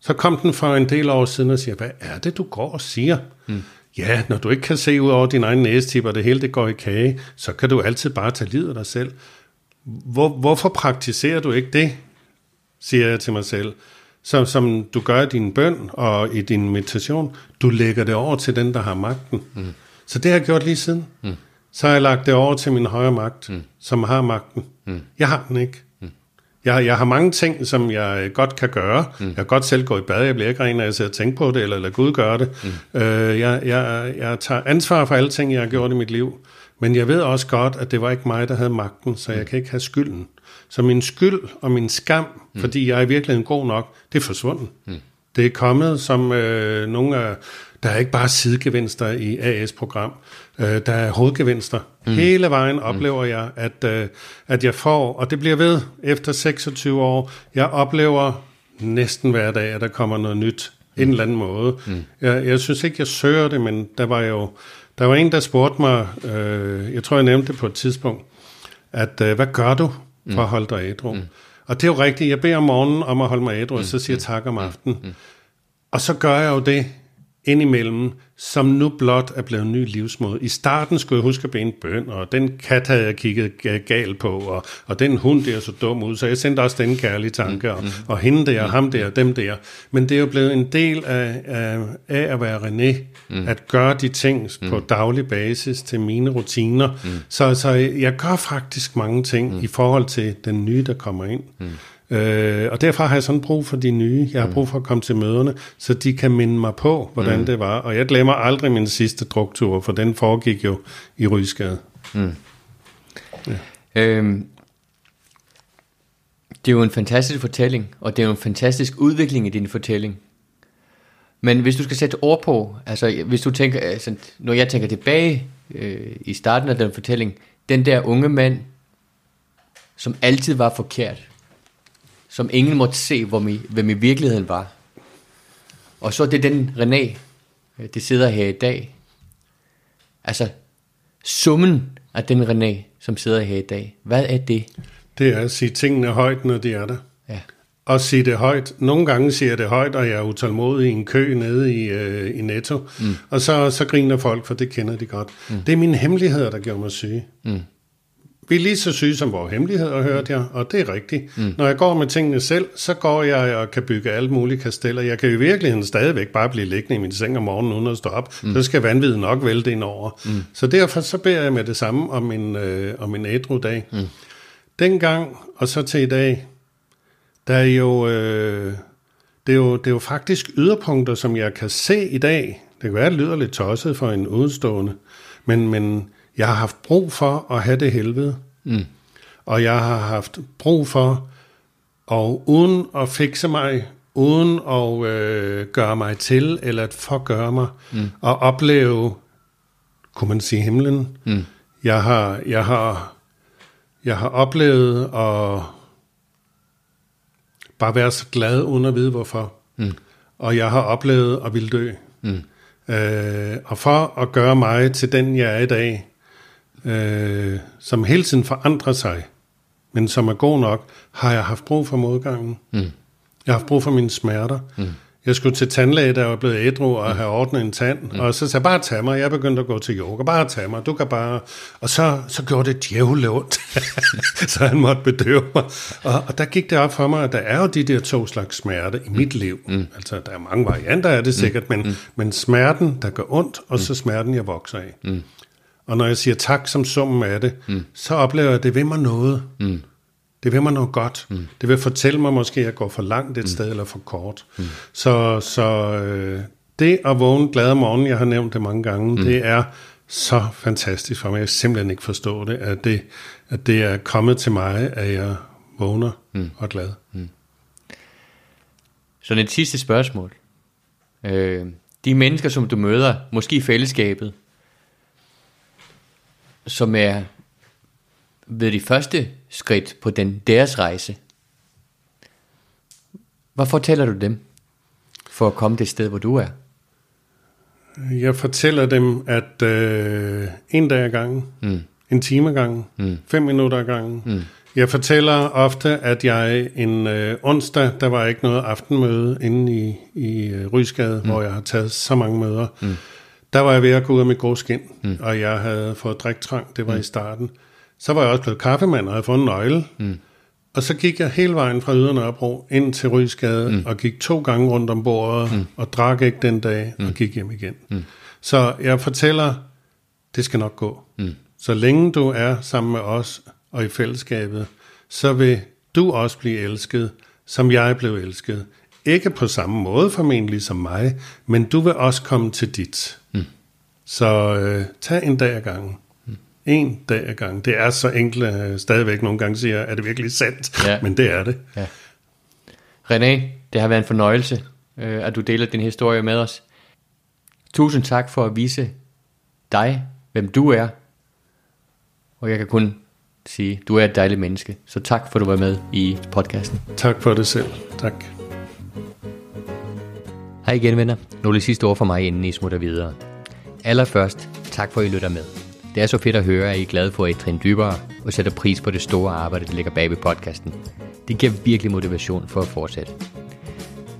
Så kom den for en del år siden og siger, hvad er det, du går og siger? Mm. Ja, når du ikke kan se ud over din egen næstip, og det hele det går i kage, så kan du altid bare tage livet af dig selv. Hvor, hvorfor praktiserer du ikke det? Siger jeg til mig selv, som, som du gør i din bøn og i din meditation, du lægger det over til den, der har magten. Mm. Så det har jeg gjort lige siden. Mm. Så har jeg lagt det over til min højre magt, mm. som har magten. Mm. Jeg har den ikke. Mm. Jeg, jeg har mange ting, som jeg godt kan gøre. Mm. Jeg kan godt selv gå i bad, jeg bliver ikke ren, når jeg sidder og tænker på det, eller lade Gud gøre det. Mm. Øh, jeg, jeg, jeg tager ansvar for alle ting, jeg har gjort i mit liv. Men jeg ved også godt, at det var ikke mig, der havde magten, så jeg mm. kan ikke have skylden. Så min skyld og min skam, mm. fordi jeg er i virkeligheden god nok, det er forsvundet. Mm. Det er kommet som øh, nogle af, der er ikke bare sidegevinster i AS-program, øh, der er hovedgevinster. Mm. Hele vejen mm. oplever mm. jeg, at, øh, at jeg får, og det bliver ved efter 26 år, jeg oplever næsten hver dag, at der kommer noget nyt, mm. en eller anden måde. Mm. Jeg, jeg synes ikke, jeg søger det, men der var jo, der var en, der spurgte mig, øh, jeg tror, jeg nævnte det på et tidspunkt, at øh, hvad gør du? For at holde dig ædru. Mm. Og det er jo rigtigt, jeg beder om morgenen om at holde mig ædru, mm. og så siger jeg tak om aftenen. Mm. Og så gør jeg jo det, indimellem, som nu blot er blevet en ny livsmåde. I starten skulle jeg huske at en bøn, og den kat havde jeg kigget galt på, og, og den hund der så dum ud, så jeg sendte også den kærlige tanke, og, og hende der, og ham der, og dem der. Men det er jo blevet en del af, af, af at være René, mm. at gøre de ting på mm. daglig basis til mine rutiner. Mm. Så, så jeg gør faktisk mange ting mm. i forhold til den nye, der kommer ind. Mm. Øh, og derfor har jeg sådan brug for de nye. Jeg har mm. brug for at komme til møderne, så de kan minde mig på, hvordan mm. det var. Og jeg glemmer aldrig min sidste druktur, for den foregik jo i Rysgade. Mm. Ja. Øhm, det er jo en fantastisk fortælling, og det er jo en fantastisk udvikling i din fortælling. Men hvis du skal sætte ord på, altså hvis du tænker, altså, når jeg tænker tilbage øh, i starten af den fortælling, den der unge mand, som altid var forkert, som ingen måtte se, hvem i, hvem i virkeligheden var. Og så er det den René, øh, det sidder her i dag. Altså, summen af den René, som sidder her i dag, hvad er det? Det er at sige tingene højt, når de er der. Ja. Og sige det højt. Nogle gange siger jeg det højt, og jeg er utålmodig i en kø nede i, øh, i Netto. Mm. Og så, så griner folk, for det kender de godt. Mm. Det er mine hemmeligheder, der gjorde mig syge. Mm. Vi er lige så syge som vores hemmeligheder, hørte jeg, og det er rigtigt. Mm. Når jeg går med tingene selv, så går jeg og kan bygge alle mulige kasteller. Jeg kan i virkeligheden stadigvæk bare blive liggende i min seng om morgenen uden at stå op. Mm. Så skal vanvittigt nok vælte ind over. Mm. Så derfor så beder jeg med det samme om en, øh, om en ædru dag. Mm. Dengang og så til i dag, der er jo, øh, det, er jo, det er jo faktisk yderpunkter, som jeg kan se i dag. Det kan være, det lyder lidt tosset for en udstående, men, men jeg har haft brug for at have det helvede. Mm. Og jeg har haft brug for, og uden at fikse mig, uden at øh, gøre mig til, eller at forgøre mig, mm. at opleve, kunne man sige, himlen. Mm. Jeg har, jeg har, jeg har oplevet at bare være så glad, uden at vide hvorfor. Mm. Og jeg har oplevet at ville dø. Mm. Øh, og for at gøre mig til den, jeg er i dag, øh, som hele tiden forandrer sig, men som er god nok, har jeg haft brug for modgangen. Mm. Jeg har haft brug for mine smerter. Mm. Jeg skulle til tandlæge, der var blevet ædru og mm. have ordnet en tand, mm. og så sagde bare tag mig, jeg begyndte at gå til yoga, bare tag mig, du kan bare... Og så, så gjorde det djævle ondt, så han måtte bedøve mig. Og, og der gik det op for mig, at der er jo de der to slags smerte i mit mm. liv. Mm. Altså, der er mange varianter af det sikkert, mm. men, mm. men smerten, der gør ondt, og så smerten, jeg vokser af. Mm. Og når jeg siger tak som summen af det, mm. så oplever jeg, at det vil mig noget. Mm. Det vil mig noget godt. Mm. Det vil fortælle mig måske, at jeg går for langt et mm. sted eller for kort. Mm. Så, så øh, det at vågne glad om morgenen, jeg har nævnt det mange gange, mm. det er så fantastisk for mig. Jeg simpelthen ikke forstå det, at det, at det er kommet til mig, at jeg vågner mm. og er glad. Mm. Så et sidste spørgsmål. Øh, de mennesker, som du møder, måske i fællesskabet, som er ved de første skridt på den deres rejse. Hvad fortæller du dem for at komme det sted, hvor du er? Jeg fortæller dem, at øh, en dag ad gangen, mm. en time ad gangen, mm. fem minutter ad gangen. Mm. Jeg fortæller ofte, at jeg en øh, onsdag, der var ikke noget aftenmøde inde i, i øh, Rysgade, mm. hvor jeg har taget så mange møder. Mm der var jeg ved at gå ud af mit grå skin, mm. og jeg havde fået driktrang, det var mm. i starten. Så var jeg også blevet kaffemand, og havde fået en nøgle. Mm. Og så gik jeg hele vejen fra Ydre Nørrebro ind til Rysgade, mm. og gik to gange rundt om bordet, mm. og drak ikke den dag, mm. og gik hjem igen. Mm. Så jeg fortæller, det skal nok gå. Mm. Så længe du er sammen med os og i fællesskabet, så vil du også blive elsket, som jeg blev elsket. Ikke på samme måde formentlig som mig, men du vil også komme til dit. Mm. Så øh, tag en dag ad gangen. Mm. En dag ad gangen. Det er så enkelt, øh, stadigvæk nogle gange siger, er det virkelig sandt? Ja. Men det er det. Ja. René, det har været en fornøjelse, øh, at du deler din historie med os. Tusind tak for at vise dig, hvem du er. Og jeg kan kun sige, du er et dejligt menneske. Så tak for at du var med i podcasten. Tak for det selv. Tak. Hej igen venner. Nogle sidste ord for mig, inden I smutter videre. Allerførst, tak for at I lytter med. Det er så fedt at høre, at I er glade for at I trin dybere og sætter pris på det store arbejde, der ligger bag ved podcasten. Det giver virkelig motivation for at fortsætte.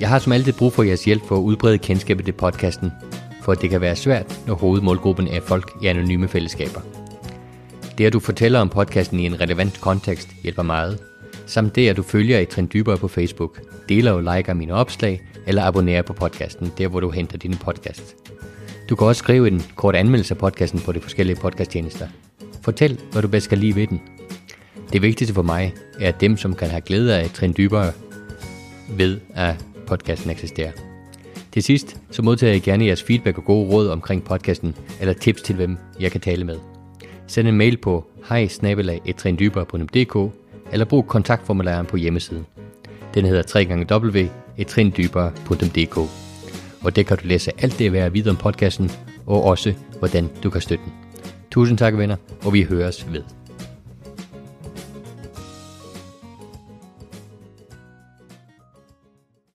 Jeg har som altid brug for jeres hjælp for at udbrede kendskabet til podcasten, for det kan være svært, når hovedmålgruppen er folk i anonyme fællesskaber. Det at du fortæller om podcasten i en relevant kontekst hjælper meget, samt det at du følger et trend dybere på Facebook, deler og liker mine opslag eller abonnerer på podcasten, der hvor du henter dine podcast. Du kan også skrive en kort anmeldelse af podcasten på de forskellige podcasttjenester. Fortæl, hvad du bedst kan lide ved den. Det vigtigste for mig er, at dem, som kan have glæde af et trin dybere ved, at podcasten eksisterer. Til sidst, så modtager jeg gerne jeres feedback og gode råd omkring podcasten, eller tips til hvem jeg kan tale med. Send en mail på hej eller brug kontaktformularen på hjemmesiden. Den hedder www.etrindybere.dk og der kan du læse alt det at jeg videre om podcasten, og også hvordan du kan støtte den. Tusind tak venner, og vi høres ved.